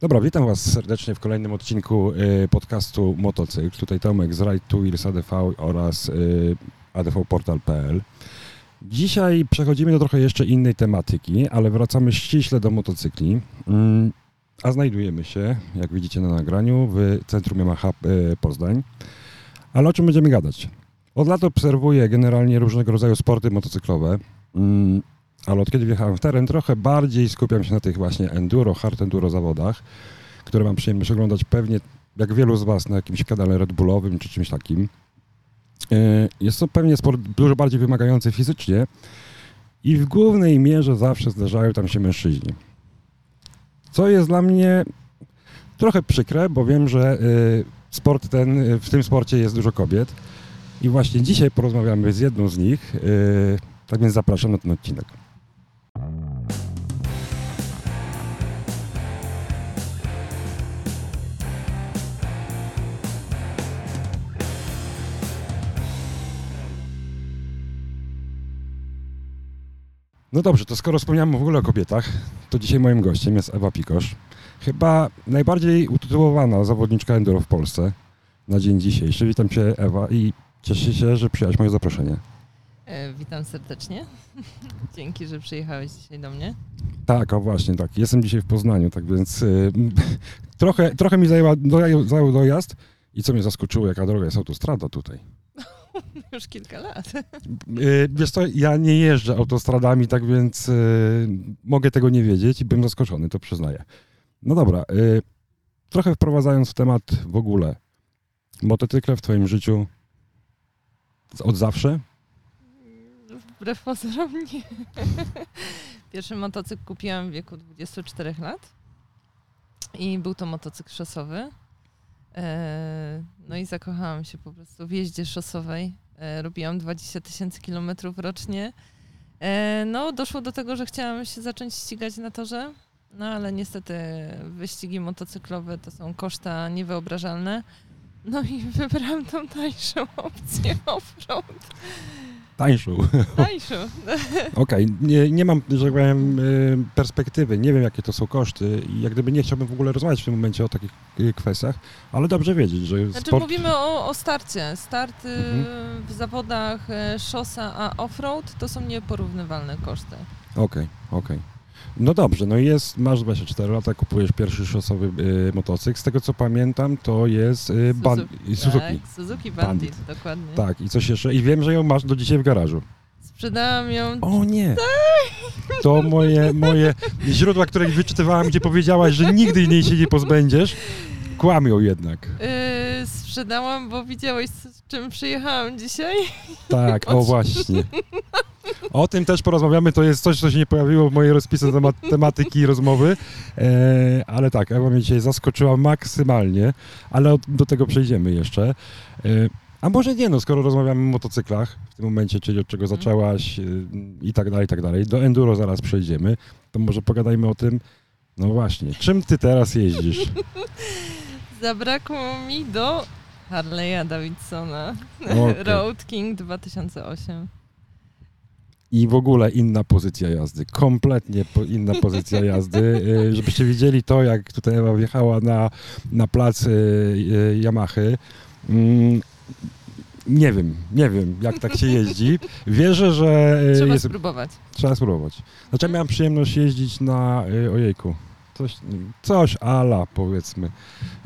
Dobra, witam Was serdecznie w kolejnym odcinku y, podcastu Motocykl. Tutaj Tomek z Ride to Wheels ADV oraz y, advportal.pl. Dzisiaj przechodzimy do trochę jeszcze innej tematyki, ale wracamy ściśle do motocykli. Mm, a znajdujemy się, jak widzicie na nagraniu, w centrum Yamaha y, Poznań. Ale o czym będziemy gadać? Od lat obserwuję generalnie różnego rodzaju sporty motocyklowe. Ale od kiedy wjechałem w teren, trochę bardziej skupiam się na tych właśnie enduro, hard enduro zawodach, które mam przyjemność oglądać pewnie, jak wielu z Was, na jakimś kanale Red Bullowym czy czymś takim. E, Jest to pewnie sport dużo bardziej wymagający fizycznie i w głównej mierze zawsze zdarzają tam się mężczyźni. Co jest dla mnie trochę przykre, bo wiem, że e, sport ten, w tym sporcie jest dużo kobiet i właśnie dzisiaj porozmawiamy z jedną z nich. e, Tak więc zapraszam na ten odcinek. No dobrze, to skoro wspomniałem w ogóle o kobietach, to dzisiaj moim gościem jest Ewa Pikosz. Chyba najbardziej utytułowana zawodniczka enduro w Polsce na dzień dzisiejszy. Witam Cię Ewa i cieszę się, że przyjęłaś moje zaproszenie. E, Witam serdecznie. Dzięki, że przyjechałeś dzisiaj do mnie. Tak, o właśnie, tak. Jestem dzisiaj w Poznaniu, tak więc y, trochę, trochę mi zajęła, doja- zajął dojazd i co mnie zaskoczyło, jaka droga jest autostrada tutaj. Już kilka lat. Y, wiesz co, ja nie jeżdżę autostradami, tak więc y, mogę tego nie wiedzieć i byłem zaskoczony, to przyznaję. No dobra, y, trochę wprowadzając w temat w ogóle. Motocykle w twoim życiu od zawsze? Wbrew pozorom nie. Pierwszy motocykl kupiłam w wieku 24 lat. I był to motocykl szosowy. E, No i zakochałam się po prostu w jeździe szosowej. E, Robiłam 20 tysięcy kilometrów rocznie. E, No, doszło do tego, że chciałam się zacząć ścigać na torze. No ale niestety wyścigi motocyklowe to są koszta niewyobrażalne. No i wybrałam tą tańszą opcję offroad. Tańszą. Tańszą. Okej, nie, nie mam, że tak powiem, y, perspektywy, nie wiem jakie to są koszty i jak gdyby nie chciałbym w ogóle rozmawiać w tym momencie o takich y, kwestiach, ale dobrze wiedzieć, że Znaczy sport... mówimy o, o starcie. Start y, Mhm. w zawodach szosa a offroad to są nieporównywalne koszty. Okej, okej. No dobrze, no i jest, masz 24 lata, kupujesz pierwszy szosowy y, motocykl. Z tego co pamiętam, to jest y, ban- Suzuki. Suzuki. Tak, Suzuki Bandit, Bandit. dokładnie. Tak, i coś jeszcze. I wiem, że ją masz do dzisiaj w garażu. Sprzedałam ją O nie! To moje, moje źródła, które wyczytywałem, gdzie powiedziałaś, że nigdy jej się nie pozbędziesz, kłamią jednak. y, sprzedałam, bo widziałeś z czym przyjechałam dzisiaj. Tak, o właśnie. O tym też porozmawiamy, to jest coś, co się nie pojawiło w mojej rozpisce temat, tematyki rozmowy, e, ale tak, Ewa mnie dzisiaj zaskoczyła maksymalnie, ale od, do tego przejdziemy jeszcze. E, a może nie, no skoro rozmawiamy o motocyklach w tym momencie, czyli od czego Mhm. zaczęłaś e, i tak dalej, i tak dalej, do enduro zaraz przejdziemy, to może pogadajmy o tym, no właśnie, czym ty teraz jeździsz? Zabrakło mi do Harley'a Davidsona Okej. Road King 2008. i w ogóle inna pozycja jazdy, kompletnie po, inna pozycja jazdy. Y, Żebyście widzieli to, jak tutaj Ewa wjechała na, na plac y, y, Yamahy. Mm, Nie wiem, nie wiem, jak tak się jeździ. Wierzę, że y, Trzeba jest, spróbować. trzeba spróbować. Znaczy, ja miałem przyjemność jeździć na, y, ojejku, coś, coś ala, powiedzmy,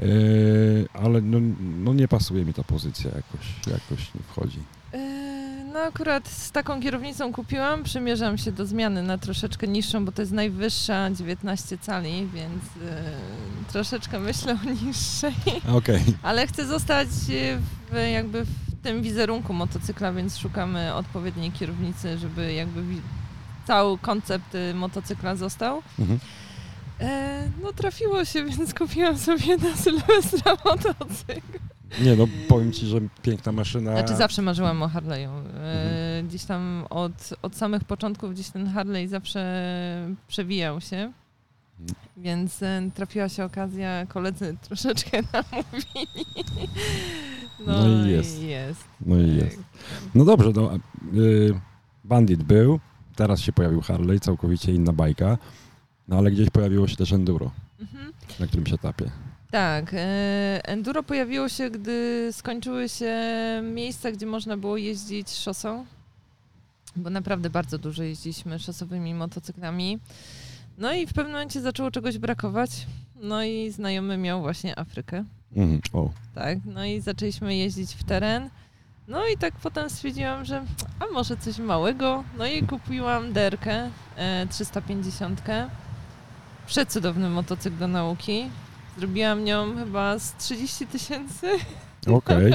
Y, ale no, no nie pasuje mi ta pozycja jakoś, jakoś nie wchodzi. Yy, No akurat z taką kierownicą kupiłam, przymierzam się do zmiany na troszeczkę niższą, bo to jest najwyższa 19 cali, więc yy, troszeczkę myślę o niższej, Okej. ale chcę zostać yy, w, jakby w tym wizerunku motocykla, więc szukamy odpowiedniej kierownicy, żeby jakby cały koncept yy, motocykla został. Mhm. E, no trafiło się, więc kupiłam sobie na Sylwestra motocykl. Nie no, powiem ci, że piękna maszyna. Znaczy zawsze marzyłam o Harley'u. E, Mhm. Gdzieś tam od, od samych początków gdzieś ten Harley zawsze przewijał się. Więc e, trafiła się okazja, koledzy troszeczkę namówili. No i jest. jest. No i jest. No dobrze, no, y, Bandit był, teraz się pojawił Harley, całkowicie inna bajka, no ale gdzieś pojawiło się też Enduro. Mhm. Na którym się etapie? Tak. e, Enduro pojawiło się, gdy skończyły się miejsca, gdzie można było jeździć szosą, bo naprawdę bardzo dużo jeździliśmy szosowymi motocyklami. No i w pewnym momencie zaczęło czegoś brakować. No i znajomy miał właśnie Afrykę. Mhm. O, Tak, no i zaczęliśmy jeździć w teren. No i tak potem stwierdziłam, że a może coś małego. No i kupiłam derkę e, 350. Przecudowny motocykl do nauki. Zrobiłam nią chyba z 30 tysięcy okej.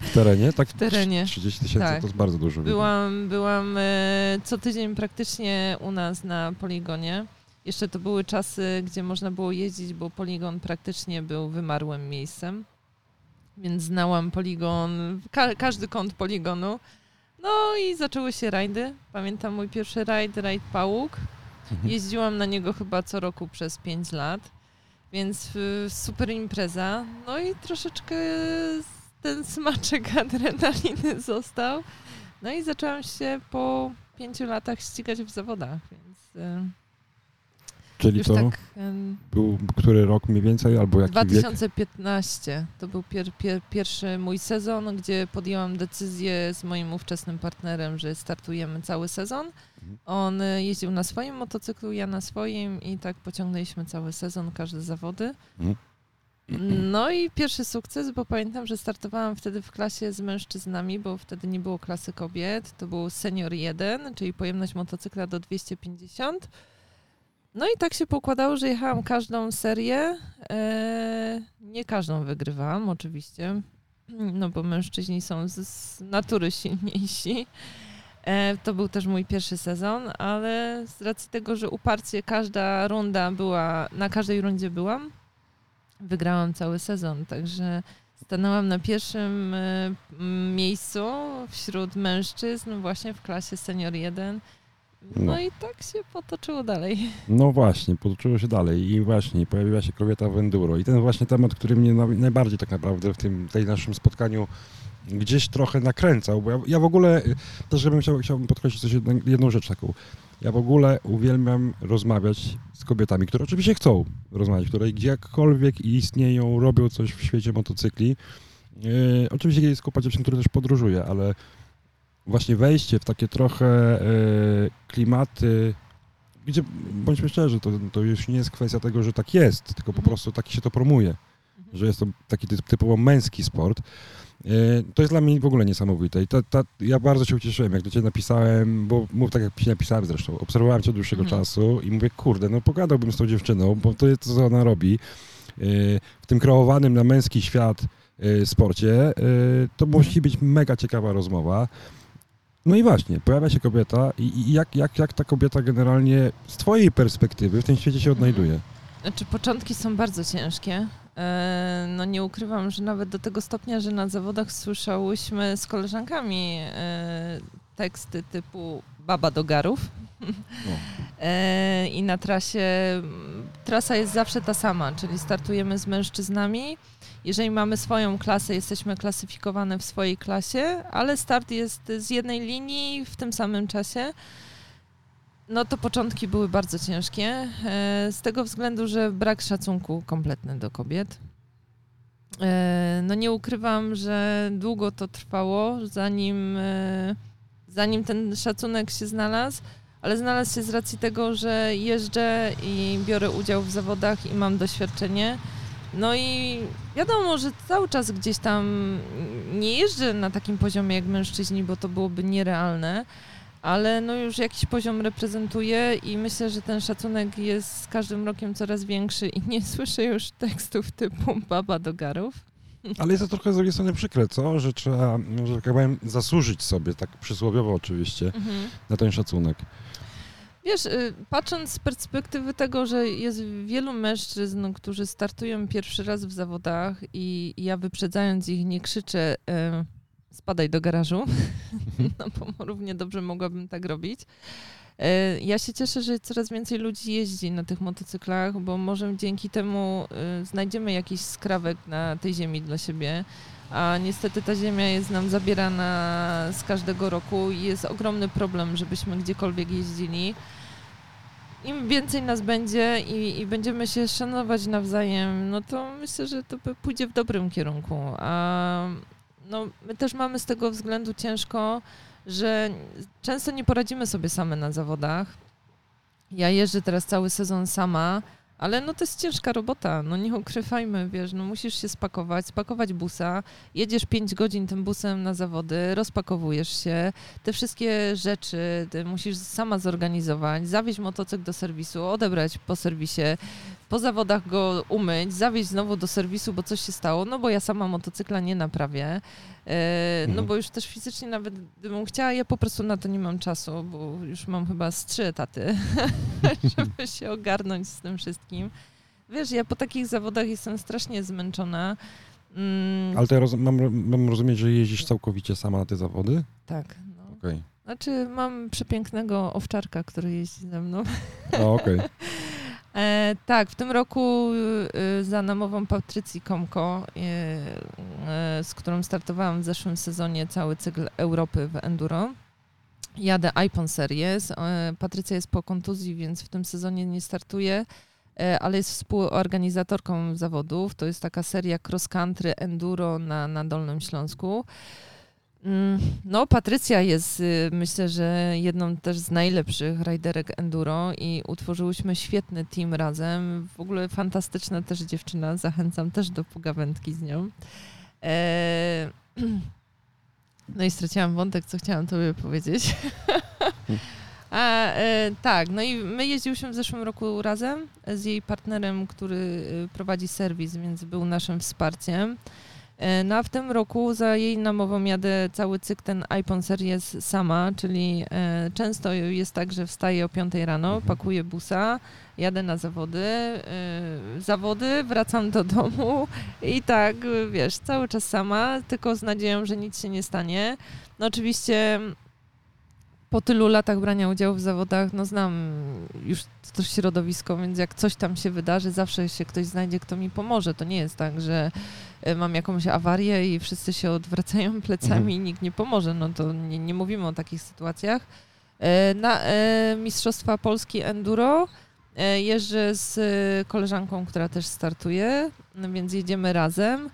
W terenie? Tak? w terenie. 30 tysięcy Tak. to jest bardzo dużo. Byłam, byłam e, co tydzień praktycznie u nas na poligonie. Jeszcze to były czasy, gdzie można było jeździć, bo poligon praktycznie był wymarłym miejscem. Więc znałam poligon, ka każdy kąt poligonu. No i zaczęły się rajdy. Pamiętam mój pierwszy rajd, rajd Pałuk. Mhm. Jeździłam na niego chyba co roku przez 5 lat, więc y, super impreza. No i troszeczkę ten smaczek adrenaliny został. No i zaczęłam się po pięciu latach ścigać w zawodach, więc y, Czyli już to tak był który rok mniej więcej, albo jaki wiek? 2015 to był pier, pier, pierwszy mój sezon, gdzie podjęłam decyzję z moim ówczesnym partnerem, że startujemy cały sezon. Mhm. On y, jeździł na swoim motocyklu, ja na swoim i tak pociągnęliśmy cały sezon, każde zawody. No i pierwszy sukces, bo pamiętam, że startowałam wtedy w klasie z mężczyznami, bo wtedy nie było klasy kobiet. To był senior 1, czyli pojemność motocykla do 250. No i tak się pokładało, że jechałam każdą serię. E, nie każdą wygrywałam, oczywiście, no bo mężczyźni są z, natury silniejsi. E, to był też mój pierwszy sezon, ale z racji tego, że uparcie każda runda była, na każdej rundzie byłam, wygrałam cały sezon, także stanęłam na pierwszym e, miejscu wśród mężczyzn właśnie w klasie senior 1. No, No. i tak się potoczyło dalej. No właśnie, potoczyło się dalej i właśnie pojawiła się kobieta w enduro. I ten właśnie temat, który mnie na- najbardziej tak naprawdę w tym tej naszym spotkaniu gdzieś trochę nakręcał, bo ja, ja w ogóle y, też żebym chciał, chciałbym podkreślić coś jedną, jedną rzecz taką. Ja w ogóle uwielbiam rozmawiać z kobietami, które oczywiście chcą rozmawiać, które gdziekolwiek istnieją, robią coś w świecie motocykli. Yy, oczywiście jest kupa dziewczyn, które też podróżuje, ale właśnie wejście w takie trochę yy, klimaty, gdzie, bądźmy szczerzy, to, to już nie jest kwestia tego, że tak jest, tylko po Mhm. prostu tak się to promuje, że jest to taki typ, typowo męski sport. Yy, To jest dla mnie w ogóle niesamowite i ta, ta, ja bardzo się ucieszyłem, jak do Ciebie napisałem, bo mów tak jak Ci napisałem zresztą, obserwowałem Cię od dłuższego Mhm. czasu i mówię, kurde, no pogadałbym z tą dziewczyną, bo to jest to, co ona robi. Yy, W tym kreowanym na męski świat sporcie, to musi być mega ciekawa rozmowa. No i właśnie, pojawia się kobieta i, i jak, jak, jak ta kobieta generalnie z Twojej perspektywy w tym świecie się odnajduje? Znaczy, początki są bardzo ciężkie. E, No nie ukrywam, że nawet do tego stopnia, że na zawodach słyszałyśmy z koleżankami e, teksty typu baba do garów. E, I na trasie, trasa jest zawsze ta sama, czyli startujemy z mężczyznami. Jeżeli mamy swoją klasę, jesteśmy klasyfikowane w swojej klasie, ale start jest z jednej linii w tym samym czasie. No to początki były bardzo ciężkie, e, z tego względu, że brak szacunku kompletny do kobiet. E, No nie ukrywam, że długo to trwało, zanim, e, zanim ten szacunek się znalazł, ale znalazł się z racji tego, że jeżdżę i biorę udział w zawodach i mam doświadczenie. No i wiadomo, że cały czas gdzieś tam nie jeżdżę na takim poziomie jak mężczyźni, bo to byłoby nierealne, ale no już jakiś poziom reprezentuję i myślę, że ten szacunek jest z każdym rokiem coraz większy i nie słyszę już tekstów typu baba do garów. Ale jest to trochę z drugiej strony przykre, co? Że trzeba, że tak powiem, zasłużyć sobie, tak przysłowiowo oczywiście, na ten szacunek. Wiesz, y, patrząc z perspektywy tego, że jest wielu mężczyzn, którzy startują pierwszy raz w zawodach i ja wyprzedzając ich nie krzyczę y, spadaj do garażu, no bo równie dobrze mogłabym tak robić. Y, Ja się cieszę, że coraz więcej ludzi jeździ na tych motocyklach, bo może dzięki temu znajdziemy jakiś skrawek na tej ziemi dla siebie. A niestety ta ziemia jest nam zabierana z każdego roku i jest ogromny problem, żebyśmy gdziekolwiek jeździli. Im więcej nas będzie i, i, będziemy się szanować nawzajem, no to myślę, że to pójdzie w dobrym kierunku. A no, my też mamy z tego względu ciężko, że często nie poradzimy sobie same na zawodach. Ja jeżdżę teraz cały sezon sama, ale no to jest ciężka robota, no nie ukrywajmy, wiesz, no musisz się spakować, spakować busa, jedziesz 5 godzin tym busem na zawody, rozpakowujesz się, te wszystkie rzeczy musisz sama zorganizować, zawieźć motocykl do serwisu, odebrać po serwisie, po zawodach go umyć, zawieźć znowu do serwisu, bo coś się stało, no bo ja sama motocykla nie naprawię, e, no mhm. bo już też fizycznie nawet gdybym chciała, ja po prostu na to nie mam czasu, bo już mam chyba z trzy etaty, żeby się ogarnąć z tym wszystkim. Wiesz, ja po takich zawodach jestem strasznie zmęczona. Mm. Ale to ja roz, mam, mam rozumieć, że jeździsz całkowicie sama na te zawody? Tak. No. Okay. Znaczy mam przepięknego owczarka, który jeździ ze mną. No, okej. Okay. E, tak, w tym roku y, za namową Patrycji Komko, y, z którą startowałam w zeszłym sezonie cały cykl Europy w Enduro, jadę iPhone Series. E, Patrycja jest po kontuzji, więc w tym sezonie nie startuje, e, ale jest współorganizatorką zawodów. To jest taka seria cross country enduro na, na Dolnym Śląsku. Mm, no, Patrycja jest, y, myślę, że jedną też z najlepszych rajderek enduro i utworzyłyśmy świetny team razem. W ogóle fantastyczna też dziewczyna, zachęcam też do pogawędki z nią. E, no i straciłam wątek, co chciałam tobie powiedzieć. A, e, tak, no i my jeździłyśmy w zeszłym roku razem z jej partnerem, który y, prowadzi serwis, więc był naszym wsparciem. E, no a w tym roku za jej namową jadę cały cykl ten iPhone Series sama, czyli e, często jest tak, że wstaję o 5 rano, mhm. pakuję busa, jadę na zawody, e, zawody, wracam do domu i tak, wiesz, cały czas sama, tylko z nadzieją, że nic się nie stanie. No oczywiście po tylu latach brania udziału w zawodach, no znam już to środowisko, więc jak coś tam się wydarzy, zawsze się ktoś znajdzie, kto mi pomoże. To nie jest tak, że e, mam jakąś awarię i wszyscy się odwracają plecami mhm. i nikt nie pomoże. No to nie, nie mówimy o takich sytuacjach. E, na e, Mistrzostwa Polski Enduro jeżdżę z koleżanką, która też startuje, no więc jedziemy razem.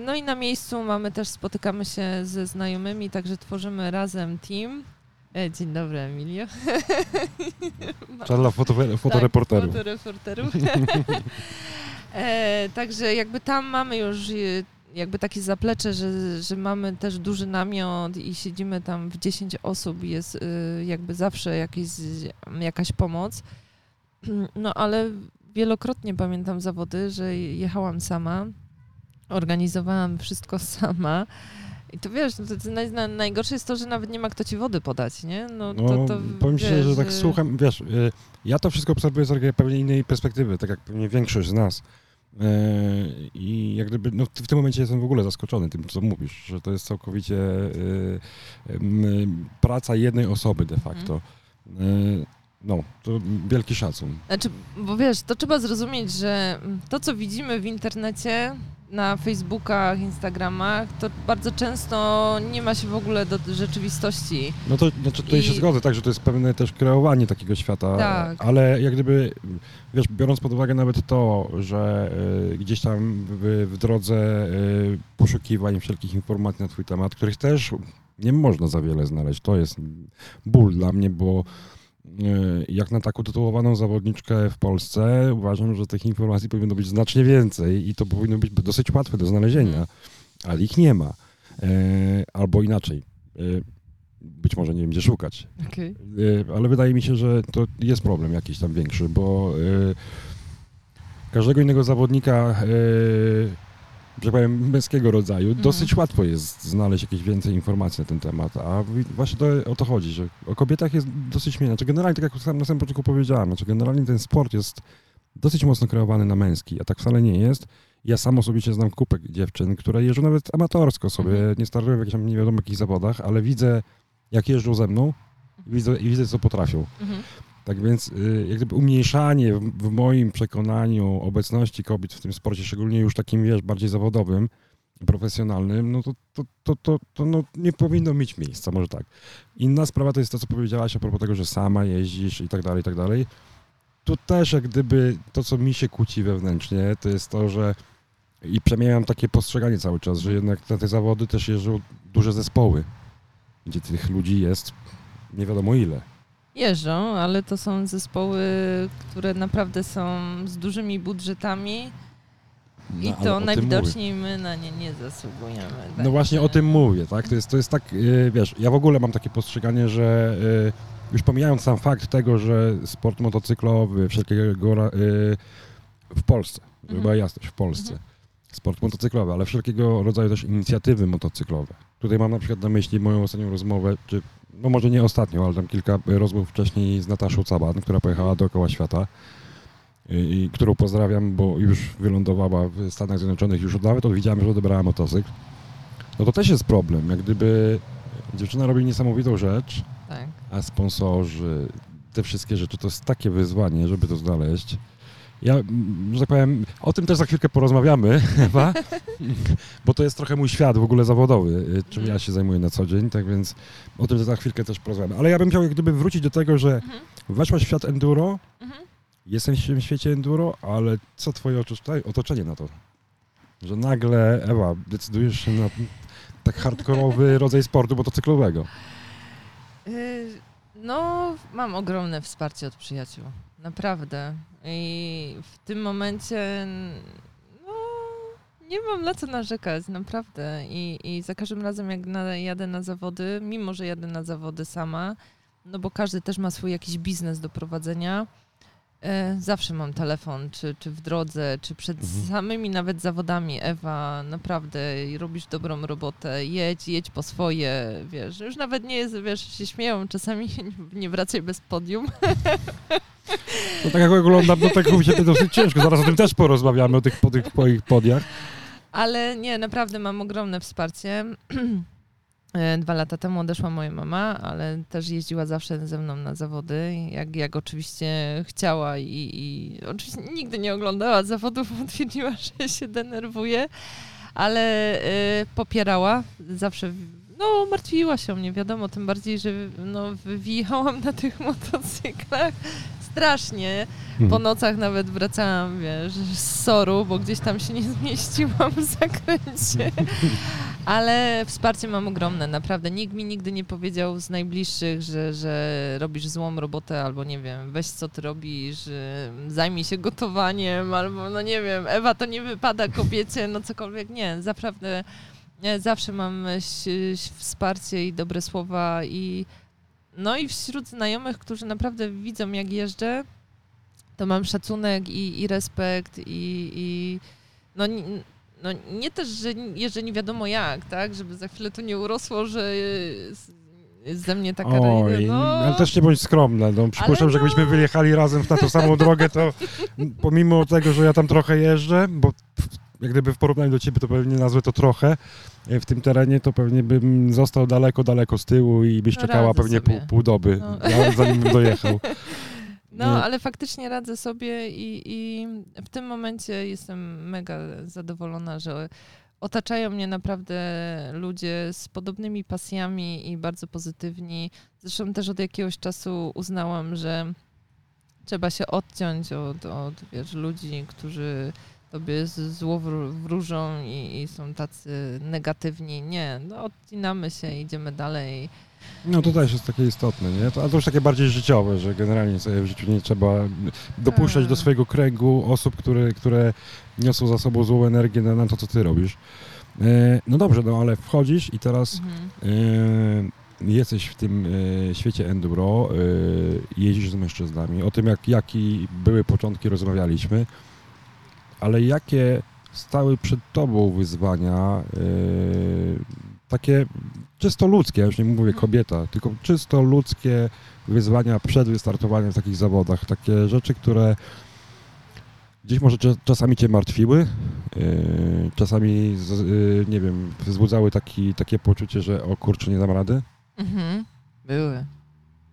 No i na miejscu mamy też, spotykamy się ze znajomymi, także tworzymy razem team. E, dzień dobry, Emilio. Czarla foto, fotoreporterów. Tak, fotoreporterów. e, także jakby tam mamy już e, jakby takie zaplecze, że, że mamy też duży namiot i siedzimy tam w 10 osób i jest e, jakby zawsze jakieś, jakaś pomoc. No ale wielokrotnie pamiętam zawody, że jechałam sama, organizowałam wszystko sama. I to wiesz, no to naj, najgorsze jest to, że nawet nie ma kto ci wody podać, nie? No, to, no, to, powiem ci, że tak słucham, wiesz, y, ja to wszystko obserwuję z pewnie innej perspektywy, tak jak pewnie większość z nas. Y, I jak gdyby, no w tym momencie jestem w ogóle zaskoczony tym, co mówisz, że to jest całkowicie y, praca jednej osoby de facto. Mm. No, to wielki szacun. Znaczy, bo wiesz, to trzeba zrozumieć, że to, co widzimy w internecie, na Facebookach, Instagramach, to bardzo często nie ma się w ogóle do rzeczywistości. No to znaczy tutaj I... się zgodzę, tak, że to jest pewne też kreowanie takiego świata, tak. ale jak gdyby, wiesz, biorąc pod uwagę nawet to, że y, gdzieś tam w, w drodze y, poszukiwań wszelkich informacji na twój temat, których też nie można za wiele znaleźć, to jest ból dla mnie, bo jak na taką tytułowaną zawodniczkę w Polsce, uważam, że tych informacji powinno być znacznie więcej i to powinno być dosyć łatwe do znalezienia, mhm. ale ich nie ma. E, albo inaczej. E, być może nie wiem, gdzie szukać. Okay. Ale wydaje mi się, że to jest problem jakiś tam większy, bo każdego innego zawodnika że powiem, męskiego rodzaju, mhm. dosyć łatwo jest znaleźć jakieś więcej informacji na ten temat, a właśnie to, o to chodzi, że o kobietach jest dosyć mniej. Znaczy generalnie, tak jak na samym początku powiedziałem, znaczy generalnie ten sport jest dosyć mocno kreowany na męski, a tak wcale nie jest. Ja sam osobiście znam kupę dziewczyn, które jeżdżą nawet amatorsko sobie, mhm. nie startują w jakichś nie wiadomo jakich zawodach, ale widzę, jak jeżdżą ze mną i widzę, i widzę co potrafią. Mhm. Tak więc y, jak gdyby umniejszanie w, moim przekonaniu obecności kobiet w tym sporcie, szczególnie już takim, wiesz, bardziej zawodowym, profesjonalnym, no to, to, to, to, to no nie powinno mieć miejsca, może tak. Inna sprawa to jest to, co powiedziałaś a propos tego, że sama jeździsz i tak dalej, i tak dalej. Tu też jak gdyby to, co mi się kłóci wewnętrznie, to jest to, że i przynajmniej mam takie postrzeganie cały czas, że jednak na te zawody też jeżdżą duże zespoły, gdzie tych ludzi jest nie wiadomo ile. Jeżdżą, ale to są zespoły, które naprawdę są z dużymi budżetami No, i to najwidoczniej my na nie nie zasługujemy. mówię. No właśnie o tym mówię, tak? To jest, to jest tak, yy, wiesz, ja w ogóle mam takie postrzeganie, że yy, już pomijając sam fakt tego, że sport motocyklowy wszelkiego yy, w Polsce, żeby Mhm. była jasność, w Polsce, Mhm. sport motocyklowy, ale wszelkiego rodzaju też inicjatywy motocyklowe. Tutaj mam na przykład na myśli moją ostatnią rozmowę, czy no może nie ostatnią, ale tam kilka rozmów wcześniej z Nataszą Caban, która pojechała dookoła świata i, którą pozdrawiam, bo już wylądowała w Stanach Zjednoczonych, już nawet widziałem, że odebrała motocykl. No to też jest problem, jak gdyby dziewczyna robi niesamowitą rzecz, Tak. a sponsorzy, te wszystkie rzeczy, to jest takie wyzwanie, żeby to znaleźć. Ja, że tak powiem, o tym też za chwilkę porozmawiamy, Ewa, bo to jest trochę mój świat w ogóle zawodowy, y, czym ja się zajmuję na co dzień, tak więc o tym za chwilkę też porozmawiamy. Ale ja bym chciał jak gdyby wrócić do tego, że Mhm. weszłaś w świat enduro, Mhm. jestem w świecie enduro, ale co twoje otoczenie, otoczenie na to? Że nagle, Ewa, decydujesz się na tak hardkorowy rodzaj sportu motocyklowego. Y, No, mam ogromne wsparcie od przyjaciół. Naprawdę. I w tym momencie no, nie mam na co narzekać, naprawdę. I, i za każdym razem, jak jadę na zawody, mimo że jadę na zawody sama, no bo każdy też ma swój jakiś biznes do prowadzenia, zawsze mam telefon, czy, czy w drodze, czy przed Mhm. samymi nawet zawodami. Ewa, naprawdę robisz dobrą robotę, jedź, jedź po swoje, wiesz. Już nawet nie jest, wiesz, się śmieją czasami, nie wracaj bez podium. No tak jak oglądam, no tak mi się to dosyć ciężko. Zaraz o tym też porozmawiamy, o tych, po tych twoich podiach. Ale nie, naprawdę mam ogromne wsparcie. E, Dwa lata temu odeszła moja mama, ale też jeździła zawsze ze mną na zawody, jak, jak oczywiście chciała i, i oczywiście nigdy nie oglądała zawodów, bo twierdziła, że się denerwuje, ale e, popierała zawsze. No, martwiła się o mnie, wiadomo, tym bardziej, że no, wywijałam na tych motocyklach strasznie. Po nocach nawet wracałam, wiesz, z soru, bo gdzieś tam się nie zmieściłam w zakręcie. Ale wsparcie mam ogromne, naprawdę. Nikt mi nigdy nie powiedział z najbliższych, że, że robisz złą robotę, albo nie wiem, weź co ty robisz, y, zajmij się gotowaniem, albo no nie wiem, Ewa to nie wypada kobiecie, no cokolwiek. Nie, naprawdę zawsze mam wsparcie i dobre słowa i no i wśród znajomych, którzy naprawdę widzą jak jeżdżę, to mam szacunek i, i respekt i, i no, no nie też, że jeżdżę nie wiadomo jak, tak, żeby za chwilę to nie urosło, że ze mnie taka Oj, no, ale też nie bądź skromna. No, przypuszczam, Ale że no- jakbyśmy wyjechali razem na tą samą drogę, to pomimo tego, że ja tam trochę jeżdżę, bo jak gdyby w porównaniu do ciebie to pewnie nazwę to trochę, e, w tym terenie to pewnie bym został daleko, daleko z tyłu i byś No czekała radzę pewnie pół, pół doby, No. zanim bym dojechał. No, ale faktycznie radzę sobie i, i w tym momencie jestem mega zadowolona, że otaczają mnie naprawdę ludzie z podobnymi pasjami i bardzo pozytywni. Zresztą też od jakiegoś czasu uznałam, że trzeba się odciąć od, od wiesz, ludzi, którzy tobie zło wró- wróżą i, i są tacy negatywni. Nie, no odcinamy się, idziemy dalej. No to też jest takie istotne, nie? To, a to już takie bardziej życiowe, że generalnie sobie w życiu nie trzeba dopuszczać do Tak. swojego kręgu osób, które, które niosą za sobą złą energię na, na to, co ty robisz. E, no dobrze, no ale wchodzisz i teraz Mhm. e, jesteś w tym e, świecie enduro, e, jeździsz z mężczyznami. O tym, jak, jaki były początki, rozmawialiśmy. Ale jakie stały przed tobą wyzwania, e, takie czysto ludzkie, ja już nie mówię kobieta, tylko czysto ludzkie wyzwania przed wystartowaniem w takich zawodach, takie rzeczy, które gdzieś może cza- czasami cię martwiły, yy, czasami, yy, nie wiem, wzbudzały taki, takie poczucie, że o kurczę, nie dam rady. Mhm. Były.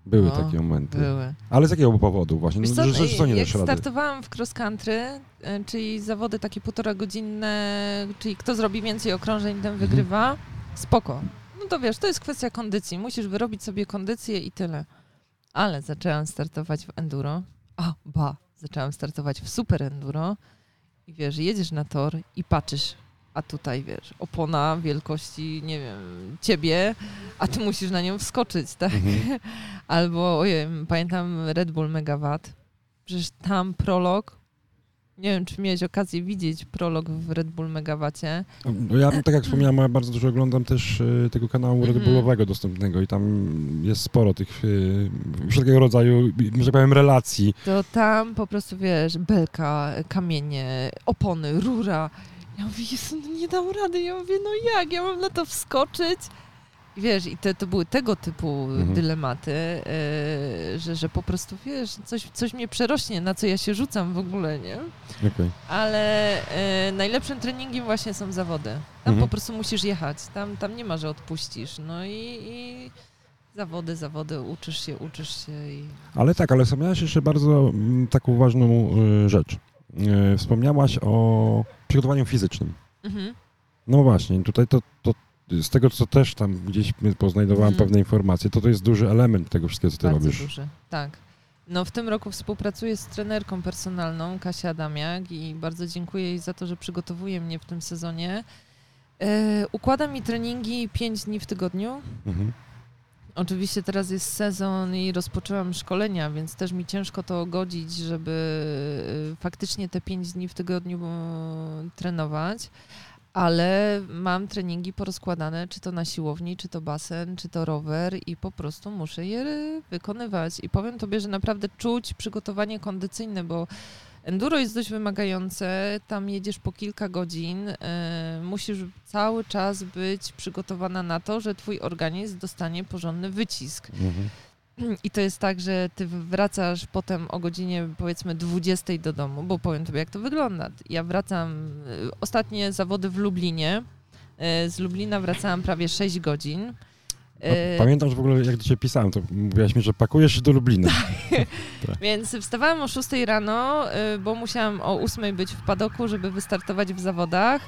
Były No, takie momenty. Były. Ale z jakiego powodu właśnie? No, co, że, że co nie jak startowałam w cross country, y, czyli zawody takie półtora godzinne, czyli kto zrobi więcej okrążeń, ten Mhm. Spoko. No to wiesz, to jest kwestia kondycji. Musisz wyrobić sobie kondycję i tyle. Ale zaczęłam startować w enduro. A, ba, zaczęłam startować w super enduro. I wiesz, jedziesz na tor i patrzysz, a tutaj wiesz, opona wielkości, nie wiem, ciebie, a ty musisz na nią wskoczyć, tak? Mhm. Albo, ojej, pamiętam Red Bull Megawatt. Przecież tam prolog, nie wiem, czy miałeś okazję widzieć prolog w Red Bull Megawacie. No ja, tak jak wspomniałem, ja bardzo dużo oglądam też e, tego kanału Red Mhm. Bullowego dostępnego i tam jest sporo tych e, wszelkiego rodzaju, że tak powiem, relacji. To tam po prostu, wiesz, belka, kamienie, opony, rura. Ja mówię, Jezu, no nie dam rady. Ja mówię, no jak, ja mam na to wskoczyć? I wiesz, i te, to były tego typu Mhm. dylematy, yy, że, że po prostu, wiesz, coś, coś mnie przerośnie, na co ja się rzucam w ogóle, nie? Okej. Ale e, najlepszym treningiem właśnie są zawody. Tam Mhm. po prostu musisz jechać. Tam, tam nie ma, że odpuścisz. No i, i zawody, zawody, uczysz się, uczysz się i... Ale tak, ale wspomniałaś jeszcze bardzo mm, taką ważną e, rzecz. Wspomniałaś o przygotowaniu fizycznym. Mhm. No właśnie, tutaj to, to z tego, co też tam gdzieś poznajdowałem Mhm. pewne informacje, to to jest duży element tego wszystkiego, co ty Bardzo robisz. duży, tak. No w tym roku współpracuję z trenerką personalną, Kasia Adamiak i bardzo dziękuję jej za to, że przygotowuje mnie w tym sezonie. E, układa mi treningi 5 dni w tygodniu. Mhm. Oczywiście teraz jest sezon i rozpoczęłam szkolenia, więc też mi ciężko to godzić, żeby y, faktycznie te pięć dni w tygodniu y, trenować, ale mam treningi porozkładane, czy to na siłowni, czy to basen, czy to rower i po prostu muszę je wykonywać. I powiem Tobie, że naprawdę czuć przygotowanie kondycyjne, bo Enduro jest dość wymagające, tam jedziesz po kilka godzin, y, musisz cały czas być przygotowana na to, że twój organizm dostanie porządny wycisk. Mhm. I to jest tak, że ty wracasz potem o godzinie powiedzmy 20 do domu, bo powiem tobie jak to wygląda. Ja wracam, y, ostatnie zawody w Lublinie, y, z Lublina wracałam prawie 6 godzin. Y, Pamiętam, że w ogóle jak do ciebie pisałem, to mówiłaś mi, że pakujesz się do Lublina. Więc wstawałam o 6 rano, y, bo musiałam o 8 być w padoku, żeby wystartować w zawodach.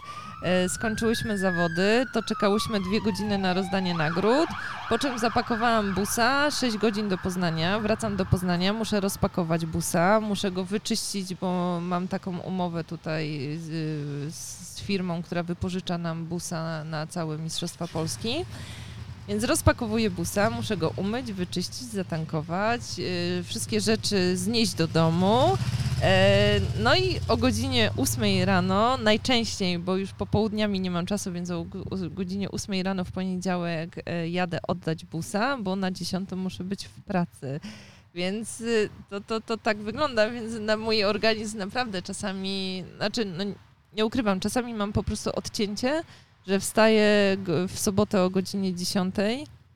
Y, Skończyłyśmy zawody, to czekałyśmy dwie godziny na rozdanie nagród, po czym zapakowałam busa, 6 godzin do Poznania, wracam do Poznania, muszę rozpakować busa, muszę go wyczyścić, bo mam taką umowę tutaj z, z firmą, która wypożycza nam busa na całe Mistrzostwa Polski. Więc rozpakowuję busa, muszę go umyć, wyczyścić, zatankować, yy, wszystkie rzeczy znieść do domu. E, no i o godzinie 8 rano, najczęściej, bo już popołudniami nie mam czasu, więc o, go- o godzinie 8 rano w poniedziałek e, jadę oddać busa, bo na 10 muszę być w pracy. Więc y, to, to, to tak wygląda, więc na mój organizm naprawdę czasami, znaczy no, nie ukrywam, czasami mam po prostu odcięcie, że wstaję w sobotę o godzinie 10,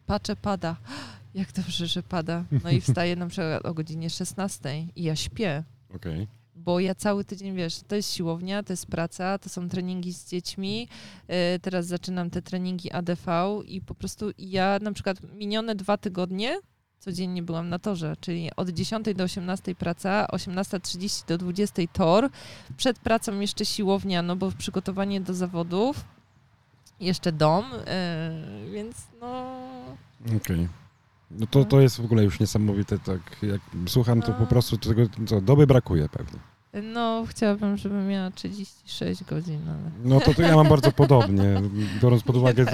patrzę, pada. Jak dobrze, że pada. No i wstaję na przykład o godzinie 16 i ja śpię. Okej. Bo ja cały tydzień, wiesz, to jest siłownia, to jest praca, to są treningi z dziećmi. E, Teraz zaczynam te treningi ADV i po prostu ja na przykład minione dwa tygodnie codziennie byłam na torze, czyli od 10 do 18 praca, 18.30 do 20 tor. Przed pracą jeszcze siłownia, no bo przygotowanie do zawodów, jeszcze dom, e, więc no... Okej. No to, to jest w ogóle już niesamowite, tak jak słucham, to po No. prostu tego, co, doby brakuje pewnie. No, chciałabym, żebym miała 36 godzin, ale... No to, to ja mam bardzo podobnie, biorąc pod uwagę,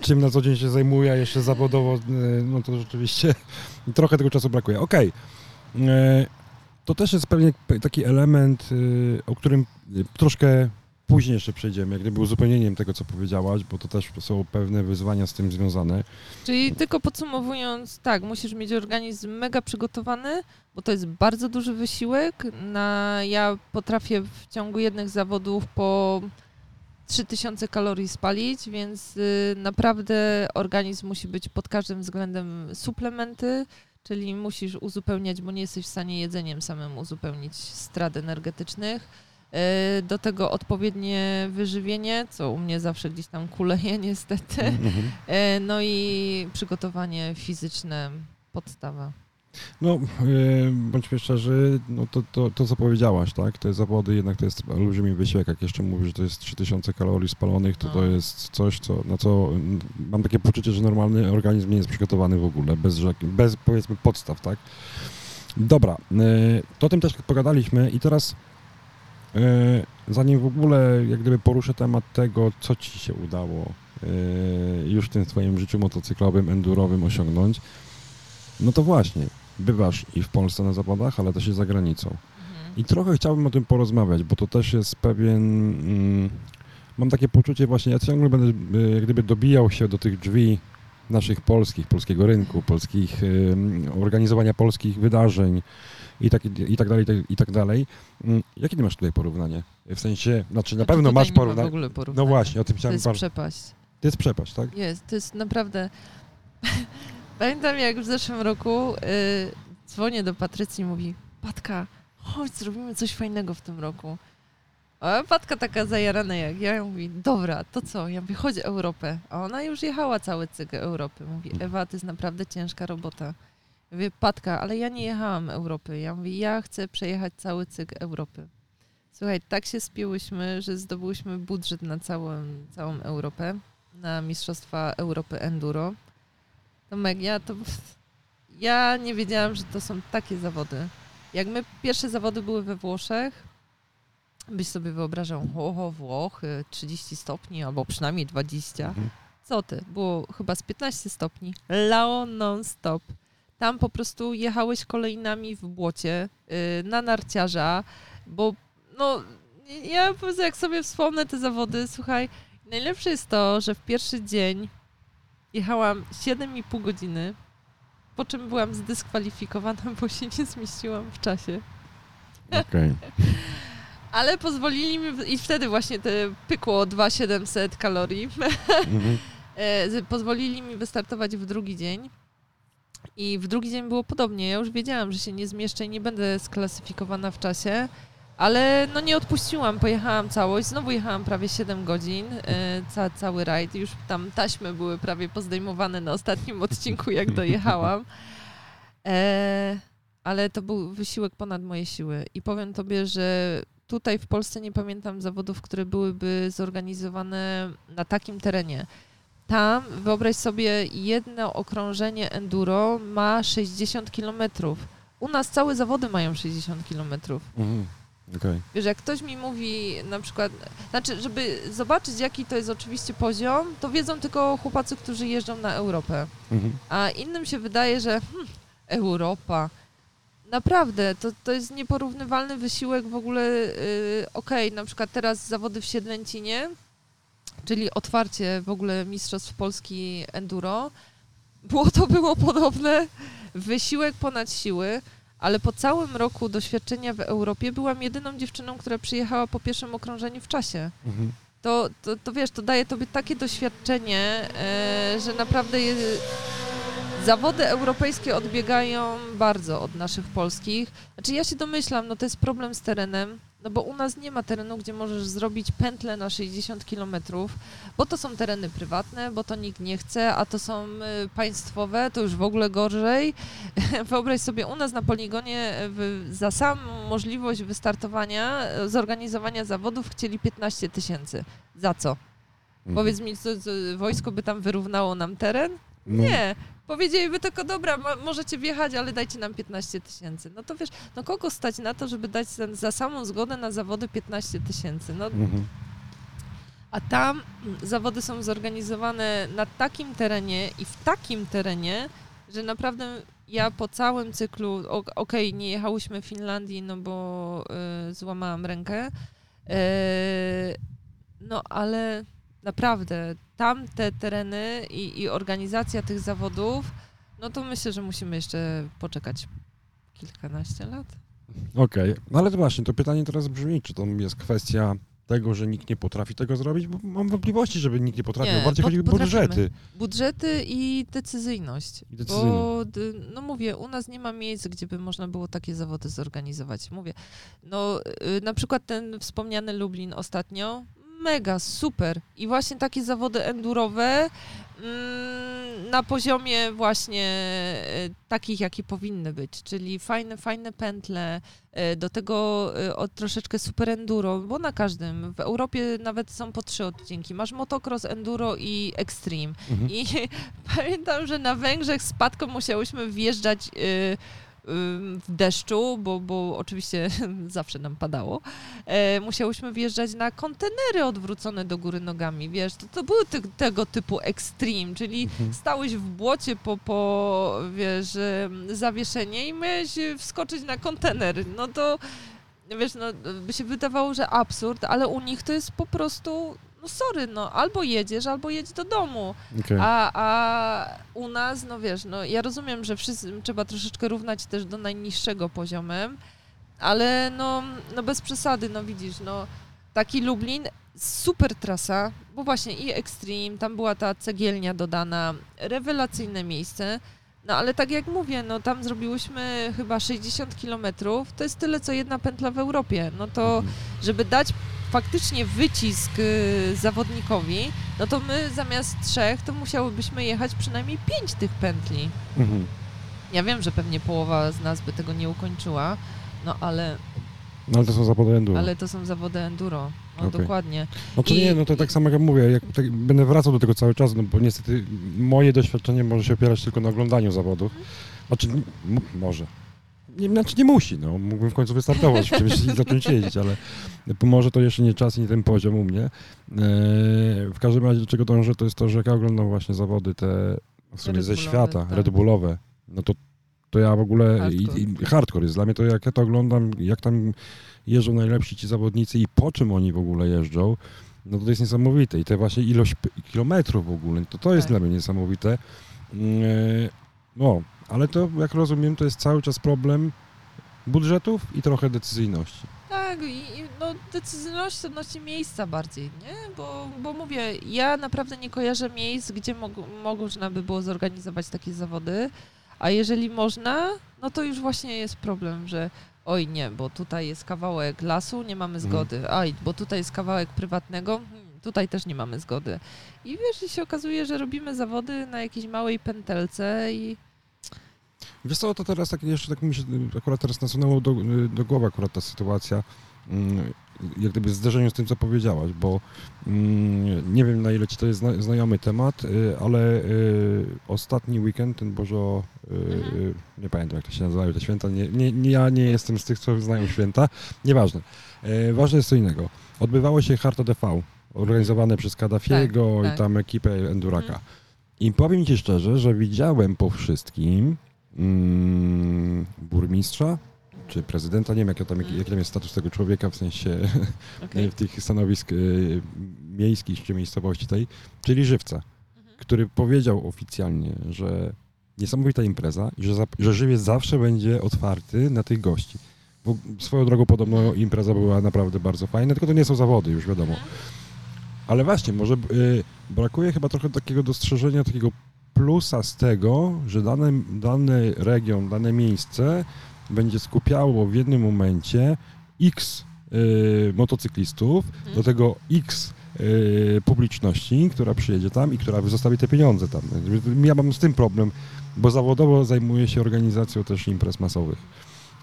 czym na co dzień się zajmuję, jeszcze zawodowo, e, no to rzeczywiście trochę tego czasu brakuje. Okej. E, To też jest pewnie taki element, o którym troszkę później jeszcze przejdziemy, jak gdyby uzupełnieniem tego, co powiedziałaś, bo to też są pewne wyzwania z tym związane. Czyli tylko podsumowując, tak, musisz mieć organizm mega przygotowany, bo to jest bardzo duży wysiłek. Na, ja potrafię w ciągu jednych zawodów po 3000 kalorii spalić, więc y, naprawdę organizm musi być pod każdym względem suplementy, czyli musisz uzupełniać, bo nie jesteś w stanie jedzeniem samym uzupełnić strat energetycznych. Y, Do tego odpowiednie wyżywienie, co u mnie zawsze gdzieś tam kuleje niestety. Mhm. E, No i przygotowanie fizyczne, podstawa. No, yy, bądźmy szczerzy, no to, to, to co powiedziałaś, tak? Te zawody jednak to jest olbrzymi wysiłek. Jak jeszcze mówisz, że to jest 3000 kalorii spalonych, to No. to jest coś, co, na co mm, mam takie poczucie, że normalny organizm nie jest przygotowany w ogóle, bez, bez powiedzmy podstaw, tak? Dobra, to o tym też pogadaliśmy i teraz zanim w ogóle jak gdyby poruszę temat tego, co Ci się udało yy, już w tym Twoim życiu motocyklowym, endurowym osiągnąć, no to właśnie, bywasz i w Polsce na zawodach, ale też i za granicą. Mhm. I trochę chciałbym o tym porozmawiać, bo to też jest pewien. Mm, mam takie poczucie, właśnie ja ciągle będę y, jak gdyby dobijał się do tych drzwi naszych polskich, polskiego rynku, polskich y, organizowania polskich wydarzeń i tak, i tak dalej, i tak, tak dalej. Mm, Jakie ty masz tutaj porównanie? W sensie, znaczy na Znaczy, pewno masz ma porównanie. No właśnie, o tym To chciałem jest bardzo. przepaść. To jest przepaść, tak? Jest, to jest naprawdę... Pamiętam jak w zeszłym roku y, dzwonię do Patrycji i mówi Patka, chodź, zrobimy coś fajnego w tym roku. A Patka taka zajarana jak ja, mówi, dobra, to co? Ja mówię, chodź Europę. A ona już jechała cały cykl Europy. Mówi, Ewa, to jest naprawdę ciężka robota. Mówię, Patka, ale ja nie jechałam Europy. Ja mówię, ja chcę przejechać cały cykl Europy. Słuchaj, tak się spiłyśmy, że zdobyłyśmy budżet na całą, całą Europę, na Mistrzostwa Europy Enduro. Tomek, ja to... Ja nie wiedziałam, że to są takie zawody. Jak my pierwsze zawody były we Włoszech, byś sobie wyobrażał, oho, Włochy, 30 stopni, albo przynajmniej 20. Mhm. Co ty? Było chyba z 15 stopni. Lao non-stop. Tam po prostu jechałeś kolejnami w błocie yy, na narciarza, bo no ja po prostu jak sobie wspomnę te zawody, słuchaj, najlepsze jest to, że w pierwszy dzień jechałam 7,5 godziny, po czym byłam zdyskwalifikowana, bo się nie zmieściłam w czasie. Okej. Ale pozwolili mi, i wtedy właśnie te pykło 2700 kalorii. E, z- pozwolili mi wystartować w drugi dzień. I w drugi dzień było podobnie. Ja już wiedziałam, że się nie zmieszczę i nie będę sklasyfikowana w czasie, ale no nie odpuściłam, pojechałam całość. Znowu jechałam prawie 7 godzin, e, ca, cały rajd. Już tam taśmy były prawie pozdejmowane na ostatnim odcinku, jak dojechałam. E, ale to był wysiłek ponad moje siły. I powiem tobie, że tutaj w Polsce nie pamiętam zawodów, które byłyby zorganizowane na takim terenie. Tam, wyobraź sobie, jedno okrążenie enduro ma 60 km. U nas całe zawody mają 60 km. Mhm. Okej. Wiesz, jak ktoś mi mówi na przykład, znaczy, żeby zobaczyć, jaki to jest oczywiście poziom, to wiedzą tylko chłopacy, którzy jeżdżą na Europę. Mhm. A innym się wydaje, że hmm, Europa. Naprawdę, to, to jest nieporównywalny wysiłek w ogóle. Yy, Okej, na przykład teraz zawody w Siedlęcinie, czyli otwarcie w ogóle Mistrzostw Polski Enduro. Było to było podobne, wysiłek ponad siły, ale po całym roku doświadczenia w Europie byłam jedyną dziewczyną, która przyjechała po pierwszym okrążeniu w czasie Mhm. to, to, to wiesz, to daje tobie takie doświadczenie, e, że naprawdę je, zawody europejskie odbiegają bardzo od naszych polskich. Znaczy ja się domyślam, no to jest problem z terenem, no bo u nas nie ma terenu, gdzie możesz zrobić pętlę na 60 kilometrów, bo to są tereny prywatne, bo to nikt nie chce, a to są y, państwowe, to już w ogóle gorzej. Wyobraź sobie, u nas na poligonie w, za samą możliwość wystartowania, e, zorganizowania zawodów chcieli 15 tysięcy. Za co? Mhm. Powiedz mi, co, co, wojsko by tam wyrównało nam teren? No, Nie. Powiedzieliby tylko, dobra, mo- możecie wjechać, ale dajcie nam 15 tysięcy. No to wiesz, no kogo stać na to, żeby dać za, za samą zgodę na zawody 15 tysięcy? No, Mhm. a tam zawody są zorganizowane na takim terenie i w takim terenie, że naprawdę ja po całym cyklu, okej, nie jechałyśmy w Finlandii, no bo y, złamałam rękę, y, no ale naprawdę tam te tereny i, i organizacja tych zawodów, no to myślę, że musimy jeszcze poczekać kilkanaście lat. Okej, no ale to właśnie, to pytanie teraz brzmi, czy to jest kwestia tego, że nikt nie potrafi tego zrobić, bo mam wątpliwości, żeby nikt nie potrafił. Nie, Bardziej chodzi o budżety. Budżety i decyzyjność. I decyzyjność. Bo, no mówię, u nas nie ma miejsc, gdzie by można było takie zawody zorganizować. Mówię, no y, na przykład ten wspomniany Lublin ostatnio, mega, super. I właśnie takie zawody endurowe, mm, na poziomie właśnie e, takich, jakie powinny być, czyli fajne, fajne pętle, e, do tego e, od troszeczkę super enduro, bo na każdym, w Europie nawet są po trzy odcinki. Masz motocross, enduro i extreme. Mhm. I pamiętam, że na Węgrzech z Patką musiałyśmy wjeżdżać y, w deszczu, bo, bo oczywiście zawsze nam padało, e, musiałyśmy wjeżdżać na kontenery odwrócone do góry nogami, wiesz, to, to były te, tego typu extreme, czyli Mhm. stałeś w błocie po, po wiesz, zawieszenie i miałeś wskoczyć na kontener, no to wiesz, no by się wydawało, że absurd, ale u nich to jest po prostu no sorry, no albo jedziesz, albo jedź do domu. Okej. A, a u nas, no wiesz, no ja rozumiem, że wszyscy trzeba troszeczkę równać też do najniższego poziomem, ale no, no bez przesady, no widzisz, no taki Lublin, super trasa, bo właśnie i Extreme, tam była ta cegielnia dodana, rewelacyjne miejsce, no ale tak jak mówię, no tam zrobiłyśmy chyba 60 kilometrów, to jest tyle co jedna pętla w Europie, no to Mhm. żeby dać faktycznie wycisk y, zawodnikowi, no to my zamiast trzech, to musiałybyśmy jechać przynajmniej pięć tych pętli. Mhm. Ja wiem, że pewnie połowa z nas by tego nie ukończyła, no ale, No ale to są zawody enduro. ale to są zawody enduro. No Okej. dokładnie. No to I- nie, no to tak samo jak mówię, jak tak, będę wracał do tego cały czas, no bo niestety moje doświadczenie może się opierać tylko na oglądaniu zawodów. Znaczy, może. Nie, znaczy nie musi, no. Mógłbym w końcu wystartować w czymś i zacząć jeździć, ale może to jeszcze nie czas i nie ten poziom u mnie. Eee, w każdym razie do czego dążę, to jest to, że jak ja oglądam właśnie zawody te w sumie ze świata, tak. Red Bullowe, no to, to ja w ogóle Hardcore. i, i hardcore jest dla mnie to, jak ja to oglądam, jak tam jeżdżą najlepsi ci zawodnicy i po czym oni w ogóle jeżdżą, no to jest niesamowite. I te właśnie ilość kilometrów w ogóle, to to jest Tak. dla mnie niesamowite. Mm, e, No, ale to jak rozumiem, to jest cały czas problem budżetów i trochę decyzyjności. Tak, i, no decyzyjność odnośnie miejsca bardziej, nie? Bo, bo mówię, ja naprawdę nie kojarzę miejsc, gdzie mog, można by było zorganizować takie zawody, a jeżeli można, no to już właśnie jest problem, że oj nie, bo tutaj jest kawałek lasu, nie mamy Mhm. zgody, aj, bo tutaj jest kawałek prywatnego, hmm, tutaj też nie mamy zgody. I wiesz, i się okazuje, że robimy zawody na jakiejś małej pętelce i Wiesz co, to teraz tak jeszcze tak mi się akurat teraz nasunęło do, do głowy akurat ta sytuacja, mm, jak gdyby w zderzeniu z tym, co powiedziałaś, bo mm, nie wiem na ile ci to jest zna, znajomy temat, y, ale y, ostatni weekend, ten Bożo, y, Mhm. nie pamiętam jak to się nazywają te święta, nie, nie, ja nie jestem z tych, co znają święta, nieważne. Ważne jest co innego. Odbywało się Harta TV, organizowane przez Kaddafiego Tak, i tak. tam ekipę Enduraka. Mhm. I powiem ci szczerze, że widziałem po wszystkim mm, burmistrza czy prezydenta, nie wiem jaki tam, jaki, tam jest status tego człowieka, w sensie okej. w tych stanowisk y, miejskich czy miejscowości tej, czyli żywca, Mhm. który powiedział oficjalnie, że niesamowita impreza i że, że żywiec zawsze będzie otwarty na tych gości. Bo swoją drogą podobno impreza była naprawdę bardzo fajna, tylko to nie są zawody, już wiadomo. Mhm. Ale właśnie, może y, brakuje chyba trochę takiego dostrzeżenia, takiego plusa z tego, że dany, dany region, dane miejsce będzie skupiało w jednym momencie x y, motocyklistów, Mhm. do tego x y, publiczności, która przyjedzie tam i która zostawi te pieniądze tam. Ja mam z tym problem, bo zawodowo zajmuję się organizacją też imprez masowych.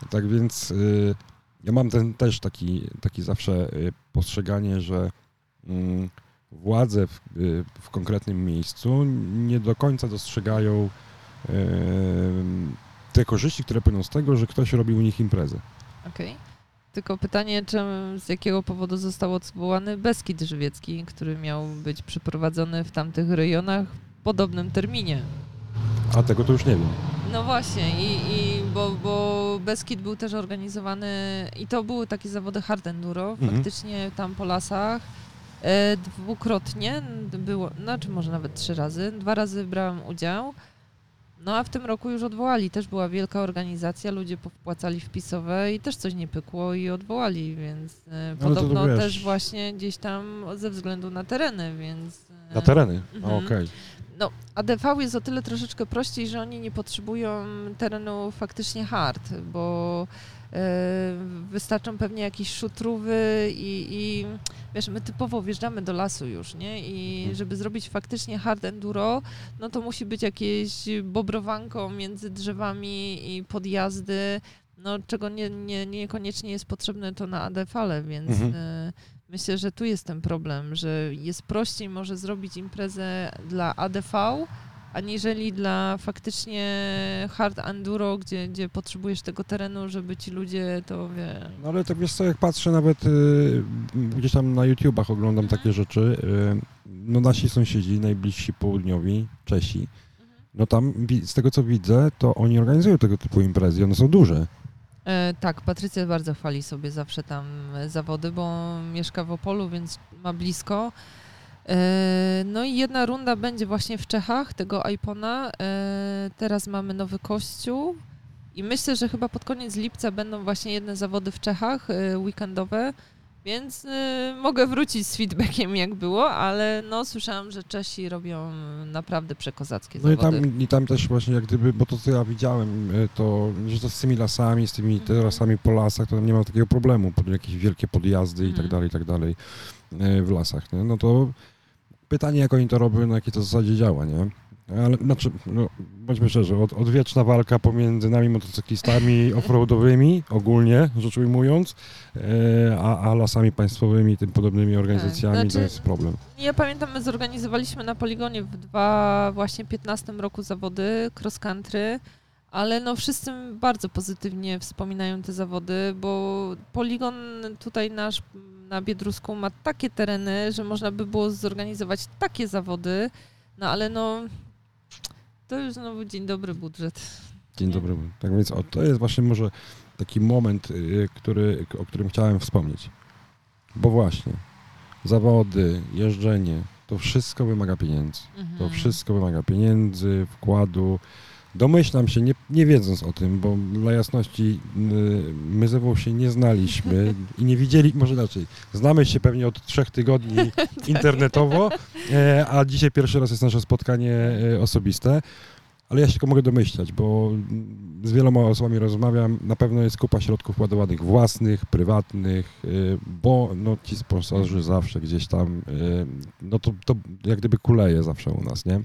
Tak więc y, ja mam ten też taki, taki zawsze y, postrzeganie, że mm, władze w, y, w konkretnym miejscu nie do końca dostrzegają em, te korzyści, które płyną z tego, że ktoś robi u nich imprezę. Okej. Tylko pytanie, czym, z jakiego powodu został odwołany Beskid Żywiecki, który miał być przeprowadzony w tamtych rejonach w podobnym terminie. A tego to już nie wiem. No właśnie, i, i bo, bo Beskid był też organizowany i to były takie zawody hard enduro, Mhm. faktycznie tam po lasach. E, dwukrotnie było, znaczy może nawet trzy razy, dwa razy brałam udział. No a w tym roku już odwołali, też była wielka organizacja, ludzie powpłacali wpisowe i też coś nie pykło i odwołali, więc e, to podobno wiesz. też właśnie gdzieś tam ze względu na tereny, więc... e, Na tereny? Mhm. okej. no, ADV jest o tyle troszeczkę prościej, że oni nie potrzebują terenu faktycznie hard, bo wystarczą pewnie jakieś szutrówy i, i wiesz, my typowo wjeżdżamy do lasu już, nie? I Mhm. żeby zrobić faktycznie hard enduro, no to musi być jakieś bobrowanko między drzewami i podjazdy, no czego nie, nie, niekoniecznie jest potrzebne to na ADV-le, więc Mhm. e, myślę, że tu jest ten problem, że jest prościej może zrobić imprezę dla ADV, aniżeli dla faktycznie hard enduro, gdzie, gdzie potrzebujesz tego terenu, żeby ci ludzie to wie. No ale tak wiesz co, jak patrzę nawet y, gdzieś tam na YouTubach oglądam takie rzeczy, y, no nasi sąsiedzi, najbliżsi południowi, Czesi, no tam z tego co widzę, to oni organizują tego typu imprezy, one są duże. E, tak, Patrycja bardzo chwali sobie zawsze tam zawody, bo mieszka w Opolu, więc ma blisko. E, no i jedna runda będzie właśnie w Czechach, tego Ipona. E, teraz mamy nowy kościół i myślę, że chyba pod koniec lipca będą właśnie jedne zawody w Czechach, e, weekendowe, więc mogę wrócić z feedbackiem jak było, ale no słyszałam, że Czesi robią naprawdę przekozackie No i zawody. tam, i tam też właśnie jak gdyby, bo to co ja widziałem, to że to z tymi lasami, z tymi Mhm. lasami po lasach, to tam nie ma takiego problemu, jakieś wielkie podjazdy i tak Mhm. dalej, i tak dalej w lasach, nie? no to pytanie jak oni to robią, na jakiej to zasadzie działa, nie? Ale znaczy, no, bądźmy szczerzy, od, odwieczna walka pomiędzy nami motocyklistami offroadowymi, ogólnie rzecz ujmując, e, a, a lasami państwowymi i tym podobnymi organizacjami to Znaczy- jest problem. Ja pamiętam, my zorganizowaliśmy na poligonie w dwa właśnie 15 roku zawody cross country, ale no wszyscy bardzo pozytywnie wspominają te zawody, bo poligon tutaj nasz na Biedrusku ma takie tereny, że można by było zorganizować takie zawody, no ale no to już znowu dzień dobry budżet. Dzień Nie? dobry. Tak więc o, to jest właśnie może taki moment, y, który, o którym chciałem wspomnieć. Bo właśnie zawody, jeżdżenie, to wszystko wymaga pieniędzy. To Mhm. wszystko wymaga pieniędzy, wkładu. Domyślam się, nie, nie wiedząc o tym, bo dla jasności y, my ze Wą się nie znaliśmy i nie widzieli, może inaczej, znamy się pewnie od trzech tygodni internetowo, e, a dzisiaj pierwszy raz jest nasze spotkanie e, osobiste, ale ja się tylko mogę domyślać, bo z wieloma osobami rozmawiam, na pewno jest kupa środków ładowanych własnych, prywatnych, e, bo no, ci sponsorzy zawsze gdzieś tam, no to, to jak gdyby kuleje zawsze u nas, nie?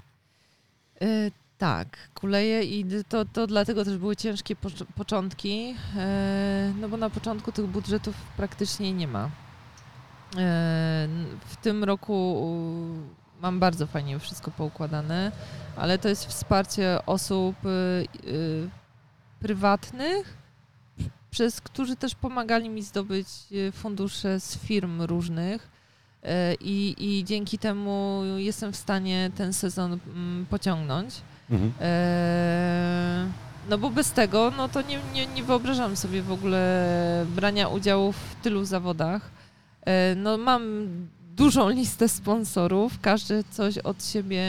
Tak, kuleje i to, to dlatego też były ciężkie pocz- początki, e, no bo na początku tych budżetów praktycznie nie ma. E, w tym roku mam bardzo fajnie wszystko poukładane, ale to jest wsparcie osób y, y, prywatnych, przez którzy też pomagali mi zdobyć y, fundusze z firm różnych. E, I, I dzięki temu jestem w stanie ten sezon mm, pociągnąć. Mhm. E, No bo bez tego, no to nie, nie, nie wyobrażam sobie w ogóle brania udziału w tylu zawodach. E, No mam dużą listę sponsorów, każdy coś od siebie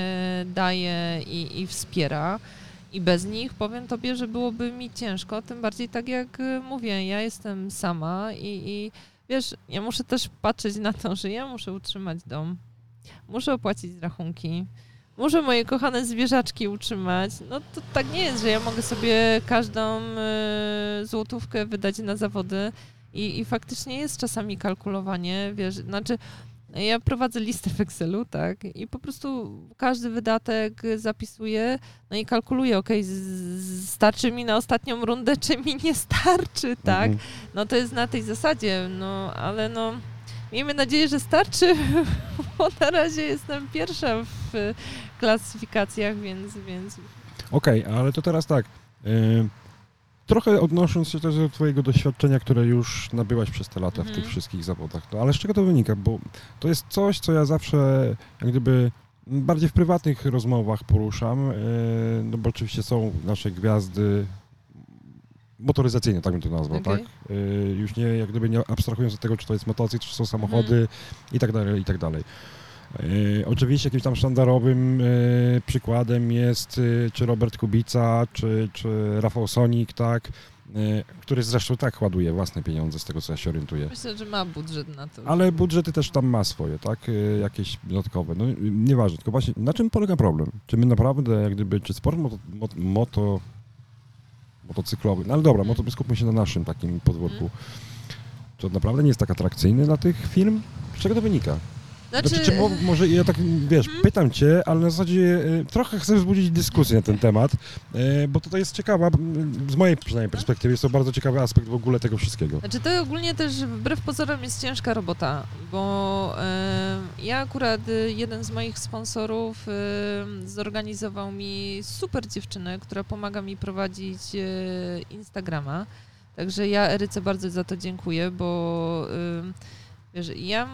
daje i, i wspiera. I bez nich powiem tobie, że byłoby mi ciężko, tym bardziej tak jak y, mówię, ja jestem sama i, i wiesz, ja muszę też patrzeć na to, że ja muszę utrzymać dom, muszę opłacić rachunki, muszę moje kochane zwierzaczki utrzymać. No to tak nie jest, że ja mogę sobie każdą y, złotówkę wydać na zawody i, i faktycznie jest czasami kalkulowanie, wiesz, znaczy ja prowadzę listę w Excelu, tak, i po prostu każdy wydatek zapisuję, no i kalkuluję, okej, z- starczy mi na ostatnią rundę, czy mi nie starczy, tak, Mhm. no to jest na tej zasadzie, no ale no miejmy nadzieję, że starczy, bo na razie jestem pierwsza w klasyfikacjach, więc, więc Okej, ale to teraz tak. y, trochę odnosząc się też do Twojego doświadczenia, które już nabyłaś przez te lata w Mhm. tych wszystkich zawodach. No, ale z czego to wynika? Bo to jest coś, co ja zawsze jak gdyby bardziej w prywatnych rozmowach poruszam. y, no bo oczywiście są nasze gwiazdy motoryzacyjne, tak bym to nazwał, Okej. tak? Y, już nie, jak gdyby nie abstrahując od tego, czy to jest motocykl, czy są samochody i tak dalej, i tak dalej. E, Oczywiście jakimś tam sztandarowym e, przykładem jest czy Robert Kubica, czy, czy Rafał Sonik, tak, który zresztą tak ładuje własne pieniądze, z tego co ja się orientuję. Myślę, że ma budżet na to. Ale budżety też tam ma swoje, tak? Jakieś dodatkowe. No nieważne, tylko właśnie na czym polega problem? Czy my naprawdę, jak gdyby, czy sport moto, moto motocyklowy, no ale dobra, moto, skupmy się na naszym takim podwórku. Hmm. To naprawdę nie jest tak atrakcyjny dla tych firm? Z czego to wynika? Znaczy... znaczy czy, może ja tak, wiesz, hmm? pytam cię, ale na zasadzie e, trochę chcę wzbudzić dyskusję na ten temat, e, bo to jest ciekawa, z mojej przynajmniej perspektywy, jest to bardzo ciekawy aspekt w ogóle tego wszystkiego. Znaczy to ogólnie też wbrew pozorom jest ciężka robota, bo e, ja akurat jeden z moich sponsorów zorganizował mi super dziewczynę, która pomaga mi prowadzić Instagrama. Także ja Eryce bardzo za to dziękuję, bo wiesz, ja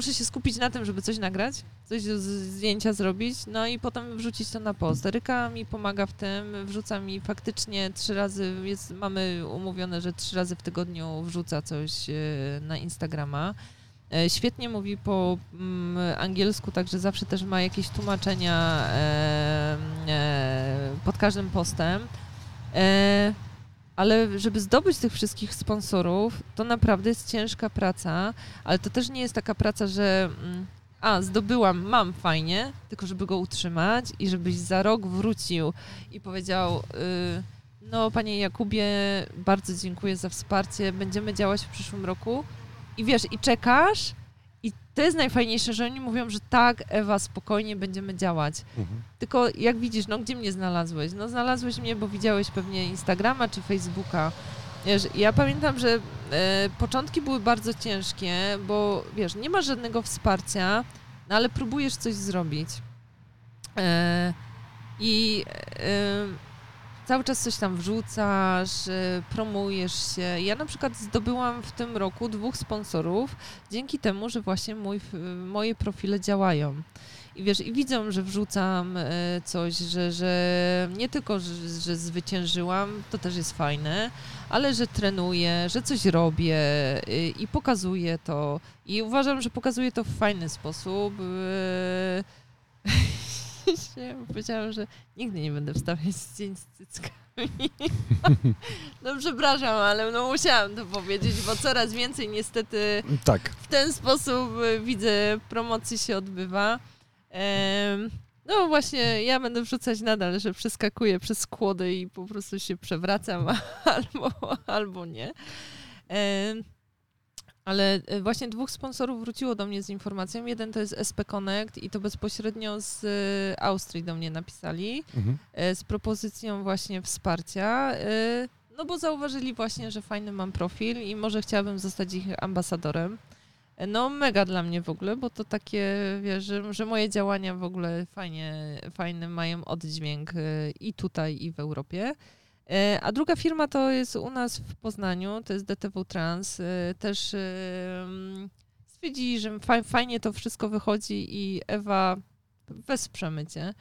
muszę się skupić na tym, żeby coś nagrać, coś z zdjęcia zrobić, no i potem wrzucić to na post. Eryka mi pomaga w tym, wrzuca mi faktycznie trzy razy, jest, mamy umówione, że trzy razy w tygodniu wrzuca coś e, na Instagrama. E, świetnie mówi po mm, angielsku, także zawsze też ma jakieś tłumaczenia e, pod każdym postem ale żeby zdobyć tych wszystkich sponsorów, to naprawdę jest ciężka praca, ale to też nie jest taka praca, że mm, a, zdobyłam, mam fajnie, tylko żeby go utrzymać i żebyś za rok wrócił i powiedział, yy, no panie Jakubie, bardzo dziękuję za wsparcie, będziemy działać w przyszłym roku. I wiesz, i czekasz, to jest najfajniejsze, że oni mówią, że tak, Ewa, spokojnie będziemy działać. Mhm. Tylko jak widzisz, no gdzie mnie znalazłeś? No znalazłeś mnie, bo widziałeś pewnie Instagrama czy Facebooka. Wiesz, ja pamiętam, że e, początki były bardzo ciężkie, bo wiesz, nie ma żadnego wsparcia, no ale próbujesz coś zrobić. E, I e, cały czas coś tam wrzucasz, y, promujesz się. Ja na przykład zdobyłam w tym roku dwóch sponsorów dzięki temu, że właśnie mój, moje profile działają. I wiesz, i widzą, że wrzucam y, coś, że, że nie tylko, że, że zwyciężyłam, to też jest fajne, ale że trenuję, że coś robię y, i pokazuję to. I uważam, że pokazuję to w fajny sposób. Powiedziałam, że nigdy nie będę wstawiać zdjęć z cyckami. No przepraszam, ale no musiałam to powiedzieć, bo coraz więcej niestety tak. w ten sposób y, widzę promocji się odbywa. No właśnie, ja będę wrzucać nadal, że przeskakuję przez skłody i po prostu się przewracam albo, albo nie. Ale e, właśnie dwóch sponsorów wróciło do mnie z informacją. Jeden to jest SP Connect i to bezpośrednio z e, Austrii do mnie napisali mhm. E, z propozycją właśnie wsparcia. No bo zauważyli właśnie, że fajny mam profil i może chciałabym zostać ich ambasadorem. No mega dla mnie w ogóle, bo to takie, wiesz, że, że moje działania w ogóle fajnie, fajny mają oddźwięk i tutaj, i w Europie. E, a druga firma to jest u nas w Poznaniu, to jest DTW Trans. E, też stwierdzili, że fajnie to wszystko wychodzi i Ewa wesprzemy cię.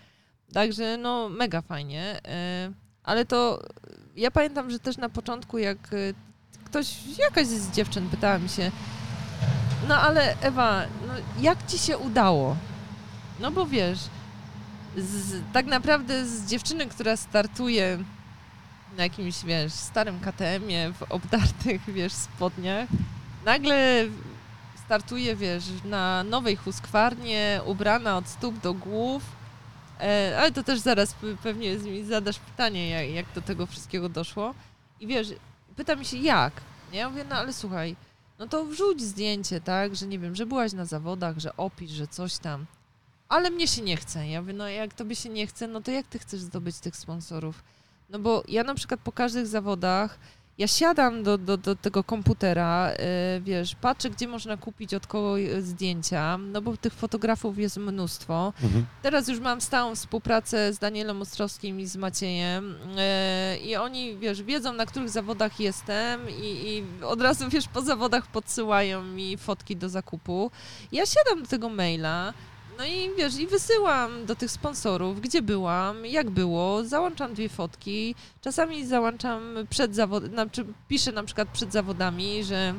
Także no mega fajnie. E, ale to ja pamiętam, że też na początku jak ktoś, jakaś z dziewczyn pytała mi się, no ale Ewa, no jak ci się udało? No bo wiesz, z, tak naprawdę z dziewczyny, która startuje na jakimś, wiesz, starym KTM-ie w obdartych, wiesz, spodniach. Nagle startuje, wiesz, na nowej huskwarnie, ubrana od stóp do głów. E, ale to też zaraz pewnie mi zadasz pytanie, jak, jak do tego wszystkiego doszło. I wiesz, pyta mi się jak. Ja mówię, no ale słuchaj, no to wrzuć zdjęcie, tak, że nie wiem, że byłaś na zawodach, że opisz, że coś tam. Ale mnie się nie chce. Ja mówię, no jak tobie się nie chce, no to jak ty chcesz zdobyć tych sponsorów? No bo ja na przykład po każdych zawodach, ja siadam do, do, do tego komputera, yy, wiesz, patrzę, gdzie można kupić od kogo e, zdjęcia, no bo tych fotografów jest mnóstwo. Mhm. Teraz już mam stałą współpracę z Danielem Ostrowskim i z Maciejem yy, i oni, wiesz, wiedzą, na których zawodach jestem i, i od razu, wiesz, po zawodach podsyłają mi fotki do zakupu. Ja siadam do tego maila, no i wiesz, i wysyłam do tych sponsorów, gdzie byłam, jak było, załączam dwie fotki, czasami załączam przed zawodami, znaczy piszę na przykład przed zawodami, że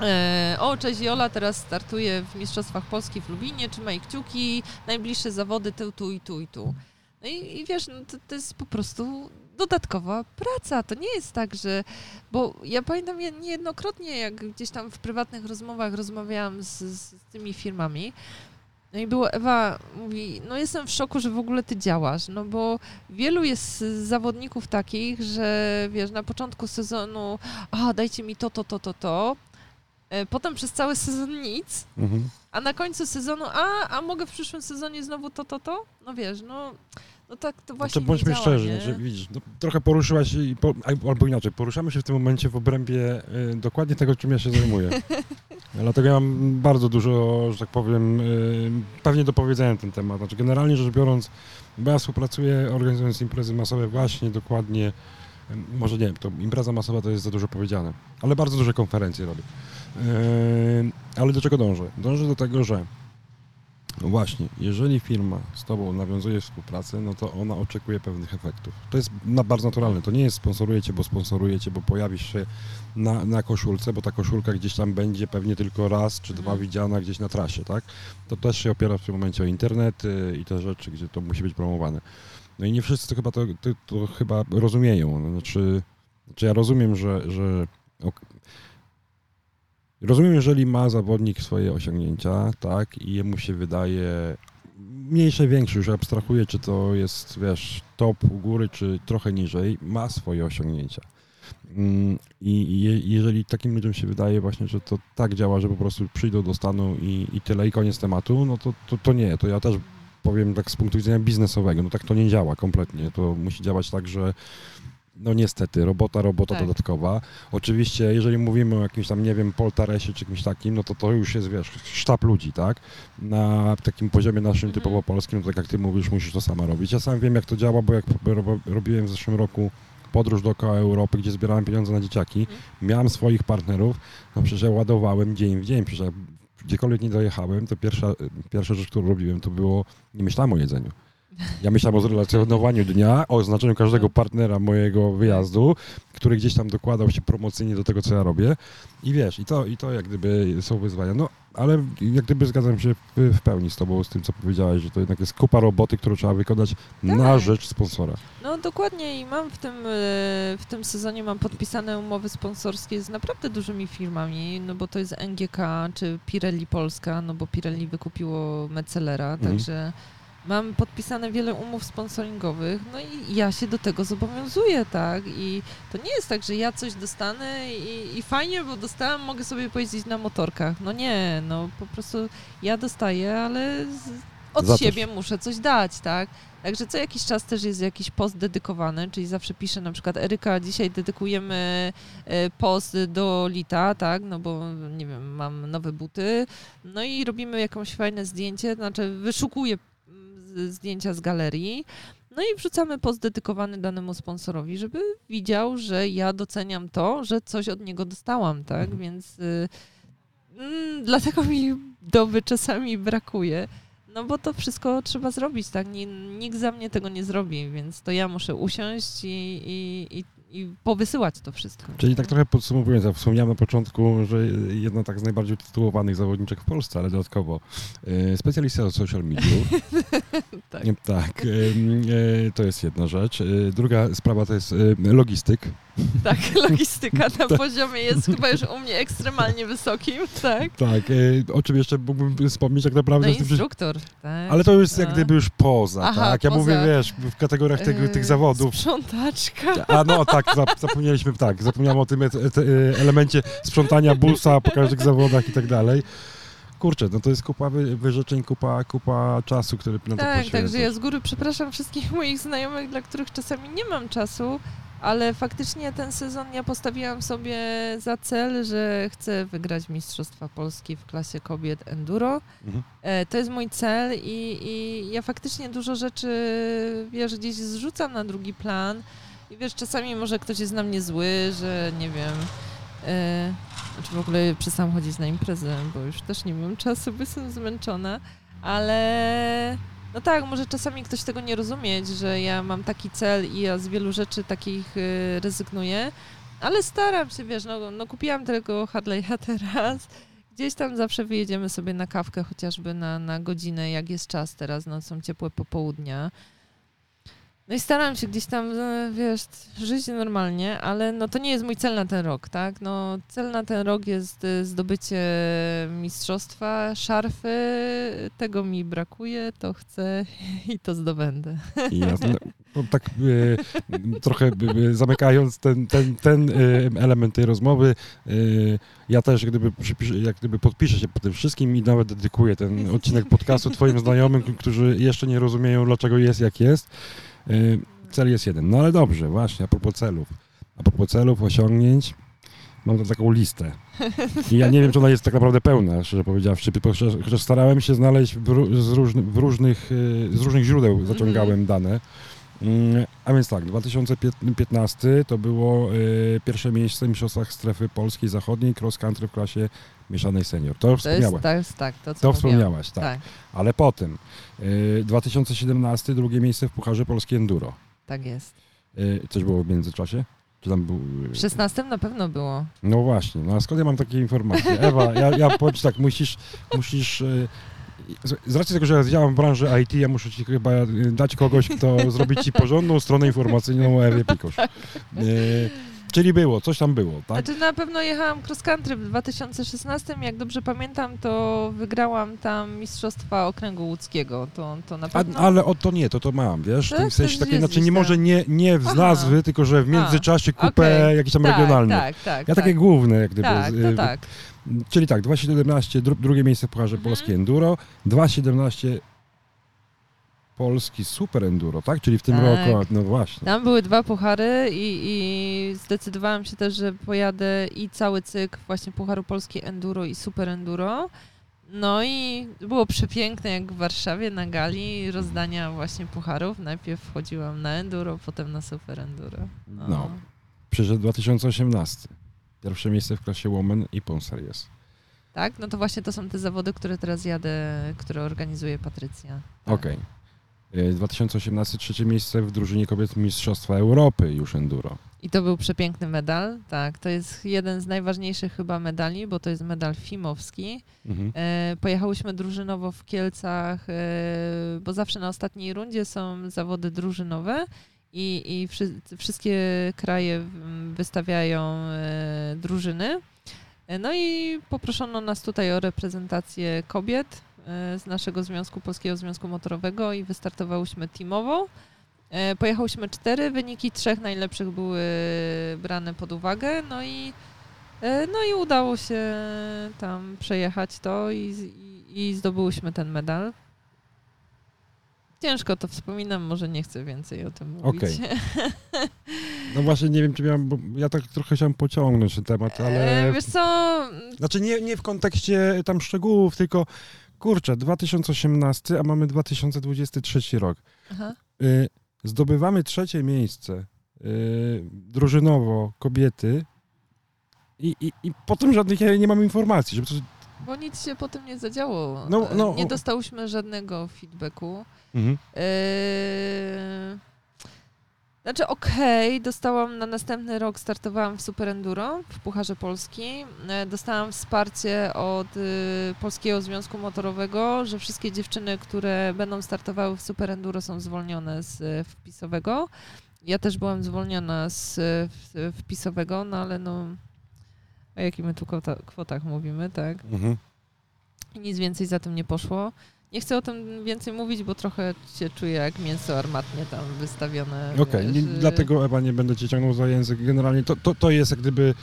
e, o, cześć Jola, teraz startuje w Mistrzostwach Polski w Lubinie, trzymaj kciuki, najbliższe zawody tu, tu i tu i tu. No i, i wiesz, no to, to jest po prostu dodatkowa praca. To nie jest tak, że. Bo ja pamiętam ja niejednokrotnie, jak gdzieś tam w prywatnych rozmowach rozmawiałam z, z tymi firmami. No i było, Ewa mówi, no jestem w szoku, że w ogóle ty działasz, no bo wielu jest zawodników takich, że wiesz, na początku sezonu, a dajcie mi to, to, to, to, to, e, potem przez cały sezon nic, Mhm. a na końcu sezonu, a, a mogę w przyszłym sezonie znowu to, to, to? No wiesz, no, no tak to właśnie Znaczy, bądźmy działa, szczerzy, nie? że widzisz, no, trochę poruszyłaś, i po, albo inaczej, poruszamy się w tym momencie w obrębie y, dokładnie tego, czym ja się zajmuję. Dlatego ja mam bardzo dużo, że tak powiem, y, pewnie do powiedzenia na ten temat. Znaczy, generalnie rzecz biorąc, bo ja współpracuję organizując imprezy masowe właśnie dokładnie, y, może nie, to impreza masowa to jest za dużo powiedziane, ale bardzo duże konferencje robię. Y, ale do czego dążę? Dążę do tego, że no właśnie, jeżeli firma z Tobą nawiązuje współpracę, no to ona oczekuje pewnych efektów. To jest na, bardzo naturalne. To nie jest sponsorujecie, bo sponsorujecie, bo pojawisz się na, na koszulce, bo ta koszulka gdzieś tam będzie pewnie tylko raz czy dwa Mhm. widziana gdzieś na trasie, tak? To też się opiera w tym momencie o internet i te rzeczy, gdzie to musi być promowane. No i nie wszyscy to chyba, to, to, to chyba rozumieją. Znaczy, znaczy ja rozumiem, że, że Rozumiem, jeżeli ma zawodnik swoje osiągnięcia, tak, i jemu się wydaje mniejsze, większe, już abstrahuję, czy to jest, wiesz, top u góry, czy trochę niżej, ma swoje osiągnięcia. Mm, I je, jeżeli takim ludziom się wydaje właśnie, że to tak działa, że po prostu przyjdą do stanu i, i tyle, i koniec tematu, no to, to, to nie, to ja też powiem tak z punktu widzenia biznesowego, no tak to nie działa kompletnie, to musi działać tak, że no niestety, robota, robota Tak. dodatkowa. Oczywiście, jeżeli mówimy o jakimś tam, nie wiem, poltaresie czy kimś takim, no to to już jest, wiesz, sztab ludzi, tak? Na takim poziomie naszym Mhm. typowo polskim, no tak jak ty mówisz, musisz to sama robić. Ja sam wiem, jak to działa, bo jak ro- robiłem w zeszłym roku podróż dookoła Europy, gdzie zbierałem pieniądze na dzieciaki, Mhm. miałem swoich partnerów, no przecież ja ładowałem dzień w dzień, przecież jak gdziekolwiek nie dojechałem, to pierwsza, pierwsza rzecz, którą robiłem, to było, nie myślałem o jedzeniu. Ja myślałem o zrelacjonowaniu dnia, o oznaczeniu każdego partnera mojego wyjazdu, który gdzieś tam dokładał się promocyjnie do tego, co ja robię. I wiesz, i to, i to jak gdyby są wyzwania. No, ale jak gdyby zgadzam się w, pełni z tobą, z tym, co powiedziałaś, że to jednak jest kupa roboty, którą trzeba wykonać na Tak. rzecz sponsora. No dokładnie i mam w tym, e, w tym sezonie mam podpisane umowy sponsorskie z naprawdę dużymi firmami, no bo to jest NGK czy Pirelli Polska, no bo Pirelli wykupiło Metzelera, Mhm. także mam podpisane wiele umów sponsoringowych, no i ja się do tego zobowiązuję, tak, i to nie jest tak, że ja coś dostanę i, i fajnie, bo dostałam, mogę sobie pojeździć na motorkach, no nie, no po prostu ja dostaję, ale z, od siebie muszę coś dać, tak, Także co jakiś czas też jest jakiś post dedykowany, czyli zawsze piszę na przykład Eryka, dzisiaj dedykujemy e, post do Lita, tak, no bo nie wiem, mam nowe buty, no i robimy jakieś fajne zdjęcie, znaczy wyszukuję zdjęcia z galerii, no i wrzucamy post dedykowany danemu sponsorowi, żeby widział, że ja doceniam to, że coś od niego dostałam, tak, Mhm. więc y, mm, dlatego mi doby czasami brakuje. No bo to wszystko trzeba zrobić, tak? Ni- Nikt za mnie tego nie zrobi, więc to ja muszę usiąść i, i, i, i powysyłać to wszystko. Czyli tak trochę podsumowując, ja wspomniałem na początku, że jedna tak z najbardziej tytułowanych zawodniczek w Polsce, ale dodatkowo e, specjalista od social media. Tak. Tak, e, to jest jedna rzecz. E, Druga sprawa to jest e, logistyk. Tak, logistyka na poziomie jest chyba już u mnie ekstremalnie wysokim, tak? Tak, e, o czym jeszcze mógłbym wspomnieć tak No naprawdę. że- instruktor, tak. ale to jest jak A. gdyby już poza, Aha, tak? Ja poza. mówię, wiesz, w kategoriach tych, Yy, tych zawodów. Sprzątaczka. A no tak, zap- zapomnieliśmy, tak, zapomniałem o tym e- e- elemencie sprzątania busa po każdych zawodach i tak dalej. Kurczę, no to jest kupa wy- wyrzeczeń, kupa, kupa czasu, który na to Tak, także ja z góry przepraszam wszystkich moich znajomych, dla których czasami nie mam czasu, ale faktycznie ten sezon ja postawiłam sobie za cel, że chcę wygrać Mistrzostwa Polski w klasie kobiet enduro. Mhm. E, To jest mój cel i, i ja faktycznie dużo rzeczy, wiesz, gdzieś zrzucam na drugi plan. I wiesz, czasami może ktoś jest na mnie zły, że nie wiem, e, czy w ogóle przestałam chodzić na imprezę, bo już też nie mam czasu, bo jestem zmęczona, ale no tak, może czasami ktoś tego nie rozumieć, że ja mam taki cel i ja z wielu rzeczy takich e, rezygnuję, ale staram się, wiesz, no, no kupiłam tego Harley'a teraz, gdzieś tam zawsze wyjedziemy sobie na kawkę, chociażby na, na godzinę, jak jest czas teraz, no są ciepłe popołudnia. No i staram się gdzieś tam, e, wiesz, żyć normalnie, ale no to nie jest mój cel na ten rok, tak? No cel na ten rok jest e, zdobycie mistrzostwa, szarfy, tego mi brakuje, to chcę i to zdobędę. Jasne. No, tak e, trochę e, zamykając ten, ten, ten e, element tej rozmowy, e, ja też gdyby, jak gdyby podpiszę się po tym wszystkim i nawet dedykuję ten odcinek podcastu twoim znajomym, którzy jeszcze nie rozumieją, dlaczego jest jak jest. E, cel jest jeden. No ale dobrze, właśnie, a propos celów. A propos celów, osiągnięć, mam tu taką listę. I ja nie wiem, czy ona jest tak naprawdę pełna, szczerze powiedziawszy, chociaż starałem się znaleźć w, z, różny, w różnych, e, z różnych źródeł zaciągałem dane. Mm, A więc tak, 2015 to było e, pierwsze miejsce w Mistrzostwach Strefy Polskiej Zachodniej cross country w klasie mieszanej senior. To To wspomniałaś. to jest tak, to To wspomniałaś, tak. tak. Ale potem e, 2017 drugie miejsce w Pucharze Polski Enduro. Tak jest. E, Coś było w międzyczasie? Czy tam był... e, W 16 na pewno było. No właśnie, no a skąd ja mam takie informacje? Ewa, ja, ja powiem tak, musisz, musisz e, z, racji tego, że ja w branży IT, ja muszę ci chyba dać kogoś, kto zrobi ci porządną stronę informacyjną o Ewie Pikusz. Czyli było, coś tam było, tak? Znaczy na pewno jechałam cross country w 2016, jak dobrze pamiętam, to wygrałam tam Mistrzostwa Okręgu Łódzkiego. To, to na A, pewno... ale o to nie, to to mam, wiesz? Tak? w sensie takiej, znaczy nie może nie, nie z Aha. nazwy, tylko że w międzyczasie kupę jakichś tam tak. Tak, tak. Ja tak. takie główne, jak gdyby. Tak, to y, tak. Czyli tak, 2017 dru, drugie miejsce w Pucharze Mhm. Polski Enduro, 2017 Polski Super Enduro, tak? Czyli w tym Tak. roku, no właśnie. Tam były dwa puchary i, i zdecydowałam się też, że pojadę i cały cykl właśnie Pucharu Polski Enduro i Super Enduro. No i było przepiękne jak w Warszawie na gali rozdania właśnie pucharów. Najpierw wchodziłam na Enduro, potem na Super Enduro. No. No. Przyszedł 2018. Pierwsze miejsce w klasie Woman i Pon Series. Tak? No to właśnie to są te zawody, które teraz jadę, które organizuje Patrycja. Tak. Okej. Y, 2018 trzecie miejsce w drużynie kobiet Mistrzostwa Europy już Enduro. I to był przepiękny medal. Tak, to jest jeden z najważniejszych chyba medali, bo to jest medal FIMowski. Mhm. E, pojechałyśmy drużynowo w Kielcach, e, bo zawsze na ostatniej rundzie są zawody drużynowe i, i wszy, wszystkie kraje wystawiają e, drużyny. E, No i poproszono nas tutaj o reprezentację kobiet e, z naszego związku, Polskiego Związku Motorowego i wystartowałyśmy teamowo. E, Pojechałyśmy cztery, wyniki trzech najlepszych były brane pod uwagę, no i E, No i udało się tam przejechać to i, i, i zdobyłyśmy ten medal. Ciężko to wspominam, może nie chcę więcej o tym mówić. Okej. No właśnie nie wiem, czy miałem, bo ja tak trochę chciałem pociągnąć ten temat, ale... E, Wiesz co, Znaczy nie, nie w kontekście tam szczegółów, tylko kurczę, 2018, a mamy 2023 rok. aha, Y, zdobywamy trzecie miejsce y, drużynowo kobiety i, i, i potem żadnych ja nie mam informacji, żeby coś... bo nic się po tym nie zadziało. No, no, nie dostałyśmy żadnego feedbacku. Mhm. Eee, Znaczy, okej, dostałam na następny rok, startowałam w Super Enduro w Pucharze Polski. E, Dostałam wsparcie od y, Polskiego Związku Motorowego, że wszystkie dziewczyny, które będą startowały w Super Enduro są zwolnione z y, wpisowego. Ja też byłam zwolniona z y, w- wpisowego, no ale no o jakich my tu kwota, kwotach mówimy, tak? Mhm. I nic więcej za tym nie poszło. Nie chcę o tym więcej mówić, bo trochę się czuję jak mięso armatnie tam wystawione. Okej, wiesz, dlatego Ewa nie będę cię ciągnął za język. Generalnie to, to, to jest jak gdyby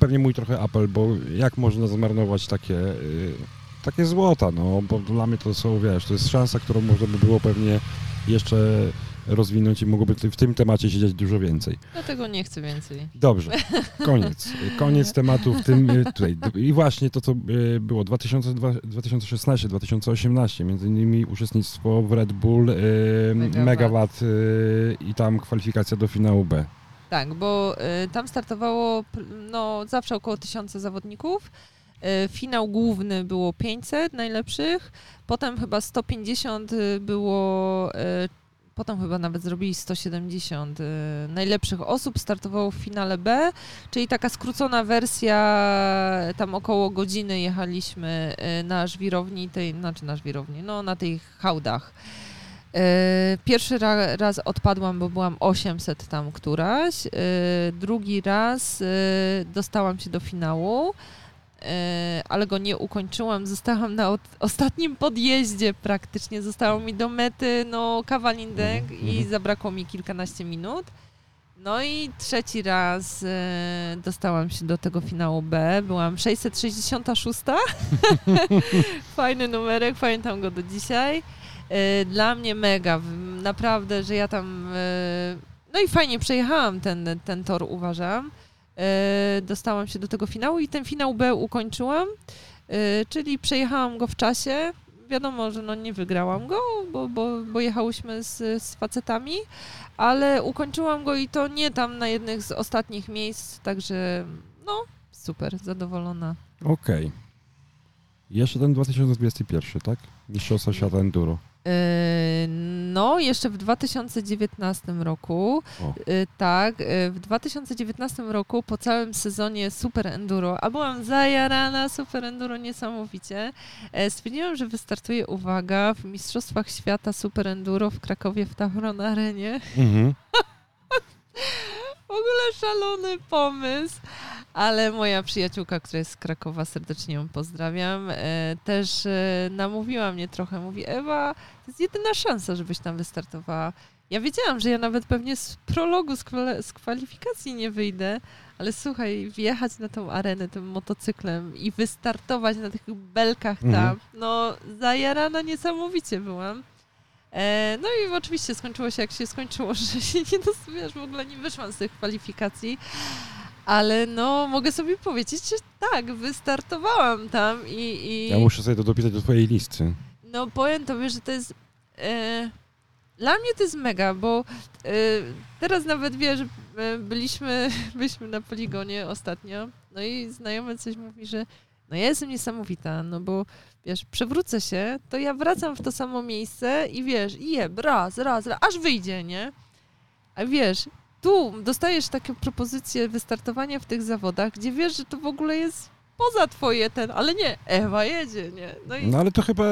pewnie mój trochę apel, bo jak można zmarnować takie, y, takie złota, no, bo dla mnie to są, wiesz, to jest szansa, którą można by było pewnie jeszcze rozwinąć i mogłoby w tym temacie siedzieć dużo więcej. Dlatego nie chcę więcej. Dobrze, koniec. Koniec tematu w tym y, tutaj. I właśnie to, co y, było 2016-2018, między innymi uczestnictwo w Red Bull y, Megawatt. Megawatt i tam kwalifikacja do finału B. Tak, bo tam startowało no, zawsze około tysiąca zawodników. Finał główny było 500 najlepszych, potem chyba 150 y, było, potem chyba nawet zrobili 170 y, najlepszych osób startowało w finale B, czyli taka skrócona wersja, tam około godziny jechaliśmy y, na żwirowni, tej, znaczy na żwirowni, no na tych hałdach. E, Pierwszy ra, raz odpadłam, bo byłam 800 tam któraś. Drugi raz dostałam się do finału, ale go nie ukończyłam. Zostałam na ostatnim podjeździe praktycznie. Zostało mi do mety no kawalindek Mhm, i mhm. zabrakło mi kilkanaście minut. No i trzeci raz e, dostałam się do tego finału B. Byłam 666. Fajny numerek, pamiętam go do dzisiaj. E, Dla mnie mega, naprawdę, że ja tam. e, No i fajnie przejechałam ten, ten tor, uważam. E, Dostałam się do tego finału i ten finał B ukończyłam, e, czyli przejechałam go w czasie. Wiadomo, że no nie wygrałam go, bo, bo, bo jechałyśmy z, z facetami, ale ukończyłam go i to nie tam na jednych z ostatnich miejsc, także no super, zadowolona. Okej. Jeszcze ten 2021, tak? Mistrzostwa Świata Enduro. Yy, No, jeszcze w 2019 roku, O. yy, tak, yy, w 2019 roku po całym sezonie Super Enduro, a byłam zajarana Super Enduro niesamowicie, e, stwierdziłam, że wystartuję, uwaga, w Mistrzostwach Świata Super Enduro w Krakowie w Tauron Arenie. Mhm. W ogóle szalony pomysł. Ale moja przyjaciółka, która jest z Krakowa, serdecznie ją pozdrawiam, e, też e, namówiła mnie trochę. Mówi, Ewa, to jest jedyna szansa, żebyś tam wystartowała. Ja wiedziałam, że ja nawet pewnie z prologu, z, kwalifikacji nie wyjdę, ale słuchaj, wjechać na tą arenę tym motocyklem i wystartować na tych belkach tam, Mhm. no zajarana niesamowicie byłam. E, no i oczywiście skończyło się jak się skończyło, że się nie dostawiasz, w ogóle nie wyszłam z tych kwalifikacji. Ale no, mogę sobie powiedzieć, że tak, wystartowałam tam i, i Ja muszę sobie to dopisać do twojej listy. no powiem tobie, że to jest e, dla mnie to jest mega, bo e, teraz nawet wiesz, e, byliśmy, byliśmy na poligonie ostatnio, no i znajomy coś mówi, że no ja jestem niesamowita, no bo wiesz, przewrócę się, to ja wracam w to samo miejsce i wiesz, i jeb, raz, raz, raz, aż wyjdzie, nie? A wiesz, tu dostajesz takie propozycje wystartowania w tych zawodach, gdzie wiesz, że to w ogóle jest poza twoje ten, ale nie, Ewa jedzie, nie? No i No ale to chyba,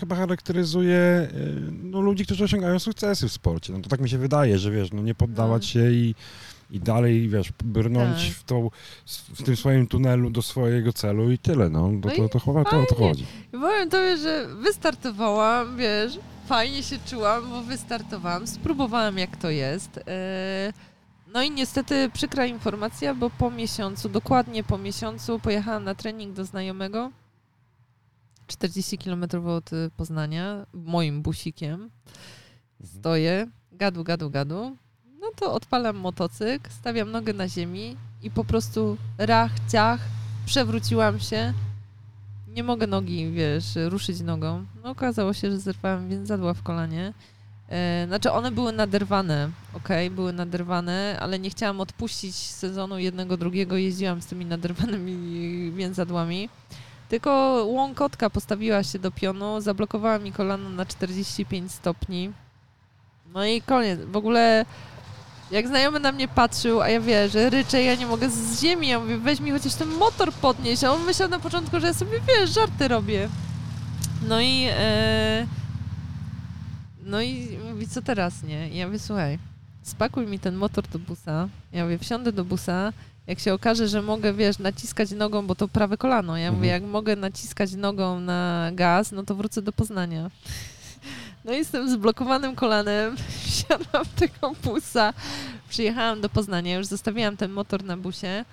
chyba charakteryzuje y, no, ludzi, którzy osiągają sukcesy w sporcie. No to tak mi się wydaje, że wiesz, no nie poddawać No. się i, i dalej, wiesz, brnąć Tak. w, tą, w tym swoim tunelu do swojego celu i tyle, no. To, No to, to, chyba to o to chodzi. Powiem tobie, że wystartowałam, wiesz, fajnie się czułam, bo wystartowałam, spróbowałam jak to jest. e, No i niestety przykra informacja, bo po miesiącu, dokładnie po miesiącu pojechałam na trening do znajomego. 40 km od y, Poznania, moim busikiem. Mhm. Stoję, gadu, gadu, gadu. No to odpalam motocykl, stawiam nogę na ziemi i po prostu rach, ciach, przewróciłam się. Nie mogę nogi, wiesz, ruszyć nogą. No okazało się, że zerwałem więzadła w kolanie. E, znaczy one były naderwane, okej, były naderwane, ale nie chciałam odpuścić sezonu jednego, drugiego. Jeździłam z tymi naderwanymi więzadłami. Tylko łąkotka postawiła się do pionu, zablokowała mi kolano na 45 stopni. No i koniec. W ogóle jak znajomy na mnie patrzył, a ja wie, że ryczę, ja nie mogę z ziemi, ja mówię, weź mi chociaż ten motor podnieść, a on myślał na początku, że ja sobie, wiesz, żarty robię. No i e, no i mówi, co teraz, nie? I ja mówię, słuchaj, spakuj mi ten motor do busa. Ja mówię, wsiądę do busa, jak się okaże, że mogę, wiesz, naciskać nogą, bo to prawe kolano. Ja mówię, jak mogę naciskać nogą na gaz, no to wrócę do Poznania. No i z tym zblokowanym kolanem wsiadłam tego busa, przyjechałam do Poznania, już zostawiłam ten motor na busie.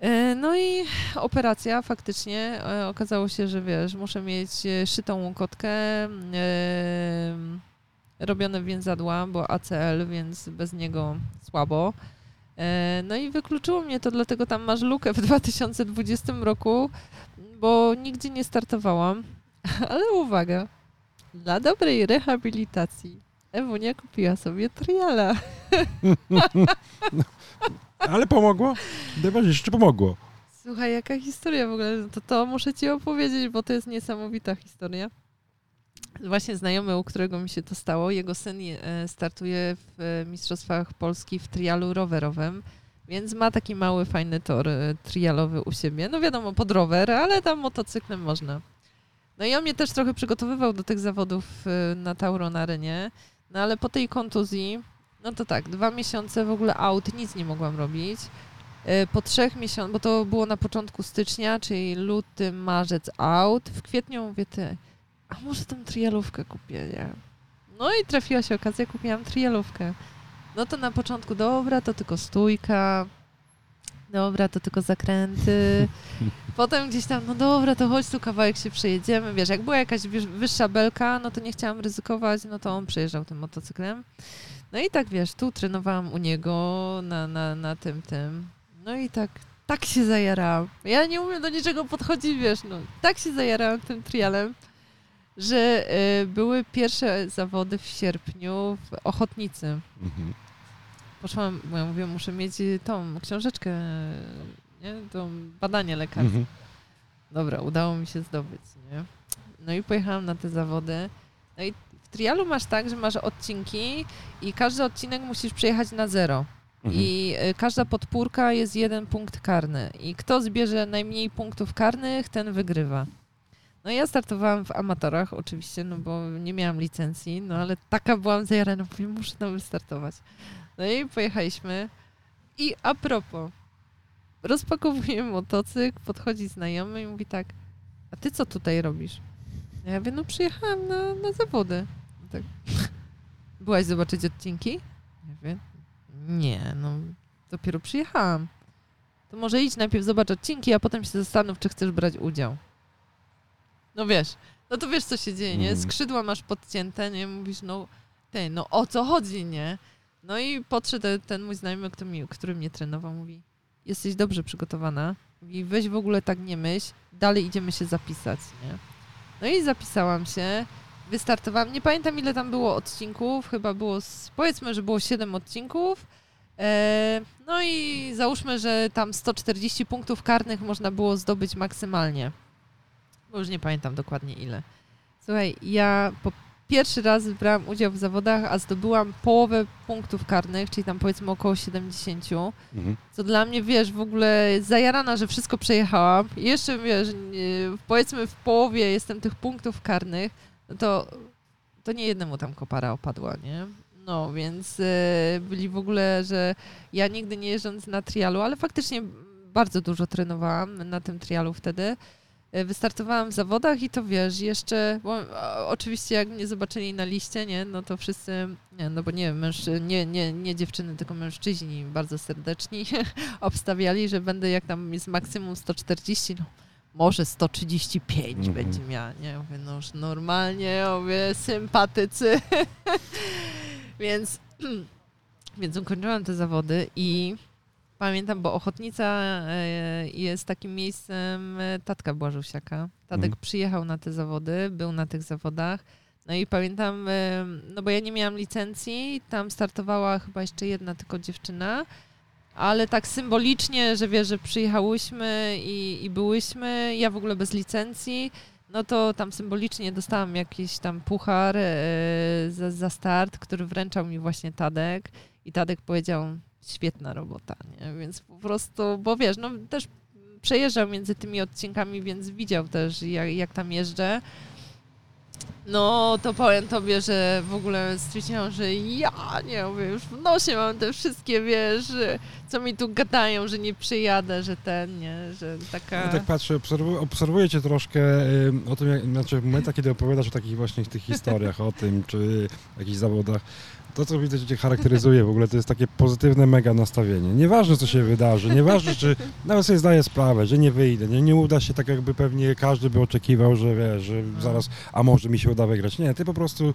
E, No i operacja faktycznie. e, Okazało się, że wiesz, muszę mieć e, szytą łąkotkę, e, robione więzadła, bo ACL, więc bez niego słabo. No i wykluczyło mnie to, dlatego tam masz lukę w 2020 roku, bo nigdzie nie startowałam. Ale uwaga, dla dobrej rehabilitacji Ewunia kupiła sobie triala. Ale pomogło? Najważniejsze, czy pomogło? Słuchaj, jaka historia w ogóle, no to, to muszę ci opowiedzieć, bo to jest niesamowita historia. Właśnie znajomy, u którego mi się to stało, jego syn e, startuje w e, Mistrzostwach Polski w trialu rowerowym, więc ma taki mały, fajny tor e, trialowy u siebie. No wiadomo, pod rower, ale tam motocyklem można. No i on mnie też trochę przygotowywał do tych zawodów y, na Tauro na arenie, no ale po tej kontuzji, no to tak, dwa miesiące w ogóle out, nic nie mogłam robić. Y, Po trzech miesiącach, bo to było na początku stycznia, czyli luty, marzec out. W kwietniu mówię, ty, a może tą trialówkę kupię, nie? No i trafiła się okazja, kupiłam trialówkę. No to na początku, dobra, to tylko stójka, dobra, to tylko zakręty. Potem gdzieś tam, no dobra, to chodź tu kawałek się przejedziemy. Wiesz, jak była jakaś wyższa belka, no to nie chciałam ryzykować, no to on przejeżdżał tym motocyklem. No i tak, wiesz, tu trenowałam u niego na, na, na tym, tym. No i tak, tak się zajarałam. Ja nie umiem do niczego podchodzić, wiesz, no. Tak się zajarałam tym trialem, że y, były pierwsze zawody w sierpniu w Ochotnicy. Mhm. Poszłam, bo ja mówię, muszę mieć y, tą książeczkę, nie? To badanie lekarskie. Mhm. Dobra, udało mi się zdobyć, nie? No i pojechałam na te zawody. No i w trialu masz tak, że masz odcinki i każdy odcinek musisz przejechać na zero. Mhm. I y, każda podpórka jest jeden punkt karny. I kto zbierze najmniej punktów karnych, ten wygrywa. No ja startowałam w amatorach oczywiście, no bo nie miałam licencji, no ale taka byłam zajarana, mówię, muszę tam wystartować. No i pojechaliśmy. I a propos, rozpakowuję motocykl, podchodzi znajomy i mówi tak, a ty co tutaj robisz? Ja mówię, no przyjechałam na, na zawody. Tak. Byłaś zobaczyć odcinki? Ja mówię, nie, no dopiero przyjechałam. To może idź najpierw zobacz odcinki, a potem się zastanów, czy chcesz brać udział. No wiesz, no to wiesz, co się dzieje, nie? Mhm. Skrzydła masz podcięte, nie? Mówisz, no ty, no o co chodzi, nie? No i podszedł ten mój znajomy, który, mi, który mnie trenował, mówi, jesteś dobrze przygotowana, mówi, weź w ogóle tak nie myśl, dalej idziemy się zapisać, nie? No i zapisałam się, wystartowałam, nie pamiętam ile tam było odcinków, chyba było, powiedzmy, że było 7 odcinków, e, no i załóżmy, że tam 140 punktów karnych można było zdobyć maksymalnie, bo już nie pamiętam dokładnie ile. Słuchaj, ja po pierwszy raz brałam udział w zawodach, a zdobyłam połowę punktów karnych, czyli tam powiedzmy około 70. Mhm. Co dla mnie, wiesz, w ogóle zajarana, że wszystko przejechałam. I jeszcze, wiesz, powiedzmy w połowie jestem tych punktów karnych, no to, to nie jednemu tam kopara opadła, nie? No, więc e, byli w ogóle, że ja nigdy nie jeżdżąc na trialu, ale faktycznie bardzo dużo trenowałam na tym trialu wtedy. E, Wystartowałam w zawodach i to wiesz, jeszcze, bo oczywiście jak mnie zobaczyli na liście, nie, no to wszyscy, nie, no bo nie mężczy, nie, nie, nie dziewczyny, tylko mężczyźni bardzo serdeczni obstawiali, że będę jak tam jest maksimum 140, no może 135 Mhm. będzie miała, nie, ja mówię, no już normalnie, mówię, sympatycy, więc, więc ukończyłam te zawody i Pamiętam, bo Ochotnica e, jest takim miejscem e, tatka Błażusiaka. Tadek Mhm. przyjechał na te zawody, był na tych zawodach. No i pamiętam, e, no bo ja nie miałam licencji, tam startowała chyba jeszcze jedna tylko dziewczyna, ale tak symbolicznie, że wiesz, że przyjechałyśmy i, i byłyśmy, ja w ogóle bez licencji, no to tam symbolicznie dostałam jakiś tam puchar za, za start, który wręczał mi właśnie Tadek i Tadek powiedział, świetna robota, nie? Więc po prostu, bo wiesz, no też przejeżdżał między tymi odcinkami, więc widział też, jak, jak tam jeżdżę. No, to powiem tobie, że w ogóle stwierdziłam, że ja, nie mówię, już w nosie mam te wszystkie, wiesz, co mi tu gadają, że nie przyjadę, że ten, nie, że taka... Ja tak patrzę, obserwuję, obserwuję cię troszkę y, o tym, jak, znaczy w momentach, kiedy opowiadasz o takich właśnie tych historiach, o tym, czy jakichś zawodach, to, co widzę, że cię charakteryzuje w ogóle, to jest takie pozytywne mega nastawienie. Nieważne, co się wydarzy, nieważne, czy nawet sobie zdaję sprawę, że nie wyjdę, nie, nie uda się tak, jakby pewnie każdy by oczekiwał, że wiesz, że zaraz, a może mi się uda wygrać. Nie, ty po prostu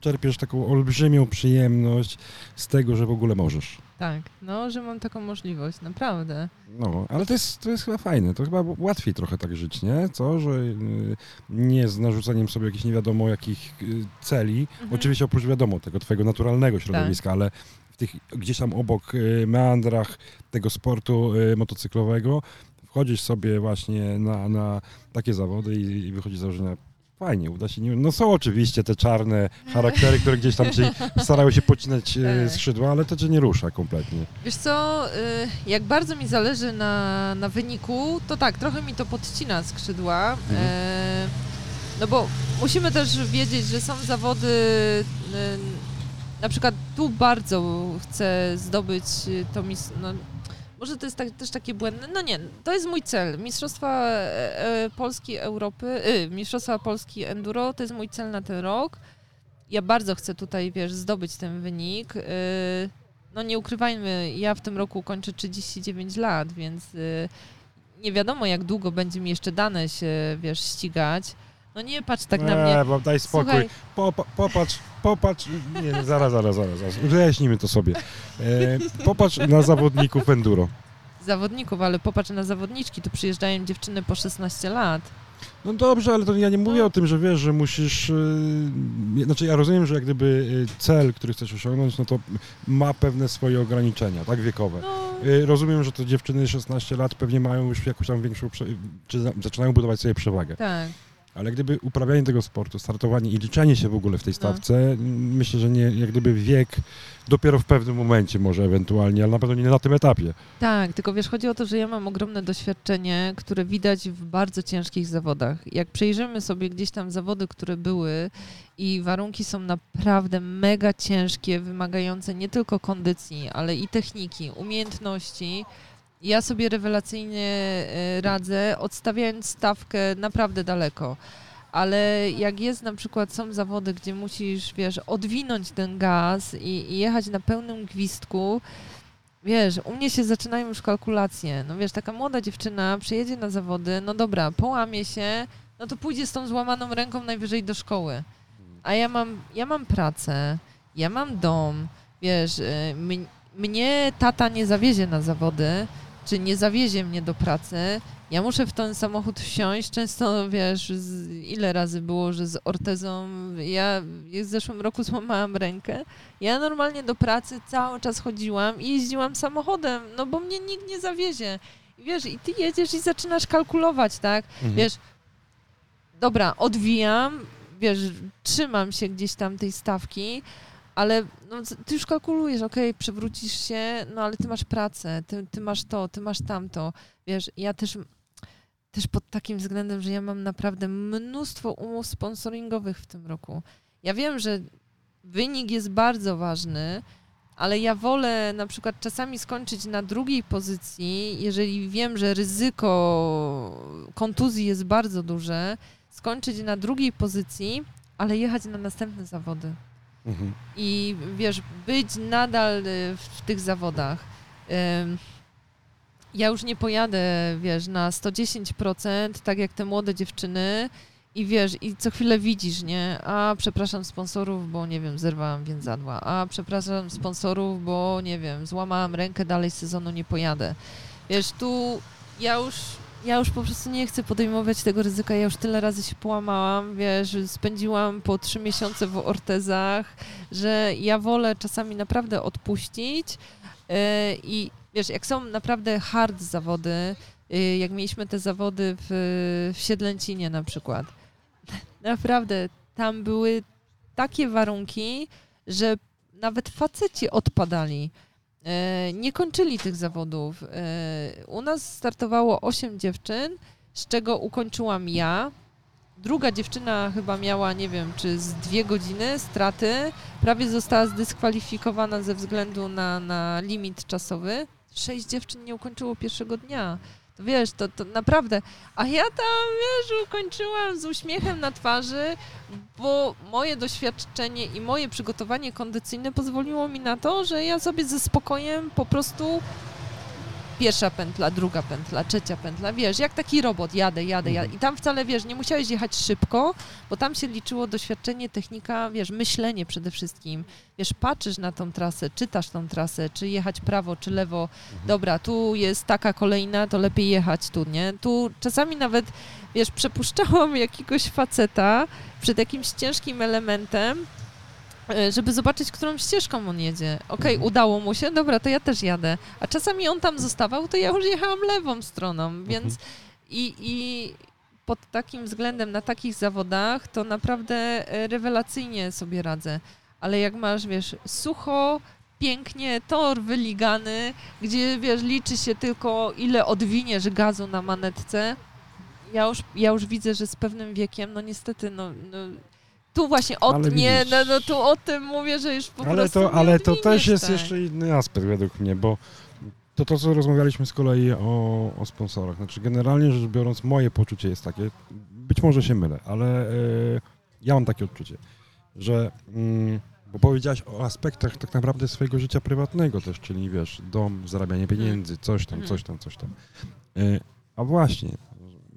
czerpiesz taką olbrzymią przyjemność z tego, że w ogóle możesz. Tak, no, że mam taką możliwość, naprawdę. No, ale to jest, to jest chyba fajne. To chyba łatwiej trochę tak żyć, nie? Co, że y, nie z narzucaniem sobie jakichś nie wiadomo jakich y, celi. Mhm. Oczywiście oprócz wiadomo tego twojego naturalnego środowiska, ale w tych gdzieś tam obok y, meandrach tego sportu motocyklowego wchodzisz sobie właśnie na, na takie zawody i, i wychodzi z założenia fajnie, uda się. Nie... No są oczywiście te czarne charaktery, które gdzieś tam ci starały się pocinać y, Tak. skrzydła, ale to cię nie rusza kompletnie. Wiesz co, y, jak bardzo mi zależy na, na wyniku, to tak, trochę mi to podcina skrzydła. Mhm. E, No bo musimy też wiedzieć, że są zawody, y, na przykład tu bardzo chcę zdobyć to mis... No, może to jest tak, też takie błędne. No nie, to jest mój cel. Mistrzostwa e, e, Polski Europy, y, Mistrzostwa Polski Enduro to jest mój cel na ten rok. Ja bardzo chcę tutaj, wiesz, zdobyć ten wynik. Y, no nie ukrywajmy, ja w tym roku kończę 39 lat, więc y, nie wiadomo jak długo będzie mi jeszcze dane się, wiesz, ścigać. No nie patrz tak na mnie. Nie, bo daj spokój. Słuchaj, Popa, popatrz, popatrz. Nie, zaraz, zaraz, zaraz. zaraz. Wyjaśnijmy to sobie. E, popatrz na zawodników enduro. zawodników, ale popatrz na zawodniczki, tu przyjeżdżają dziewczyny po 16 lat. No dobrze, ale to ja nie mówię o tym, że wiesz, że musisz. Yy, znaczy, ja rozumiem, że jak gdyby yy, cel, który chcesz osiągnąć, no to ma pewne swoje ograniczenia, tak, wiekowe. No, Yy, rozumiem, że to dziewczyny 16 lat pewnie mają już jakąś tam większą, prze- czy za, zaczynają budować sobie przewagę. tak. Ale gdyby uprawianie tego sportu, startowanie i liczenie się w ogóle w tej No. stawce, m, myślę, że nie, jak gdyby wiek dopiero w pewnym momencie może ewentualnie, ale na pewno nie na tym etapie. Tak, tylko wiesz, chodzi o to, że ja mam ogromne doświadczenie, które widać w bardzo ciężkich zawodach. Jak przejrzymy sobie gdzieś tam zawody, które były i warunki są naprawdę mega ciężkie, wymagające nie tylko kondycji, ale i techniki, umiejętności. Ja sobie rewelacyjnie e, radzę, odstawiając stawkę naprawdę daleko. Ale jak jest na przykład, są zawody, gdzie musisz, wiesz, odwinąć ten gaz i, i jechać na pełnym gwizdku, Wiesz, u mnie się zaczynają już kalkulacje. No wiesz, taka młoda dziewczyna przyjedzie na zawody, no dobra, połamie się, no to pójdzie z tą złamaną ręką najwyżej do szkoły. A ja mam, ja mam pracę, ja mam dom, wiesz, m- mnie tata nie zawiezie na zawody, czy nie zawiezie mnie do pracy. Ja muszę w ten samochód wsiąść. Często, wiesz, z, ile razy było, że z ortezą. Ja w zeszłym roku złamałam rękę. Ja normalnie do pracy cały czas chodziłam i jeździłam samochodem, no bo mnie nikt nie zawiezie. I wiesz, i ty jedziesz i zaczynasz kalkulować, tak? Mhm. Wiesz, dobra, odwijam, wiesz, trzymam się gdzieś tam tej stawki, ale no, ty już kalkulujesz, okej, przewrócisz się, no ale ty masz pracę, ty, ty masz to, ty masz tamto. Wiesz, ja też, też pod takim względem, że ja mam naprawdę mnóstwo umów sponsoringowych w tym roku. Ja wiem, że wynik jest bardzo ważny, ale ja wolę na przykład czasami skończyć na drugiej pozycji, jeżeli wiem, że ryzyko kontuzji jest bardzo duże, skończyć na drugiej pozycji, ale jechać na następne zawody. I wiesz, być nadal y, w tych zawodach. Ja już nie pojadę, wiesz, na 110%, tak jak te młode dziewczyny. I wiesz, i co chwilę widzisz, nie? A przepraszam sponsorów, bo nie wiem, zerwałam więzadła. A przepraszam sponsorów, bo nie wiem, złamałam rękę, dalej sezonu nie pojadę. Wiesz, tu ja już, ja już po prostu nie chcę podejmować tego ryzyka. Ja już tyle razy się połamałam, wiesz, spędziłam po trzy miesiące w ortezach, że ja wolę czasami naprawdę odpuścić. Yy, I wiesz, jak są naprawdę hard zawody, yy, jak mieliśmy te zawody w, w Siedlęcinie na przykład, naprawdę tam były takie warunki, że nawet faceci odpadali. E, Nie kończyli tych zawodów. E, U nas startowało 8 dziewczyn, z czego ukończyłam ja. Druga dziewczyna chyba miała, nie wiem, czy z dwie godziny straty. Prawie została zdyskwalifikowana ze względu na, na limit czasowy. Sześć dziewczyn nie ukończyło pierwszego dnia. Wiesz, to, to naprawdę. A ja tam, wiesz, ukończyłam z uśmiechem na twarzy, bo moje doświadczenie i moje przygotowanie kondycyjne pozwoliło mi na to, że ja sobie ze spokojem po prostu pierwsza pętla, druga pętla, trzecia pętla, wiesz, jak taki robot, jadę, jadę, jadę. Mhm. I tam wcale, wiesz, nie musiałeś jechać szybko, bo tam się liczyło doświadczenie, technika, wiesz, myślenie przede wszystkim. Wiesz, patrzysz na tą trasę, czytasz tą trasę, czy jechać prawo, czy lewo. Dobra, tu jest taka kolejna, to lepiej jechać tu, nie? Tu czasami nawet, wiesz, przepuszczałam jakiegoś faceta przed jakimś ciężkim elementem, żeby zobaczyć, którą ścieżką on jedzie. Okej, Mhm. udało mu się, dobra, to ja też jadę. A czasami on tam zostawał, to ja już jechałam lewą stroną, więc i, i pod takim względem, na takich zawodach, to naprawdę e, rewelacyjnie sobie radzę. Ale jak masz, wiesz, sucho, pięknie, tor wyligany, gdzie, wiesz, liczy się tylko ile odwiniesz gazu na manetce, ja już, ja już widzę, że z pewnym wiekiem, no niestety, no, no tu właśnie o, Ale nie, no, no tu o tym mówię, że już po Ale prostu to, ale to też jest tak. jeszcze inny aspekt według mnie, bo to to, co rozmawialiśmy z kolei o, o sponsorach. Znaczy generalnie rzecz biorąc, moje poczucie jest takie, być może się mylę, ale e, ja mam takie odczucie, że mm, bo powiedziałaś o aspektach tak naprawdę swojego życia prywatnego też, czyli wiesz, dom, zarabianie pieniędzy, coś tam, Mhm. coś tam, coś tam. E, a właśnie,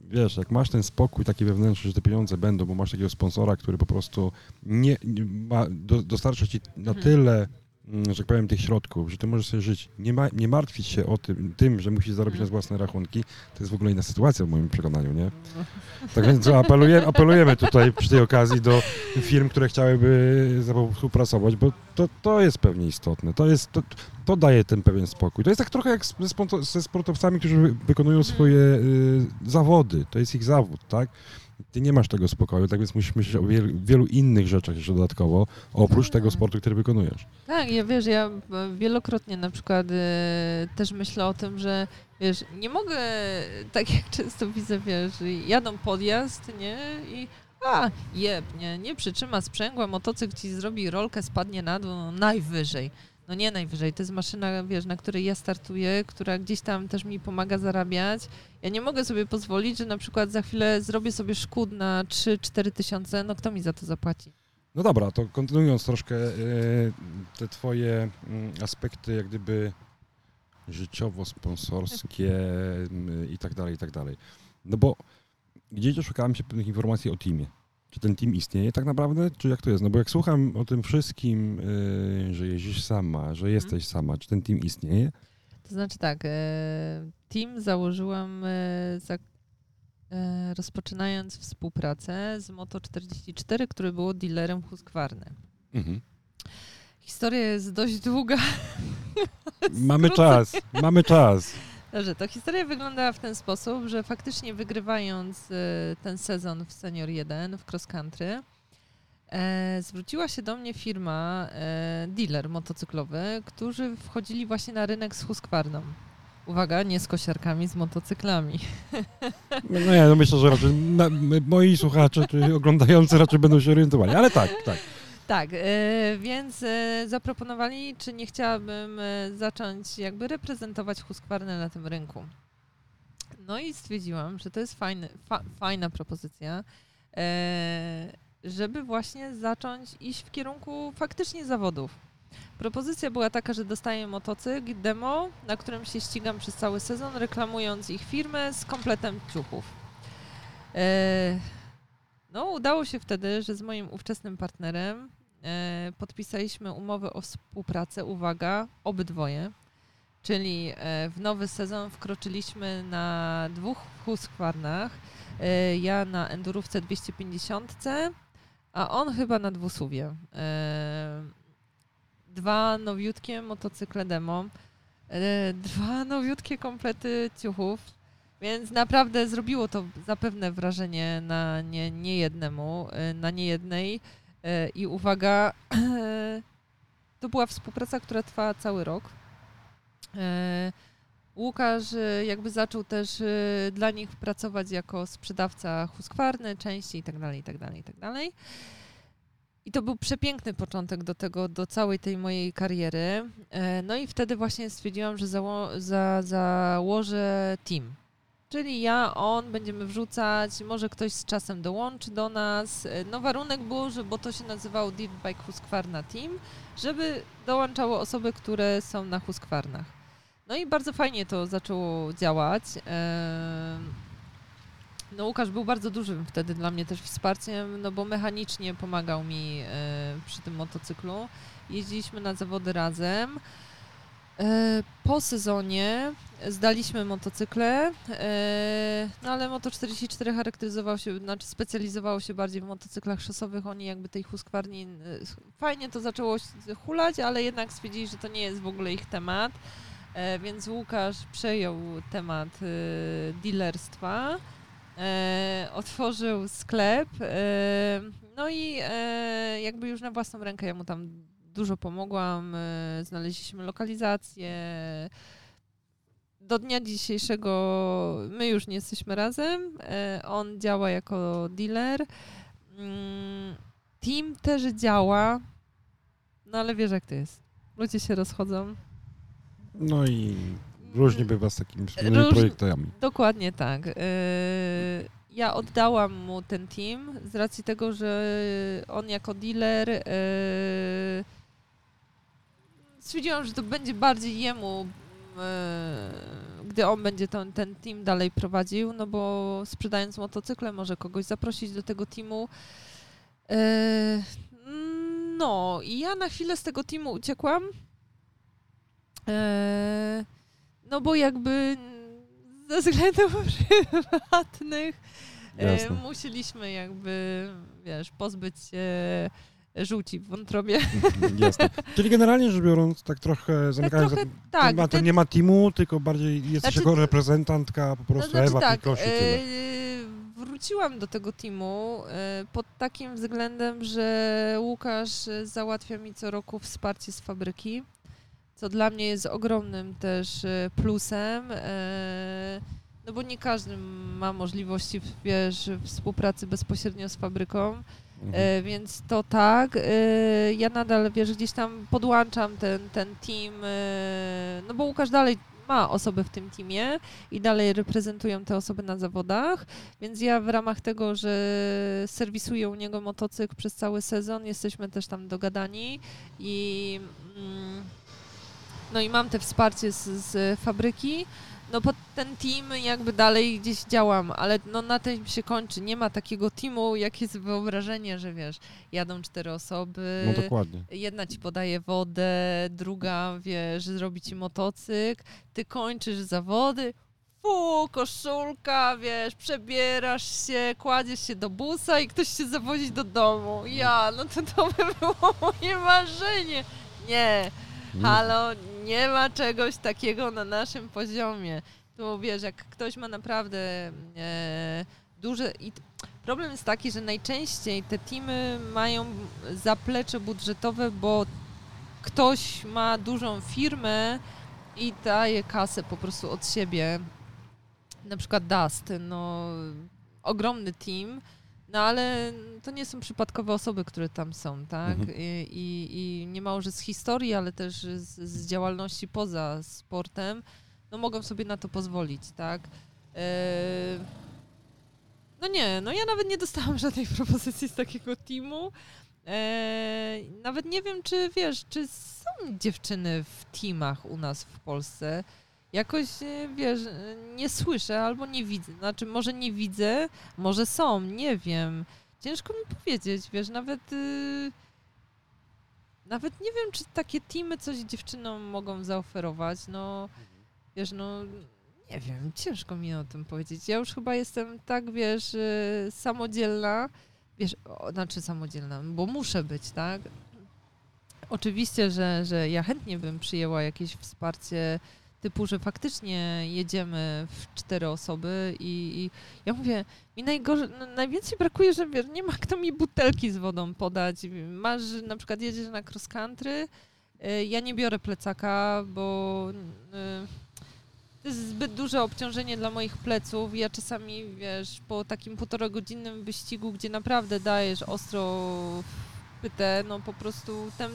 wiesz, jak masz ten spokój taki wewnętrzny, że te pieniądze będą, bo masz takiego sponsora, który po prostu nie, nie ma, do, dostarcza ci na Mhm. tyle, że tak powiem, tych środków, że ty możesz sobie żyć. Nie, ma, nie martwić się o tym, tym, że musisz zarobić Mhm. na własne rachunki. To jest w ogóle inna sytuacja w moim przekonaniu, nie? Tak więc apelujemy, apelujemy tutaj przy tej okazji do firm, które chciałyby ze sobą współpracować, bo to, to jest pewnie istotne. To, jest, to, to daje ten pewien spokój. To jest tak trochę jak ze, sportowcami, którzy wy- wykonują swoje y, zawody. To jest ich zawód, tak? Ty nie masz tego spokoju, tak więc musisz myśleć o wielu, wielu innych rzeczach jeszcze dodatkowo, oprócz tego sportu, który wykonujesz. Tak, ja wiesz, ja e, wielokrotnie na przykład e, też myślę o tym, że wiesz, nie mogę, tak jak często widzę, wiesz, jadą podjazd, nie, i a, jeb, nie, nie przytrzyma sprzęgła, motocykl ci zrobi rolkę, spadnie na dół, no, najwyżej. No nie najwyżej, to jest maszyna, wiesz, na której ja startuję, która gdzieś tam też mi pomaga zarabiać. Ja nie mogę sobie pozwolić, że na przykład za chwilę zrobię sobie szkód na 3-4 tysiące, no kto mi za to zapłaci? No dobra, to kontynuując troszkę e, te twoje mm, aspekty jak gdyby życiowo-sponsorskie mm, i tak dalej, i tak dalej. No bo gdzieś szukałem się pewnych informacji o teamie. Czy ten team istnieje tak naprawdę, czy jak to jest? No bo jak słucham o tym wszystkim, e, że jeździsz sama, że jesteś sama, czy ten team istnieje? To znaczy tak, e, team założyłam e, za, rozpoczynając współpracę z Moto44, który było dealerem Husqvarny. Mhm. Historia jest dość długa. Mamy czas, mamy czas. Dobrze, to historia wyglądała w ten sposób, że faktycznie wygrywając e, ten sezon w Senior 1 w cross country, e, zwróciła się do mnie firma, e, dealer motocyklowy, którzy wchodzili właśnie na rynek z Husqvarną. Uwaga, nie z kosiarkami, z motocyklami. No nie, no myślę, że raczej na, moi słuchacze czy oglądający raczej będą się orientowali, ale tak, tak. Tak, e, więc e, zaproponowali, czy nie chciałabym e, zacząć jakby reprezentować Husqvarnę na tym rynku. No i stwierdziłam, że to jest fajny, fa, fajna propozycja, żeby właśnie zacząć iść w kierunku faktycznie zawodów. Propozycja była taka, że dostaję motocykl demo, na którym się ścigam przez cały sezon, reklamując ich firmę z kompletem ciuchów. No, udało się wtedy, że z moim ówczesnym partnerem e, podpisaliśmy umowę o współpracę, uwaga, obydwoje. Czyli e, w nowy sezon wkroczyliśmy na dwóch Husqvarnach. E, ja na endurówce 250, a on chyba na dwusuwie. E, dwa nowiutkie motocykle demo, e, dwa nowiutkie komplety ciuchów, więc naprawdę zrobiło to zapewne wrażenie na nie, nie jednemu, e, na niejednej. E, I uwaga, to była współpraca, która trwała cały rok. E, Łukasz jakby zaczął też dla nich pracować jako sprzedawca Husqvarny, części itd., itd., itd. I to był przepiękny początek do tego, do całej tej mojej kariery. No i wtedy właśnie stwierdziłam, że zało- za, założę team. Czyli ja, on, będziemy wrzucać, może ktoś z czasem dołączy do nas. E, No warunek był, że, bo to się nazywało Dirt Bike Husqvarna Team, żeby dołączało osoby, które są na Husqvarnach. No i bardzo fajnie to zaczęło działać. No Łukasz był bardzo dużym wtedy dla mnie też wsparciem, no bo mechanicznie pomagał mi e, przy tym motocyklu. Jeździliśmy na zawody razem. E, Po sezonie zdaliśmy motocykle, e, no ale Moto44 charakteryzował się, znaczy specjalizowało się bardziej w motocyklach szosowych. Oni jakby tej Husqvarni e, fajnie to zaczęło hulać, ale jednak stwierdzili, że to nie jest w ogóle ich temat. E, Więc Łukasz przejął temat dealerstwa, otworzył sklep, no i jakby już na własną rękę ja mu tam dużo pomogłam, znaleźliśmy lokalizację, do dnia dzisiejszego my już nie jesteśmy razem. E, on działa jako dealer. Mm, team też działa, no ale wiesz jak to jest. Ludzie się rozchodzą. No i różnie bywa z takimi wspólnymi Róż- projektami. Dokładnie tak. E, Ja oddałam mu ten team z racji tego, że on jako dealer e, stwierdziłam, że to będzie bardziej jemu, e, gdy on będzie ten, ten team dalej prowadził, no bo sprzedając motocykle może kogoś zaprosić do tego teamu. E, No i ja na chwilę z tego teamu uciekłam. E, No bo jakby ze względów prywatnych e, Jasne. musieliśmy jakby, wiesz, pozbyć się żółci w wątrobie. Jasne. Czyli generalnie rzecz biorąc, tak trochę zamykając trochę za- tak, nie, ma, to ten- nie ma teamu, tylko bardziej jesteś Znaczy- jako reprezentantka po prostu znaczy Ewa tak, e, wróciłam do tego teamu e, pod takim względem, że Łukasz załatwia mi co roku wsparcie z fabryki, co dla mnie jest ogromnym też e, plusem, no bo nie każdy ma możliwości, wiesz, współpracy bezpośrednio z fabryką. Mhm. E, więc to tak. E, ja nadal, wiesz, gdzieś tam podłączam ten, ten team, e, no bo Łukasz dalej ma osoby w tym teamie i dalej reprezentują te osoby na zawodach, więc ja w ramach tego, że serwisuję u niego motocykl przez cały sezon, jesteśmy też tam dogadani i mm, no i mam te wsparcie z, z fabryki, no pod ten team jakby dalej gdzieś działam, ale no na tym się kończy. Nie ma takiego teamu, jak jest wyobrażenie, że wiesz, jadą cztery osoby, No dokładnie. jedna ci podaje wodę, druga, wiesz, zrobi ci motocykl, ty kończysz zawody, fu, koszulka, wiesz, przebierasz się, kładziesz się do busa i ktoś cię zawozi do domu. Ja, no to to by było moje marzenie. Nie, Halo, nie ma czegoś takiego na naszym poziomie. Tu wiesz, jak ktoś ma naprawdę e, duże. I problem jest taki, że najczęściej te teamy mają zaplecze budżetowe, bo ktoś ma dużą firmę i daje kasę po prostu od siebie. Na przykład Dust, no ogromny team, no ale to nie są przypadkowe osoby, które tam są, tak? Mhm. I, i, I niemało, że z historii, ale też z, z działalności poza sportem, no mogą sobie na to pozwolić, tak? E, no nie, no ja nawet nie dostałam żadnej propozycji z takiego teamu. E, nawet nie wiem, czy wiesz, czy są dziewczyny w teamach u nas w Polsce. Jakoś, e, wiesz, e, nie słyszę albo nie widzę. Znaczy, może nie widzę, może są, nie wiem. Ciężko mi powiedzieć, wiesz, nawet... y, nawet nie wiem, czy takie teamy coś dziewczynom mogą zaoferować. No, wiesz, no, nie wiem, ciężko mi o tym powiedzieć. Ja już chyba jestem tak, wiesz, y, samodzielna, wiesz, o, znaczy samodzielna, bo muszę być, tak? Oczywiście, że, że ja chętnie bym przyjęła jakieś wsparcie typu, że faktycznie jedziemy w cztery osoby i, i ja mówię, mi najgorzej, no, najwięcej brakuje, że wiesz, nie ma kto mi butelki z wodą podać. Masz, na przykład jedziesz na cross country, y, ja nie biorę plecaka, bo y, to jest zbyt duże obciążenie dla moich pleców. Ja czasami, wiesz, po takim półtora godzinnym wyścigu, gdzie naprawdę dajesz ostro pytę, no po prostu ten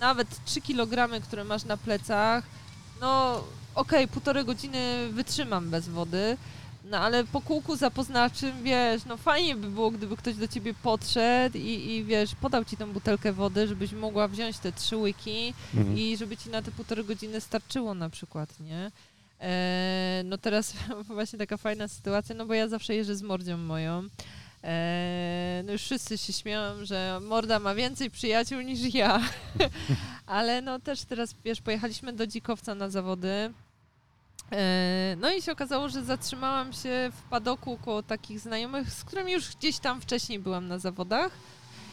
nawet 3 kg, które masz na plecach, no okej, półtorej godziny wytrzymam bez wody, no ale po kółku zapoznawczym, wiesz, no fajnie by było, gdyby ktoś do ciebie podszedł i, i wiesz, podał ci tę butelkę wody, żebyś mogła wziąć te trzy łyki Mhm. i żeby ci na te półtorej godziny starczyło na przykład, nie? E, no teraz właśnie taka fajna sytuacja, no bo ja zawsze jeżdżę z mordzią moją. E, no już wszyscy się śmieją, że morda ma więcej przyjaciół niż ja. Ale no też teraz, wiesz, pojechaliśmy do Dzikowca na zawody. E, no i się okazało, że zatrzymałam się w padoku koło takich znajomych, z którymi już gdzieś tam wcześniej byłam na zawodach.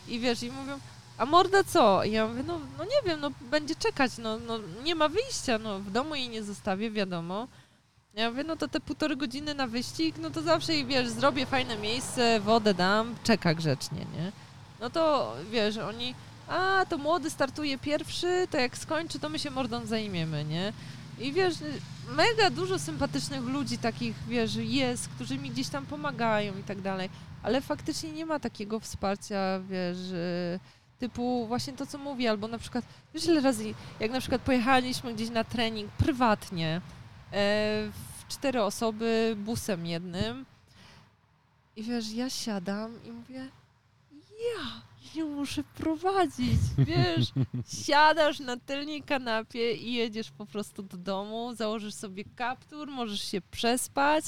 I wiesz, i mówią, a morda co? I ja mówię, no, no nie wiem, no będzie czekać, no, no nie ma wyjścia, no w domu jej nie zostawię, wiadomo. Ja mówię, no to te półtorej godziny na wyścig, no to zawsze jej, wiesz, zrobię fajne miejsce, wodę dam, czeka grzecznie, nie? No to, wiesz, oni, a, to młody startuje pierwszy, to jak skończy, to my się mordą zajmiemy, nie? I wiesz, mega dużo sympatycznych ludzi takich, wiesz, jest, którzy mi gdzieś tam pomagają i tak dalej, ale faktycznie nie ma takiego wsparcia, wiesz, y, typu właśnie to, co mówię, albo na przykład, wiesz ile razy, jak na przykład pojechaliśmy gdzieś na trening prywatnie, e, w cztery osoby, busem jednym i wiesz, ja siadam i mówię, ja, nie muszę prowadzić, wiesz, siadasz na tylnej kanapie i jedziesz po prostu do domu, założysz sobie kaptur, możesz się przespać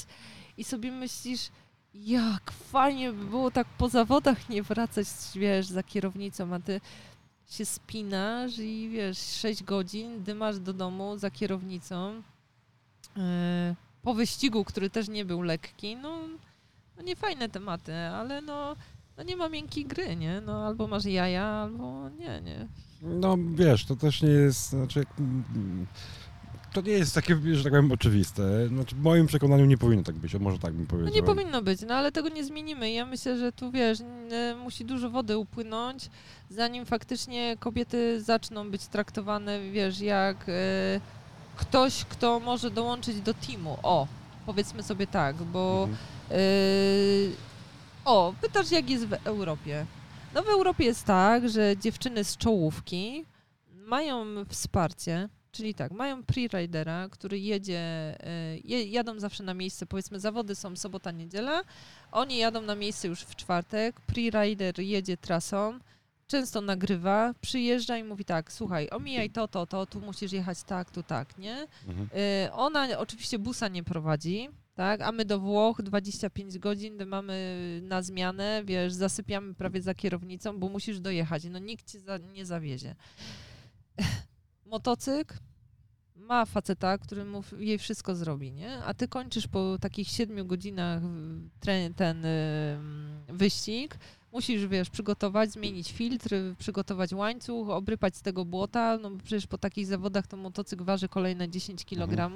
i sobie myślisz, jak fajnie by było tak po zawodach nie wracać, wiesz, za kierownicą, a ty się spinasz i wiesz, 6 godzin dymasz do domu za kierownicą. Yy, po wyścigu, który też nie był lekki, no, no nie fajne tematy, ale no, no nie ma miękkiej gry, nie? No albo masz jaja, albo nie, nie. No wiesz, to też nie jest, znaczy, mm, to nie jest takie, że tak powiem, oczywiste. Znaczy, w moim przekonaniu nie powinno tak być, może tak bym No powiedział. nie powinno być, no ale tego nie zmienimy. Ja myślę, że tu wiesz, musi dużo wody upłynąć, zanim faktycznie kobiety zaczną być traktowane, wiesz, jak e, ktoś, kto może dołączyć do teamu. O, powiedzmy sobie tak, bo Mhm. Yy, o, pytasz, jak jest w Europie. No w Europie jest tak, że dziewczyny z czołówki mają wsparcie, czyli tak, mają pre-ridera, który jedzie, je, jadą zawsze na miejsce, powiedzmy zawody są sobota, niedziela, oni jadą na miejsce już w czwartek, pre-rider jedzie trasą, często nagrywa, przyjeżdża i mówi tak, słuchaj, omijaj to, to, to, tu musisz jechać tak, tu tak, nie? Mhm. Y, Ona oczywiście busa nie prowadzi, tak? A my do Włoch 25 godzin mamy na zmianę, wiesz, zasypiamy prawie za kierownicą, bo musisz dojechać. No nikt cię za, nie zawiezie. Motocykl ma faceta, który mu jej wszystko zrobi, nie? A ty kończysz po takich 7 godzinach ten y, wyścig, musisz, wiesz, przygotować, zmienić filtr, przygotować łańcuch, obrypać z tego błota, no przecież po takich zawodach to motocykl waży kolejne 10 kg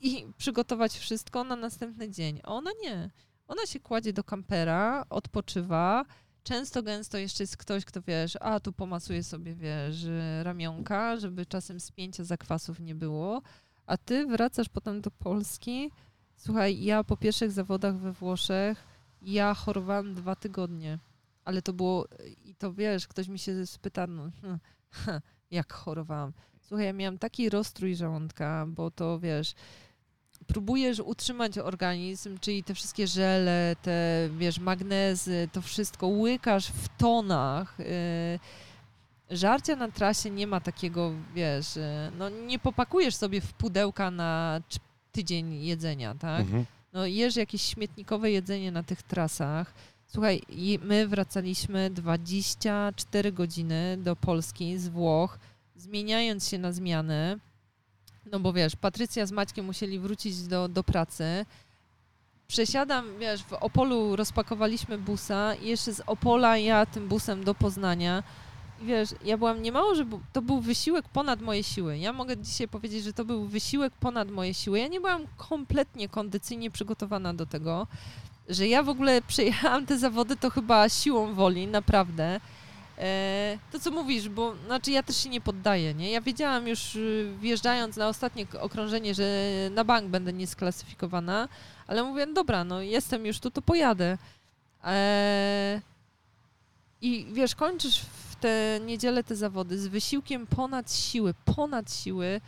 i przygotować wszystko na następny dzień. A ona nie. Ona się kładzie do kampera, odpoczywa. Często, gęsto jeszcze jest ktoś, kto wiesz, a tu pomasuje sobie, wiesz, ramionka, żeby czasem spięcia zakwasów nie było. A ty wracasz potem do Polski. Słuchaj, ja po pierwszych zawodach we Włoszech, ja chorowałam dwa tygodnie. Ale to było, i to wiesz, ktoś mi się spyta, no, jak chorowałam. Słuchaj, ja miałam taki rozstrój żołądka, bo to wiesz, próbujesz utrzymać organizm, czyli te wszystkie żele, te wiesz, magnezy, to wszystko łykasz w tonach. Yy, żarcia na trasie nie ma takiego, wiesz, yy, no nie popakujesz sobie w pudełka na tydzień jedzenia, tak? Mhm. No jesz jakieś śmietnikowe jedzenie na tych trasach. Słuchaj, my wracaliśmy 24 godziny do Polski z Włoch, zmieniając się na zmianę. No bo wiesz, Patrycja z Maćkiem musieli wrócić do, do pracy. Przesiadam, wiesz, w Opolu rozpakowaliśmy busa i jeszcze z Opola ja tym busem do Poznania. I wiesz, ja byłam niemało, że to był wysiłek ponad moje siły. Ja mogę dzisiaj powiedzieć, że to był wysiłek ponad moje siły. Ja nie byłam kompletnie kondycyjnie przygotowana do tego, że ja w ogóle przejechałam te zawody to chyba siłą woli, naprawdę. E, to co mówisz, bo znaczy ja też się nie poddaję, nie? Ja wiedziałam już y, wjeżdżając na ostatnie okrążenie, że na bank będę niesklasyfikowana, ale mówię, no dobra, no jestem już tu, to pojadę. E, I wiesz, kończysz w tę niedzielę te zawody z wysiłkiem ponad siły, ponad siły.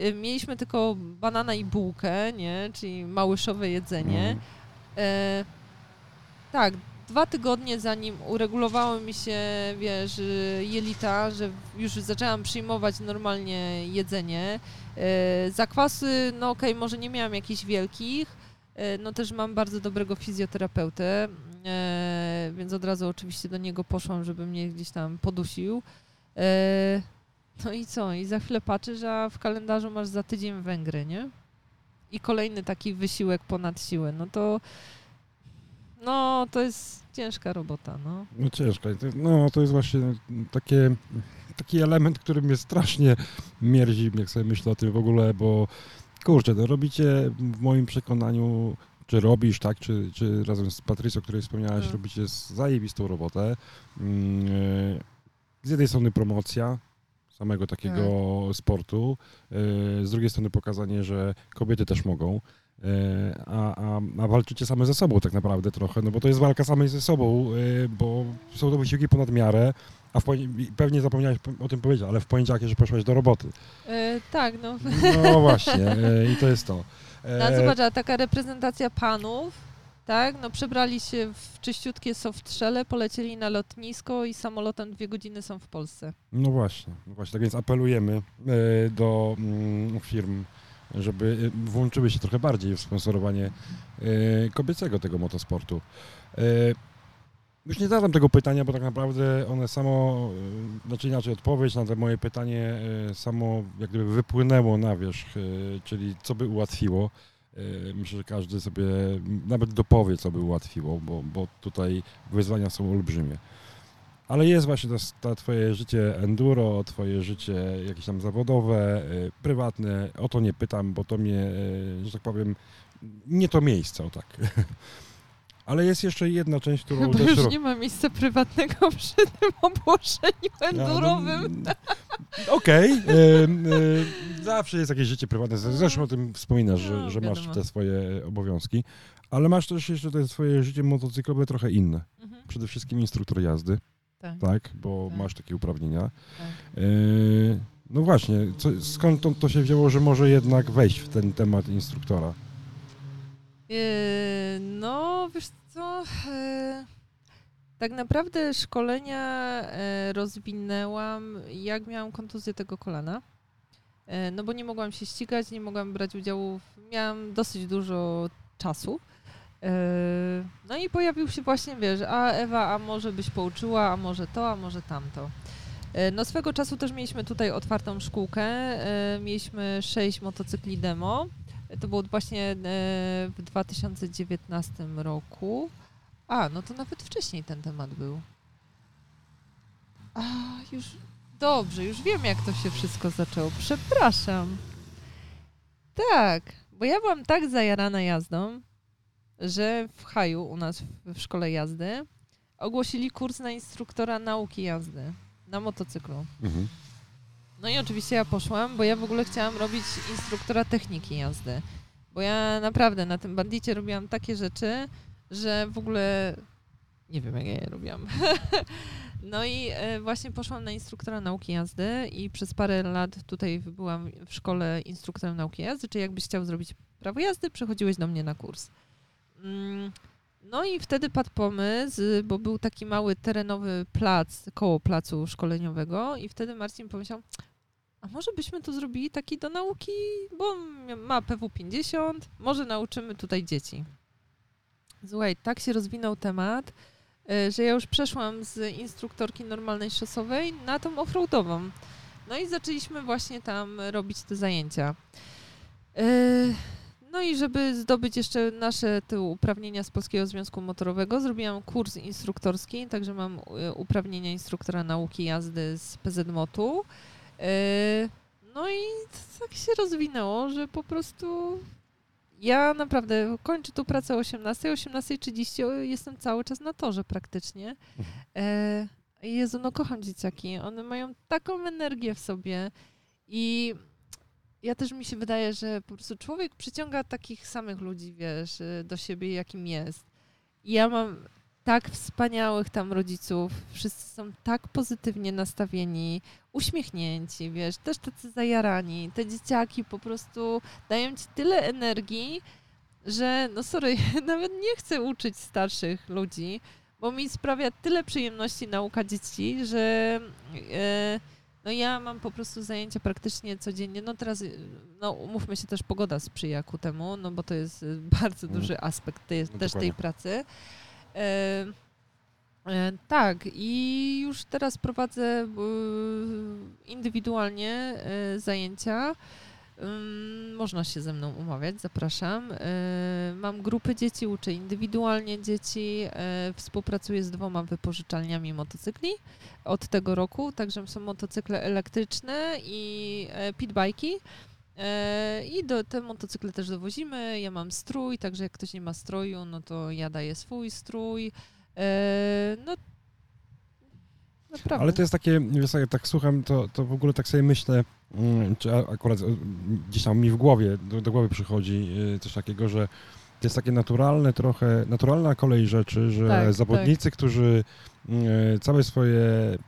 Y, Mieliśmy tylko banana i bułkę, nie? Czyli małyszowe jedzenie. Mhm. E, tak, dwa tygodnie zanim uregulowało mi się, wiesz, jelita, że już zaczęłam przyjmować normalnie jedzenie. E, zakwasy, no okej, może nie miałam jakichś wielkich, e, no też mam bardzo dobrego fizjoterapeutę, e, więc od razu oczywiście do niego poszłam, żeby mnie gdzieś tam podusił. No i co? I za chwilę patrzysz, a w kalendarzu masz za tydzień Węgry, nie? I kolejny taki wysiłek ponad siłę. No to no, to jest ciężka robota, no. No to- No to jest właśnie takie, taki element, który mnie strasznie mierzi, jak sobie myślę o tym w ogóle, bo kurczę, to robicie w moim przekonaniu, czy robisz, tak, czy, czy razem z Patrycją, o której wspomniałaś, Mm. robicie zajebistą robotę. Mm, e, Z jednej strony promocja, samego takiego sportu. E, Z drugiej strony pokazanie, że kobiety też mogą. E, A, a, a walczycie same ze sobą tak naprawdę trochę, no bo to jest walka samej ze sobą, e, bo są to wysiłki ponad miarę, a w pewnie zapomniałeś o tym powiedzieć, ale w poniedziałek jeszcze poszłaś do roboty. E, tak, no. No właśnie, e, i to jest to. E, No, zobacz, a taka reprezentacja panów, tak, no przebrali się w czyściutkie softshelle, polecieli na lotnisko i samolotem dwie godziny są w Polsce. No właśnie, no właśnie, tak więc apelujemy e, do mm, firm, żeby e, włączyły się trochę bardziej w sponsorowanie e, kobiecego tego motosportu. E, Już nie zadam tego pytania, bo tak naprawdę one samo, znaczy inaczej odpowiedź na to moje pytanie samo jak gdyby wypłynęło na wierzch, czyli co by ułatwiło. Myślę, że każdy sobie nawet dopowie, co by ułatwiło, bo, bo tutaj wyzwania są olbrzymie. Ale jest właśnie to, to twoje życie enduro, twoje życie jakieś tam zawodowe, y, prywatne. O to nie pytam, bo to mnie, y, że tak powiem, nie to miejsce, o tak. Ale jest jeszcze jedna część, którą Chyba już nie ma miejsca prywatnego przy tym obłożeniu Ja, no, endurowym. mm, Okej. ym, y, zawsze jest jakieś życie prywatne. Zresztą o tym wspominasz, że, No, że masz te swoje obowiązki. Ale masz też jeszcze te swoje życie motocyklowe trochę inne. Mhm, Przede wszystkim instruktor jazdy, tak, tak? Bo Tak. masz takie uprawnienia. tak. Yy, No właśnie, co, skąd to, to się wzięło, że może jednak wejść w ten temat instruktora? Yy, no, wiesz co, yy, tak naprawdę szkolenia rozwinęłam, jak miałam kontuzję tego kolana. No bo nie mogłam się ścigać, nie mogłam brać udziału, w, miałam dosyć dużo czasu. Yy, no i pojawił się właśnie, wiesz, a Ewa, a może byś pouczyła, a może to, a może tamto. Yy, No swego czasu też mieliśmy tutaj otwartą szkółkę, yy, mieliśmy sześć motocykli demo. To było właśnie w 2019 roku. A, no to nawet wcześniej ten temat był. A, już dobrze, już wiem jak to się wszystko zaczęło. Przepraszam. Tak, bo ja byłam tak zajarana jazdą, że w Haju u nas w, w szkole jazdy ogłosili kurs na instruktora nauki jazdy na motocyklu. Mhm. No i oczywiście ja poszłam, bo ja w ogóle chciałam robić instruktora techniki jazdy. Bo ja naprawdę na tym bandicie robiłam takie rzeczy, że w ogóle nie wiem, jak ja je robiłam. no i e, właśnie poszłam na instruktora nauki jazdy i przez parę lat tutaj byłam w szkole instruktorem nauki jazdy, czyli jakbyś chciał zrobić prawo jazdy, przychodziłeś do mnie na kurs. Mm, no i wtedy padł pomysł, bo był taki mały terenowy plac koło placu szkoleniowego i wtedy Marcin pomyślał, a może byśmy tu zrobili taki do nauki, bo ma PW 50, może nauczymy tutaj dzieci. Słuchaj, tak się rozwinął temat, y, że ja już przeszłam z instruktorki normalnej szosowej na tą offroadową. No i zaczęliśmy właśnie tam robić te zajęcia. Y, No i żeby zdobyć jeszcze nasze te uprawnienia z Polskiego Związku Motorowego, zrobiłam kurs instruktorski, także mam y, uprawnienia instruktora nauki jazdy z PZMOT-u. Y, No i tak się rozwinęło, że po prostu ja naprawdę kończę tu pracę o 18, 18.30 jestem cały czas na torze praktycznie. E, Jezu, no kocham dzieciaki. One mają taką energię w sobie i ja też mi się wydaje, że po prostu człowiek przyciąga takich samych ludzi, wiesz, y, do siebie, jakim jest. I ja mam tak wspaniałych tam rodziców, wszyscy są tak pozytywnie nastawieni, uśmiechnięci, wiesz, też tacy zajarani. Te dzieciaki po prostu dają ci tyle energii, że no sorry, nawet nie chcę uczyć starszych ludzi, bo mi sprawia tyle przyjemności nauka dzieci, że e, no ja mam po prostu zajęcia praktycznie codziennie. No teraz, y, no umówmy się też, pogoda sprzyja ku temu, no bo to jest y, bardzo Mm. duży aspekt tej, No też tej pracy. E, e, tak, i już teraz prowadzę y, indywidualnie e, zajęcia. Można się ze mną umawiać, zapraszam. E, Mam grupy dzieci, uczę indywidualnie dzieci, e, współpracuję z dwoma wypożyczalniami motocykli od tego roku, także są motocykle elektryczne i e, pitbajki. E, I do, te motocykle też dowozimy. Ja mam strój, także jak ktoś nie ma stroju, no to ja daję swój strój. No, naprawdę. Ale to jest takie, tak słucham, to, to w ogóle tak sobie myślę, czy a- akurat y, gdzieś tam mi w głowie, do, do głowy przychodzi y, coś takiego, że to jest takie naturalne trochę, naturalna kolej rzeczy, że Tak, zawodnicy, którzy y, całe swoje,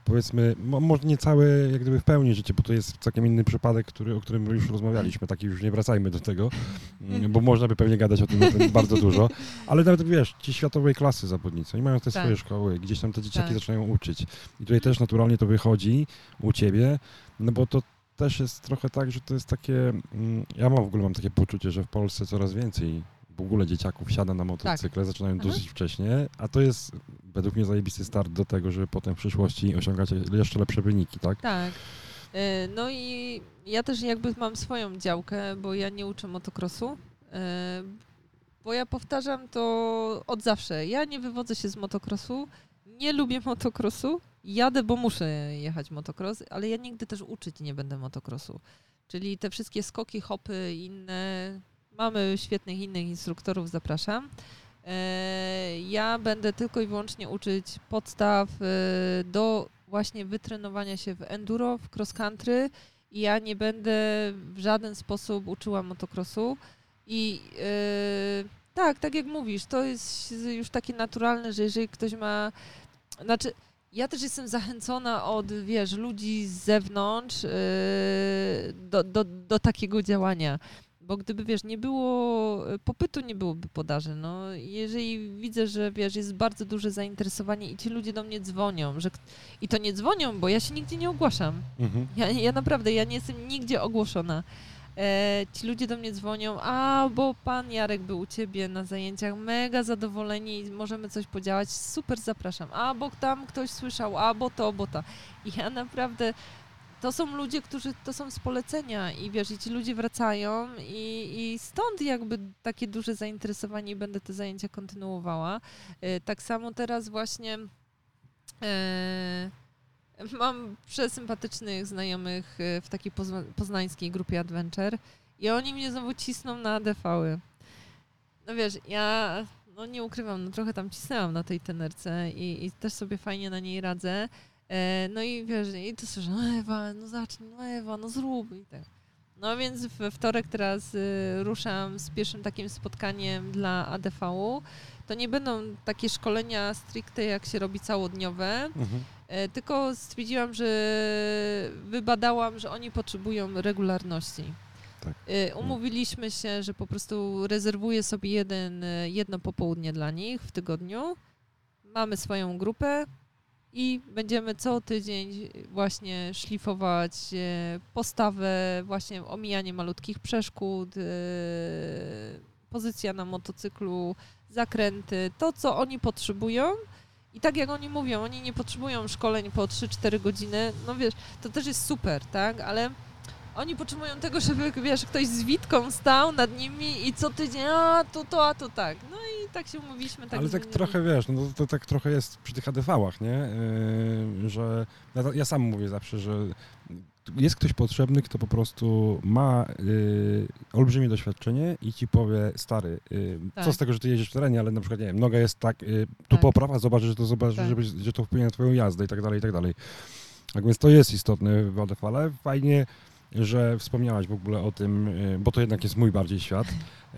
powiedzmy, mo, może nie całe jak gdyby w pełni życie, bo to jest całkiem inny przypadek, który, o którym już rozmawialiśmy, taki już nie wracajmy do tego, y, bo można by pewnie gadać o tym, tym bardzo dużo, ale nawet wiesz, ci światowej klasy zawodnicy, oni mają te Tak. swoje szkoły, gdzieś tam te dzieciaki Tak. zaczynają uczyć. I tutaj też naturalnie to wychodzi u ciebie, no bo to też jest trochę tak, że to jest takie, mm, ja mam w ogóle mam takie poczucie, że w Polsce coraz więcej w ogóle dzieciaków siada na motocykle, zaczynają Mhm. dosyć wcześnie, a to jest według mnie zajebisty start do tego, żeby potem w przyszłości osiągać jeszcze lepsze wyniki, tak? Tak. E, No i ja też jakby mam swoją działkę, bo ja nie uczę motocrossu. e, Bo ja powtarzam to od zawsze. Ja nie wywodzę się z motocrossu, nie lubię motocrossu, jadę, bo muszę jechać motocross, ale ja nigdy też uczyć nie będę motocrossu. Czyli te wszystkie skoki, hopy i inne. Mamy świetnych innych instruktorów, zapraszam. E, Ja będę tylko i wyłącznie uczyć podstaw e, do właśnie wytrenowania się w enduro, w cross country ja nie będę w żaden sposób uczyła motocrossu. I e, tak, tak jak mówisz, to jest już takie naturalne, że jeżeli ktoś ma. Znaczy, ja też jestem zachęcona od, wiesz, ludzi z zewnątrz e, do, do, do takiego działania. Bo gdyby, wiesz, nie było popytu, nie byłoby podaży. No, jeżeli widzę, że, wiesz, jest bardzo duże zainteresowanie i ci ludzie do mnie dzwonią, że, i to nie dzwonią, bo ja się nigdzie nie ogłaszam. Mhm. Ja, ja naprawdę, ja nie jestem nigdzie ogłoszona. E, ci ludzie do mnie dzwonią, a bo pan Jarek był u ciebie na zajęciach, mega zadowoleni, możemy coś podziałać, super zapraszam. A bo tam ktoś słyszał, a bo to, bo to. I ja naprawdę, to są ludzie, którzy, to są z polecenia i wiesz, i ci ludzie wracają i, i stąd jakby takie duże zainteresowanie i będę te zajęcia kontynuowała. E, tak samo teraz właśnie e, mam przesympatycznych znajomych e, w takiej pozna- poznańskiej grupie Adventure i oni mnie znowu cisną na ADV-y. No wiesz, ja no nie ukrywam, no trochę tam cisnęłam na tej tenerce i, i też sobie fajnie na niej radzę. E, no i wiesz, i to słyszę, no Ewa, no zacznij, no Ewa, no zrób i tak. No więc we wtorek teraz y, ruszam z pierwszym takim spotkaniem dla ADV-u. To nie będą takie szkolenia stricte, jak się robi całodniowe, Mhm. e, tylko stwierdziłam, że wybadałam, że oni potrzebują regularności. Tak. E, Umówiliśmy się, że po prostu rezerwuję sobie jeden, e, jedno popołudnie dla nich w tygodniu. Mamy swoją grupę i będziemy co tydzień właśnie szlifować e, postawę, właśnie omijanie malutkich przeszkód, e, pozycja na motocyklu, zakręty, to co oni potrzebują. I tak jak oni mówią, oni nie potrzebują szkoleń po 3-4 godziny, no wiesz, to też jest super, tak, ale oni potrzebują tego, żeby, wiesz, ktoś z witką stał nad nimi i co tydzień, a tu to, a tu tak. No i tak się umówiliśmy. Tak Ale tak trochę wiesz, no to, to tak trochę jest przy tych ADV-ach, nie? Yy, że ja, ja sam mówię zawsze, że jest ktoś potrzebny, kto po prostu ma yy, olbrzymie doświadczenie i ci powie, stary, yy, co Tak. z tego, że ty jedziesz w terenie, ale na przykład, nie wiem, noga jest tak, yy, tu Tak. poprawa, zobacz, że to, zobacz, Tak. żeby, że to wpłynie na twoją jazdę i tak dalej, i tak dalej. Tak więc to jest istotne w ADV, ale fajnie, że wspomniałaś w ogóle o tym, yy, bo to jednak jest mój bardziej świat.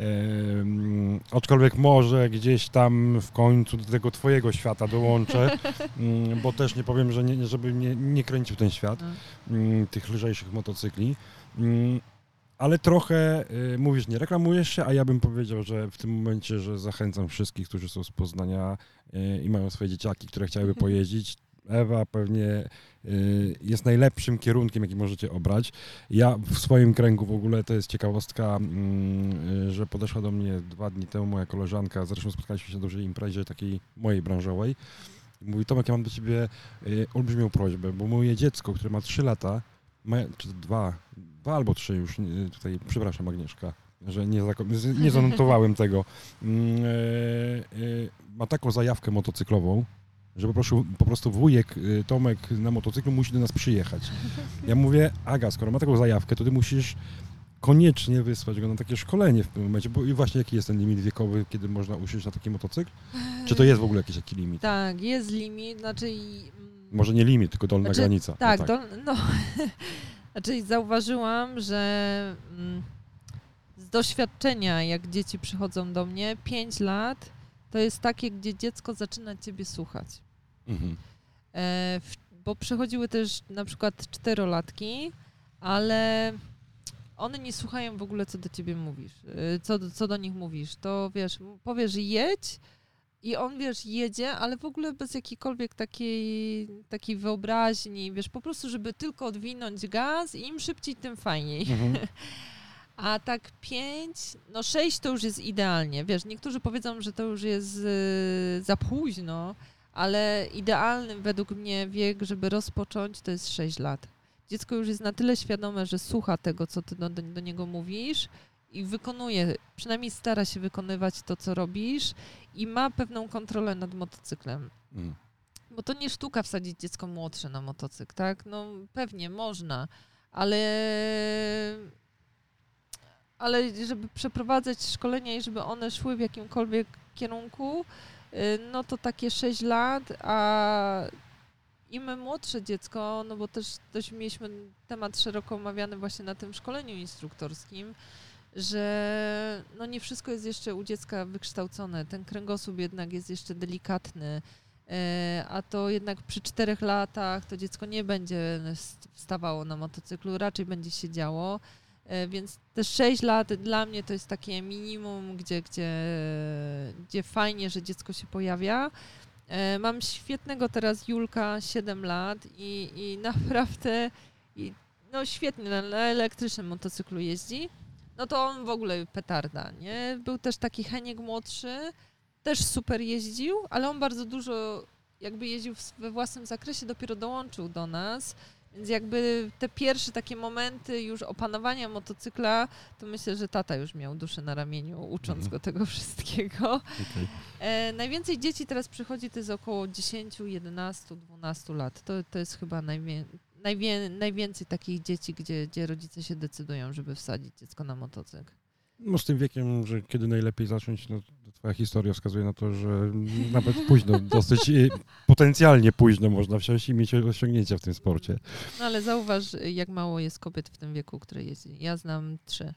Ym, aczkolwiek może gdzieś tam w końcu do tego twojego świata dołączę, ym, bo też nie powiem, że nie, żeby nie, nie kręcił ten świat No. tych lżejszych motocykli. Ale trochę y, mówisz, nie reklamujesz się, a ja bym powiedział, że w tym momencie, że zachęcam wszystkich, którzy są z Poznania y, i mają swoje dzieciaki, które chciałyby pojeździć. Ewa pewnie y, jest najlepszym kierunkiem, jaki możecie obrać. Ja w swoim kręgu w ogóle to jest ciekawostka, mm, y, że podeszła do mnie dwa dni temu moja koleżanka, zresztą spotkaliśmy się na dużej imprezie takiej mojej branżowej. Mówi, Tomek, ja mam do ciebie y, olbrzymią prośbę, bo moje dziecko, które ma 3 lata, ma, czy dwa, dwa albo trzy już, tutaj, przepraszam Agnieszka, że nie, nie zanotowałem tego, mm, ma taką zajawkę motocyklową, że po prostu, po prostu wujek y, Tomek na motocyklu musi do nas przyjechać. Ja mówię, Aga, skoro ma taką zajawkę, to ty musisz koniecznie wysłać go na takie szkolenie w tym momencie, bo i właśnie jaki jest ten limit wiekowy, kiedy można usiąść na taki motocykl? Czy to jest w ogóle jakiś taki limit? Tak, jest limit, znaczy mm, Może nie limit, tylko dolna Znaczy, granica. O Tak, do, no. znaczy zauważyłam, że mm, z doświadczenia, jak dzieci przychodzą do mnie, 5 lat to jest takie, gdzie dziecko zaczyna ciebie słuchać. Mhm. E, w, bo przychodziły też na przykład czterolatki, ale one nie słuchają w ogóle, co do ciebie mówisz, e, co, do- co do nich mówisz. To wiesz, powiesz jedź i on, wiesz, jedzie, ale w ogóle bez jakiejkolwiek takiej, takiej wyobraźni, wiesz, po prostu, żeby tylko odwinąć gaz i im szybciej, tym fajniej. Mhm. A tak pięć, no sześć to już jest idealnie. Wiesz, niektórzy powiedzą, że to już jest y, za późno, ale idealny według mnie wiek, żeby rozpocząć, to jest 6 lat. Dziecko już jest na tyle świadome, że słucha tego, co ty do, do, niego mówisz i wykonuje, przynajmniej stara się wykonywać to, co robisz i ma pewną kontrolę nad motocyklem. Mhm. Bo to nie sztuka wsadzić dziecko młodsze na motocykl, tak? No pewnie można, ale ale żeby przeprowadzać szkolenia i żeby one szły w jakimkolwiek kierunku, no to takie 6 lat, a im młodsze dziecko, no bo też dość mieliśmy temat szeroko omawiany właśnie na tym szkoleniu instruktorskim, że no nie wszystko jest jeszcze u dziecka wykształcone. Ten kręgosłup jednak jest jeszcze delikatny. E, A to jednak przy czterech latach to dziecko nie będzie st- wstawało na motocyklu, raczej będzie siedziało. E, Więc te 6 lat dla mnie to jest takie minimum, gdzie, gdzie, gdzie fajnie, że dziecko się pojawia. E, Mam świetnego teraz Julka, 7 lat i, i naprawdę i, no świetnie na, elektrycznym motocyklu jeździ. No to on w ogóle petarda, nie? Był też taki Heniek młodszy, też super jeździł, ale on bardzo dużo jakby jeździł we własnym zakresie, dopiero dołączył do nas. Więc jakby te pierwsze takie momenty już opanowania motocykla, to myślę, że tata już miał duszę na ramieniu, ucząc Mhm. go tego wszystkiego. Okej. E, najwięcej dzieci teraz przychodzi, to jest około 10, 11, 12 lat. To, to jest chyba najwię, najwię, najwięcej takich dzieci, gdzie, gdzie rodzice się decydują, żeby wsadzić dziecko na motocykl. No z tym wiekiem, że kiedy najlepiej zacząć, no twoja historia wskazuje na to, że nawet późno, dosyć y, potencjalnie późno można wsiąść i mieć osiągnięcia w tym sporcie. No ale zauważ, jak mało jest kobiet w tym wieku, które jeździ. Ja znam trzy, y,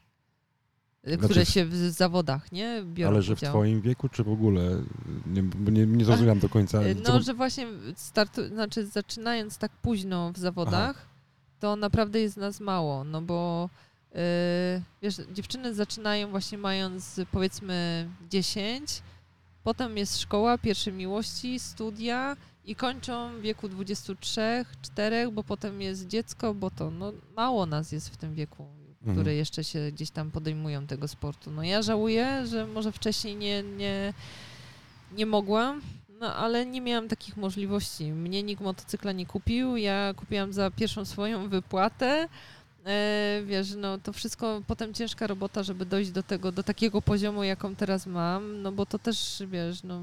Znaczy które w- się w zawodach, nie, biorą Ale że w udział. twoim wieku, czy w ogóle? Nie, nie, nie zrozumiałem do końca. Y, No, że właśnie startu, znaczy zaczynając tak późno w zawodach, to naprawdę jest nas mało, no bo wiesz, dziewczyny zaczynają właśnie mając powiedzmy 10, potem jest szkoła, pierwsze miłości, studia i kończą w wieku 23, 4, bo potem jest dziecko, bo to no, mało nas jest w tym wieku, Mhm. które jeszcze się gdzieś tam podejmują tego sportu. No ja żałuję, że może wcześniej nie, nie, nie mogłam, no ale nie miałam takich możliwości. Mnie nikt motocykla nie kupił, ja kupiłam za pierwszą swoją wypłatę. E, wiesz, no to wszystko potem ciężka robota, żeby dojść do tego, do takiego poziomu, jaką teraz mam, no bo to też, wiesz, no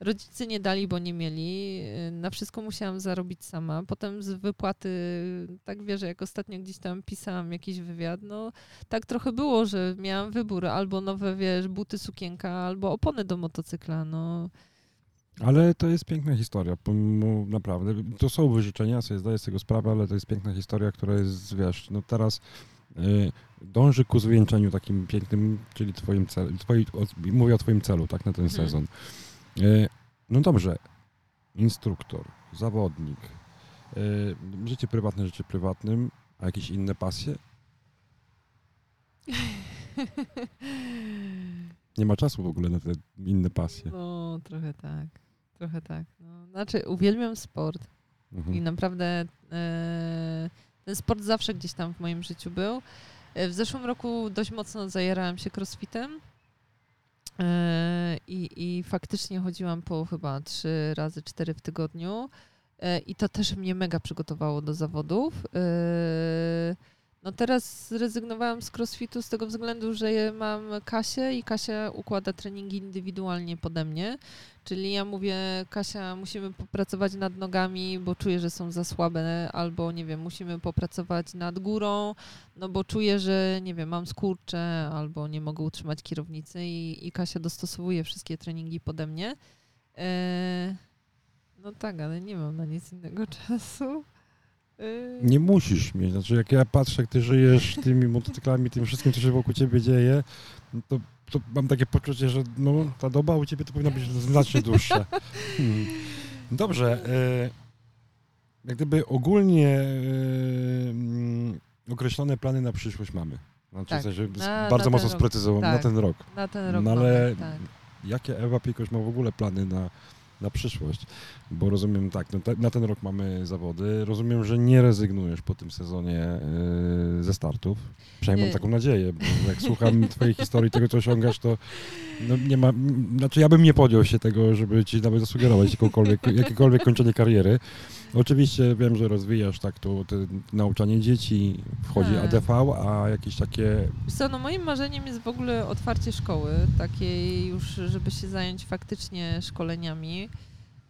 rodzice nie dali, bo nie mieli, e, na wszystko musiałam zarobić sama. Potem z wypłaty, tak wiesz, jak ostatnio gdzieś tam pisałam jakiś wywiad, no tak trochę było, że miałam wybór, albo nowe, wiesz, buty, sukienka, albo opony do motocykla, no. Ale to jest piękna historia, pomimo naprawdę. To są wyżyczenia, sobie zdaję z tego sprawę, ale to jest piękna historia, która jest, wiesz, no teraz y, dąży ku zwieńczeniu takim pięknym, czyli twoim celu, twoi, o, mówię o twoim celu, tak, na ten Mhm. sezon. Y, no dobrze, instruktor, zawodnik, y, życie prywatne, życie prywatnym, a jakieś inne pasje? Nie ma czasu w ogóle na te inne pasje. No, trochę tak. Trochę tak. No, znaczy, uwielbiam sport i Mhm. naprawdę e, ten sport zawsze gdzieś tam w moim życiu był. E, w zeszłym roku dość mocno zajerałam się crossfitem e, i, i faktycznie chodziłam po chyba trzy razy, cztery w tygodniu e, i to też mnie mega przygotowało do zawodów. No teraz zrezygnowałam z crossfitu z tego względu, że mam Kasię i Kasia układa treningi indywidualnie pode mnie. Czyli ja mówię, Kasia, musimy popracować nad nogami, bo czuję, że są za słabe, albo nie wiem, musimy popracować nad górą, no bo czuję, że nie wiem, mam skurcze, albo nie mogę utrzymać kierownicy i, i Kasia dostosowuje wszystkie treningi pode mnie. E, No tak, ale nie mam na nic innego czasu. Y, Nie musisz mieć. Znaczy, jak ja patrzę, jak ty żyjesz tymi motocyklami, tym wszystkim, co się wokół ciebie dzieje, no to, to mam takie poczucie, że no, ta doba u ciebie to powinna być znacznie dłuższa. Hmm. Dobrze. E, jak gdyby ogólnie mm, określone plany na przyszłość mamy. Znaczy, Tak. w sensie Na- bardzo na mocno sprecyzowane na Tak. ten rok. Na ten rok No ale- mamy, tak. Jakie Ewa Piekoś ma w ogóle plany na, na przyszłość? Bo rozumiem tak, no te, na ten rok mamy zawody. Rozumiem, że nie rezygnujesz po tym sezonie yy, ze startów. Przynajmniej Nie. mam taką nadzieję, bo jak słucham twojej historii, tego co osiągasz, to no nie ma, znaczy ja bym nie podjął się tego, żeby ci nawet zasugerować jakiekolwiek, jakiekolwiek kończenie kariery. Oczywiście wiem, że rozwijasz tak to, to nauczanie dzieci, wchodzi Tak. ADV, a jakieś takie Wiesz co, no moim marzeniem jest w ogóle otwarcie szkoły, takiej już, żeby się zająć faktycznie szkoleniami.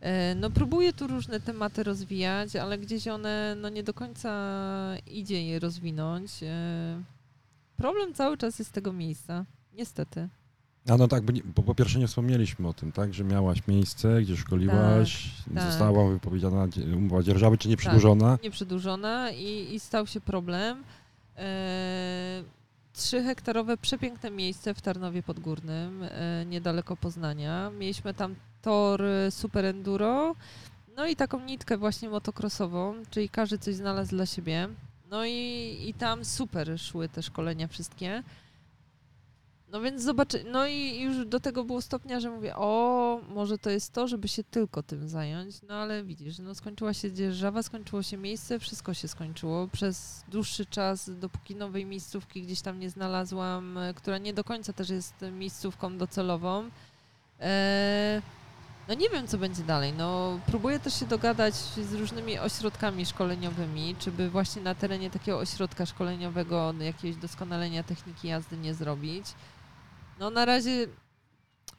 E, No próbuję tu różne tematy rozwijać, ale gdzieś one, no nie do końca idzie je rozwinąć. E, Problem cały czas jest tego miejsca, niestety. A no tak, bo, po pierwsze nie wspomnieliśmy o tym, tak, że miałaś miejsce, gdzie szkoliłaś, tak. została wypowiedziana dzie- umowa dzierżawy, czy nie przedłużona. Nieprzedłużona i, i stał się problem. Trzy hektarowe przepiękne miejsce w Tarnowie Podgórnym, e, niedaleko Poznania. Mieliśmy tam tor e, super enduro, no i taką nitkę właśnie motocrossową, czyli każdy coś znalazł dla siebie. No i, i tam super szły te szkolenia wszystkie. No więc zobaczy, no i już do tego było stopnia, że mówię, o, może to jest to, żeby się tylko tym zająć, no ale widzisz, no skończyła się dzierżawa, skończyło się miejsce, wszystko się skończyło przez dłuższy czas, dopóki nowej miejscówki gdzieś tam nie znalazłam, e, która nie do końca też jest miejscówką docelową. E, no nie wiem, co będzie dalej. No, próbuję też się dogadać z różnymi ośrodkami szkoleniowymi, czy by właśnie na terenie takiego ośrodka szkoleniowego jakiegoś doskonalenia techniki jazdy nie zrobić. No na razie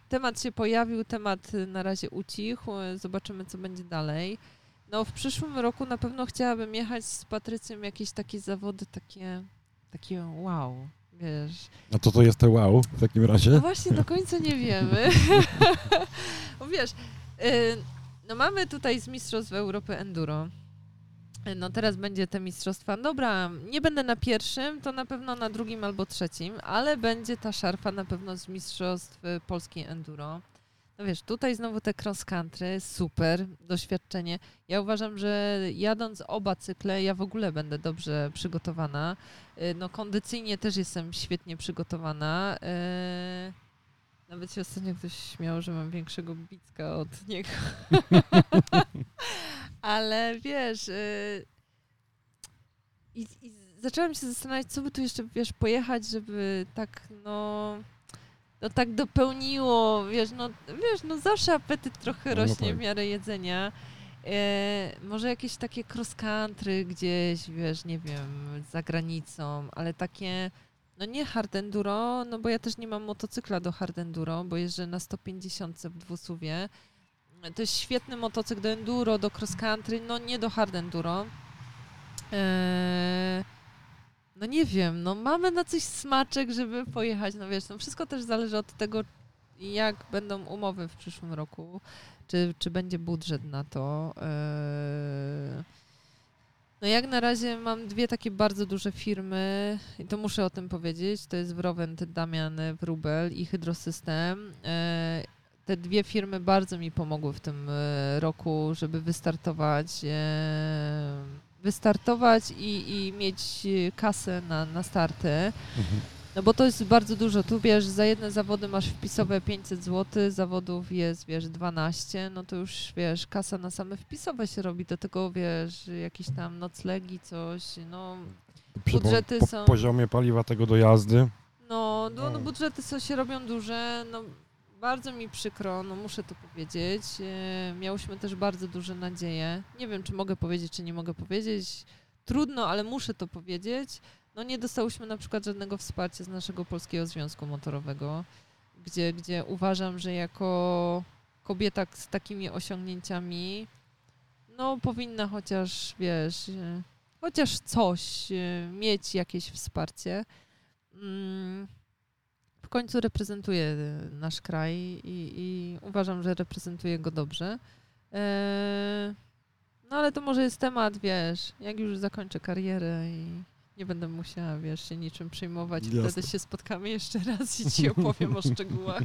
temat się pojawił, temat na razie ucichł, zobaczymy, co będzie dalej. No w przyszłym roku na pewno chciałabym jechać z Patrycją jakieś takie zawody, takie, takie wow, wiesz. A to to jest te wow w takim No razie? właśnie do końca nie wiemy. Wiesz, y, no mamy tutaj z Mistrzostw Europy Enduro. No teraz będzie te mistrzostwa. Dobra, nie będę na pierwszym, to na pewno na drugim albo trzecim, ale będzie ta szarfa na pewno z Mistrzostw y, Polskiej Enduro. No wiesz, tutaj znowu te cross country, super doświadczenie. Ja uważam, że jadąc oba cykle, ja w ogóle będę dobrze przygotowana. Y, No kondycyjnie też jestem świetnie przygotowana. Y, Nawet się ostatnio ktoś śmiał, że mam większego bicka od niego. Ale wiesz, y, i, i zaczęłam się zastanawiać, co by tu jeszcze, wiesz, pojechać, żeby tak, no, no tak dopełniło, wiesz, no, wiesz, no zawsze apetyt trochę No, no rośnie tak. w miarę jedzenia. E, może jakieś takie cross country gdzieś, wiesz, nie wiem, za granicą, ale takie, no nie hard enduro, no bo ja też nie mam motocykla do hard enduro, bo jeżdżę na 150 w dwusuwie. To jest świetny motocykl do enduro, do cross country, no nie do hard enduro. Eee, no nie wiem, no mamy na coś smaczek, żeby pojechać, no wiesz, no wszystko też zależy od tego, jak będą umowy w przyszłym roku, czy, czy będzie budżet na to. Eee, no jak na razie mam dwie takie bardzo duże firmy i to muszę o tym powiedzieć. To jest Wrowent, Damian Wrubel i Hydrosystem. E, Te dwie firmy bardzo mi pomogły w tym e, roku, żeby wystartować, e, wystartować i, i mieć e, kasę na, na starty. Mhm. No bo to jest bardzo dużo. Tu wiesz, za jedne zawody masz wpisowe 500 zł, zawodów jest, wiesz, 12, no to już, wiesz, kasa na same wpisowe się robi, do tego, wiesz, jakieś tam noclegi, coś, no, Przy po, budżety po są- poziomie paliwa tego do jazdy. no, no, no No. budżety są, się robią duże, no, bardzo mi przykro, no muszę to powiedzieć. E, miałyśmy też bardzo duże nadzieje. Nie wiem, czy mogę powiedzieć, czy nie mogę powiedzieć. Trudno, ale muszę to powiedzieć. No nie dostałyśmy na przykład żadnego wsparcia z naszego Polskiego Związku Motorowego, gdzie, gdzie uważam, że jako kobieta z takimi osiągnięciami, no powinna chociaż, wiesz, e, chociaż coś, e, mieć jakieś wsparcie. W końcu reprezentuję e, nasz kraj i, i uważam, że reprezentuję go dobrze. Eee, no ale to może jest temat, wiesz, jak już zakończę karierę i nie będę musiała, wiesz, się niczym przejmować. Jasne. Wtedy się spotkamy jeszcze raz i ci opowiem o szczegółach.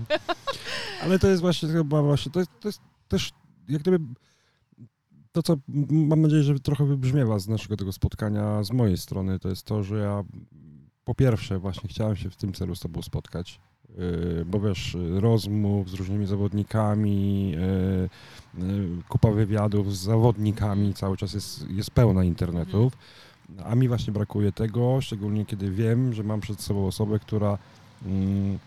Ale to jest właśnie chyba właśnie, to jest, to jest też jak gdyby to, co mam nadzieję, że trochę wybrzmiewa z naszego tego spotkania z mojej strony, to jest to, że ja po pierwsze właśnie chciałem się w tym celu z tobą spotkać, yy, bo wiesz, rozmów z różnymi zawodnikami, yy, yy, kupa wywiadów z zawodnikami, cały czas jest, jest pełna internetów, a mi właśnie brakuje tego, szczególnie kiedy wiem, że mam przed sobą osobę, która mm,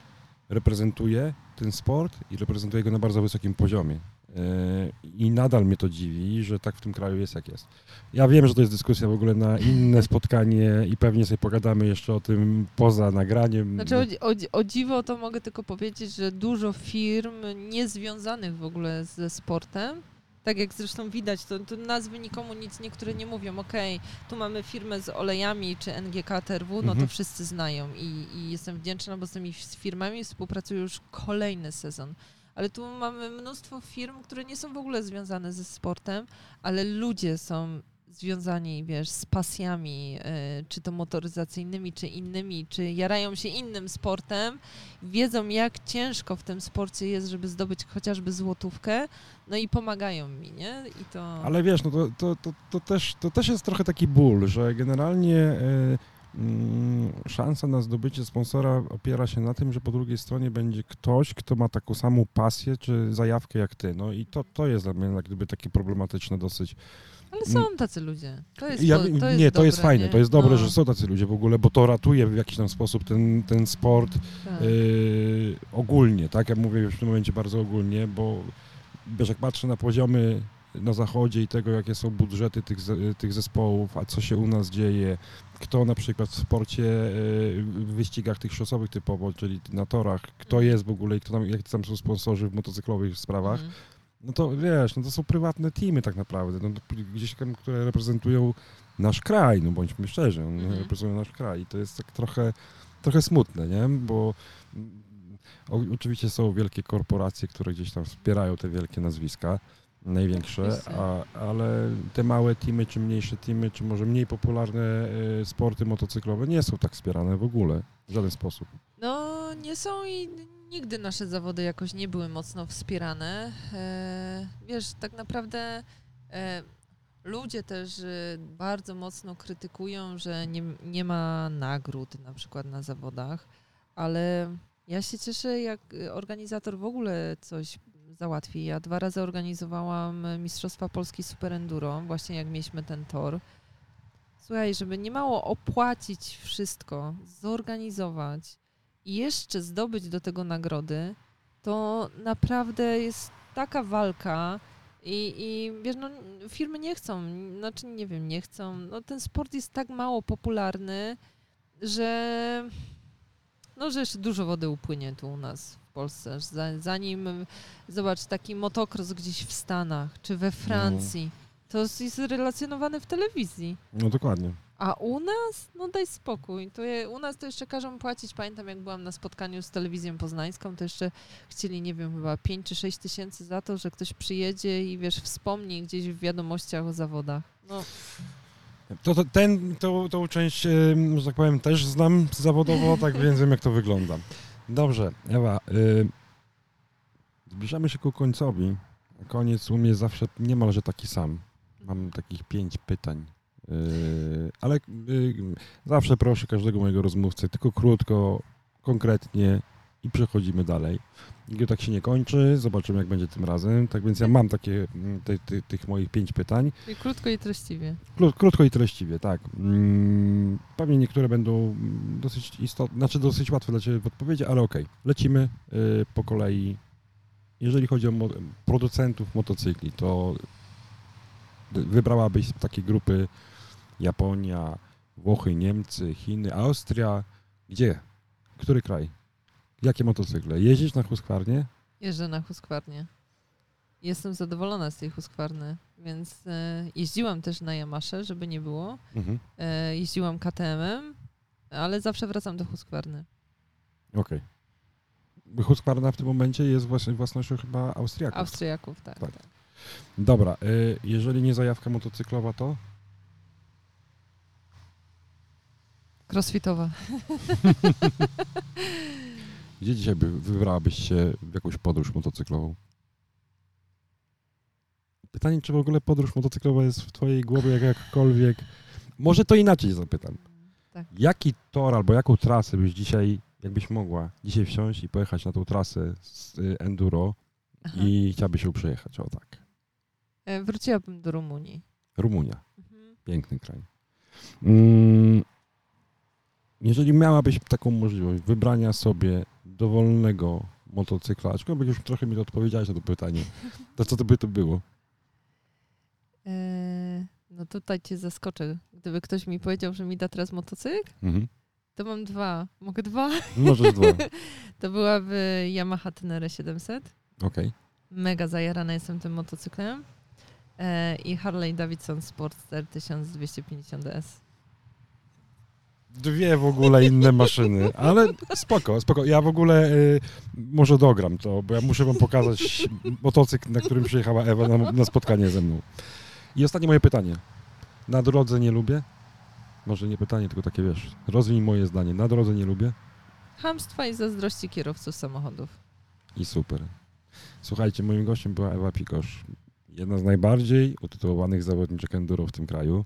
reprezentuje ten sport i reprezentuje go na bardzo wysokim poziomie. Yy, I nadal mnie to dziwi, że tak w tym kraju jest jak jest. Ja wiem, że to jest dyskusja w ogóle na inne spotkanie i pewnie sobie pogadamy jeszcze o tym poza nagraniem. Znaczy o, o, o dziwo to mogę tylko powiedzieć, że dużo firm niezwiązanych w ogóle ze sportem, tak jak zresztą widać, to, to nazwy nikomu nic niektóre nie mówią. Okej, tu mamy firmę z olejami czy NGK TRW, no Mhm. to wszyscy znają i, i jestem wdzięczna, bo z tymi firmami współpracuję już kolejny sezon. Ale tu mamy mnóstwo firm, które nie są w ogóle związane ze sportem, ale ludzie są związani, wiesz, z pasjami, y, czy to motoryzacyjnymi, czy innymi, czy jarają się innym sportem, wiedzą jak ciężko w tym sporcie jest, żeby zdobyć chociażby złotówkę, no i pomagają mi, nie? I to... Ale wiesz, no to, to, to, to, też, to też jest trochę taki ból, że generalnie e, szansa na zdobycie sponsora opiera się na tym, że po drugiej stronie będzie ktoś, kto ma taką samą pasję czy zajawkę jak ty. No i to, to jest dla mnie jak gdyby takie problematyczne dosyć. Ale są tacy ludzie. To jest, Ja, po- to jest nie, to jest dobre, fajne, nie? to jest dobre, No, że są tacy ludzie w ogóle, bo to ratuje w jakiś tam sposób ten, ten sport tak. Yy, ogólnie, tak? Ja mówię już w tym momencie bardzo ogólnie, bo wiesz, jak patrzę na poziomy na zachodzie i tego, jakie są budżety tych, tych zespołów, a co się u nas dzieje, kto na przykład w sporcie, yy, w wyścigach tych szosowych typowo, czyli na torach, kto Mhm. jest w ogóle i kto tam, jak tam są sponsorzy w motocyklowych sprawach, Mhm. no to wiesz, no to są prywatne teamy tak naprawdę, no, gdzieś tam, które reprezentują nasz kraj, no bądźmy szczerzy, one Mhm. reprezentują nasz kraj i to jest tak trochę, trochę smutne, nie? Bo mm, o, oczywiście są wielkie korporacje, które gdzieś tam wspierają te wielkie nazwiska, największe, a, ale te małe teamy, czy mniejsze teamy, czy może mniej popularne e, sporty motocyklowe nie są tak wspierane w ogóle, w żaden sposób. No, nie są i nigdy nasze zawody jakoś nie były mocno wspierane. E, wiesz, tak naprawdę e, ludzie też e, bardzo mocno krytykują, że nie, nie ma nagród na przykład na zawodach, ale ja się cieszę, jak organizator w ogóle coś załatwi. Ja dwa razy organizowałam Mistrzostwa Polski Super Enduro, właśnie jak mieliśmy ten tor. Słuchaj, żeby nie mało opłacić wszystko, zorganizować i jeszcze zdobyć do tego nagrody, to naprawdę jest taka walka i, i wiesz, no, firmy nie chcą, znaczy nie wiem, nie chcą. No, ten sport jest tak mało popularny, że no, że jeszcze dużo wody upłynie tu u nas w Polsce. Za- Zanim, zobacz, taki motocross gdzieś w Stanach czy we Francji, to jest relacjonowane w telewizji. No dokładnie. A u nas? No daj spokój. To je, u nas to jeszcze każą płacić. Pamiętam, jak byłam na spotkaniu z telewizją poznańską, to jeszcze chcieli, nie wiem, chyba 5 czy 6 tysięcy za to, że ktoś przyjedzie i wiesz, wspomni gdzieś w wiadomościach o zawodach. No, To, to, ten, to, tą część, em, że tak powiem, też znam zawodowo, tak więc wiem, jak to wygląda. Dobrze, Ewa, y, zbliżamy się ku końcowi. Koniec u mnie zawsze niemalże taki sam. Mam takich pięć pytań. Y, ale zawsze proszę każdego mojego rozmówcę, tylko krótko, konkretnie i przechodzimy dalej. Nigdy tak się nie kończy, zobaczymy jak będzie tym razem. Tak więc ja mam takie, mm, te, te, tych moich pięć pytań. i krótko i treściwie. Kró- Krótko i treściwie, tak. Mm, Pewnie niektóre będą mm, dosyć istotne, znaczy dosyć łatwe dla Ciebie w odpowiedzi, ale okej. Lecimy y, po kolei. Jeżeli chodzi o mo- producentów motocykli, to wybrałabyś takie grupy Japonia, Włochy, Niemcy, Chiny, Austria. Gdzie? Który kraj? Jakie motocykle? Jeździć na Husqvarnie? Jeżdżę na Husqvarnie. Jestem zadowolona z tej Husqvarny, więc e, jeździłam też na Yamasze, żeby nie było. Mhm. E, jeździłam KTM-em, ale zawsze wracam do Husqvarny. Okej. Husqvarna w tym momencie jest właśnie własnością chyba Austriaków. Austriaków, tak. Tak. tak. Dobra, y, jeżeli nie zajawka motocyklowa, to? Crossfitowa. Gdzie dzisiaj by wybrałabyś się w jakąś podróż motocyklową? Pytanie, czy w ogóle podróż motocyklowa jest w twojej głowie jak jakkolwiek... Może to inaczej zapytam. Tak. Jaki tor albo jaką trasę byś dzisiaj, jakbyś mogła dzisiaj wsiąść i pojechać na tą trasę z y, enduro Aha. i chciałabyś ją przejechać, o tak. E, Wróciłabym do Rumunii. Rumunia, piękny kraj. Mm, jeżeli miałabyś taką możliwość wybrania sobie dowolnego motocykla, aczkolwiek już trochę mi to odpowiedziałeś na to pytanie, to co to by to było? E, No tutaj cię zaskoczę. Gdyby ktoś mi powiedział, że mi da teraz motocykl, Mhm. to mam dwa. Mogę dwa? Możesz dwa. To byłaby Yamaha Tenere 700. Okej. Mega zajarana jestem tym motocyklem. E, I Harley Davidson Sportster 1250 DS. Dwie w ogóle inne maszyny, ale spoko, spoko. Ja w ogóle y, może dogram to, bo ja muszę wam pokazać motocykl, na którym przyjechała Ewa na, na spotkanie ze mną. I ostatnie moje pytanie. Na drodze nie lubię? Może nie pytanie, tylko takie wiesz. Rozwij moje zdanie. Na drodze nie lubię Hamstwa i zazdrości kierowców samochodów. i super. Słuchajcie, moim gościem była Ewa Pikosz. Jedna z najbardziej utytułowanych zawodniczek enduro w tym kraju.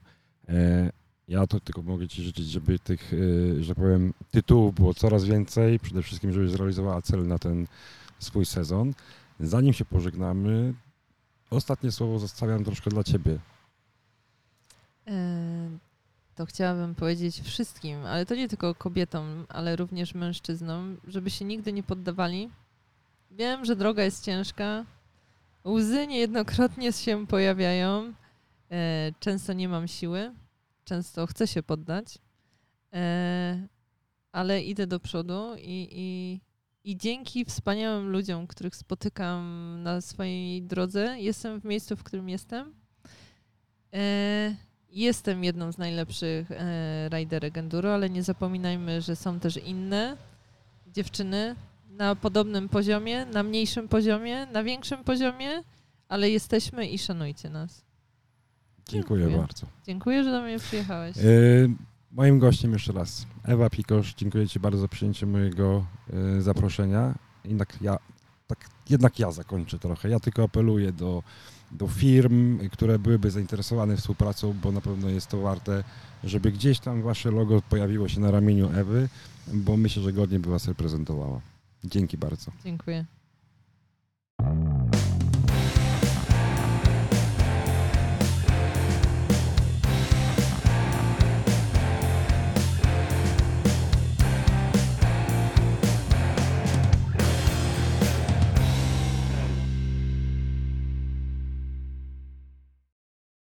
E, ja to tylko mogę Ci życzyć, żeby tych, e, że tak powiem, tytułów było coraz więcej. Przede wszystkim, żebyś zrealizowała cel na ten swój sezon. Zanim się pożegnamy, ostatnie słowo zostawiam troszkę dla Ciebie. E, To chciałabym powiedzieć wszystkim, ale to nie tylko kobietom, ale również mężczyznom, żeby się nigdy nie poddawali. Wiem, że droga jest ciężka. Łzy niejednokrotnie się pojawiają. E, Często nie mam siły, często chcę się poddać, E, ale idę do przodu i, i, i dzięki wspaniałym ludziom, których spotykam na swojej drodze, jestem w miejscu, w którym jestem. E, Jestem jedną z najlepszych e, riderek enduro, ale nie zapominajmy, że są też inne dziewczyny na podobnym poziomie, na mniejszym poziomie, na większym poziomie, ale jesteśmy i szanujcie nas. Dziękuję, Dziękuję. bardzo. Dziękuję, że do mnie przyjechałeś. E, moim gościem jeszcze raz Ewa Pikosz. Dziękuję Ci bardzo za przyjęcie mojego e, zaproszenia. Jednak ja, tak, jednak ja zakończę trochę. Ja tylko apeluję do, do firm, które byłyby zainteresowane współpracą, bo na pewno jest to warte, żeby gdzieś tam Wasze logo pojawiło się na ramieniu Ewy, bo myślę, że godnie by Was reprezentowała. Dzięki bardzo. Dziękuję.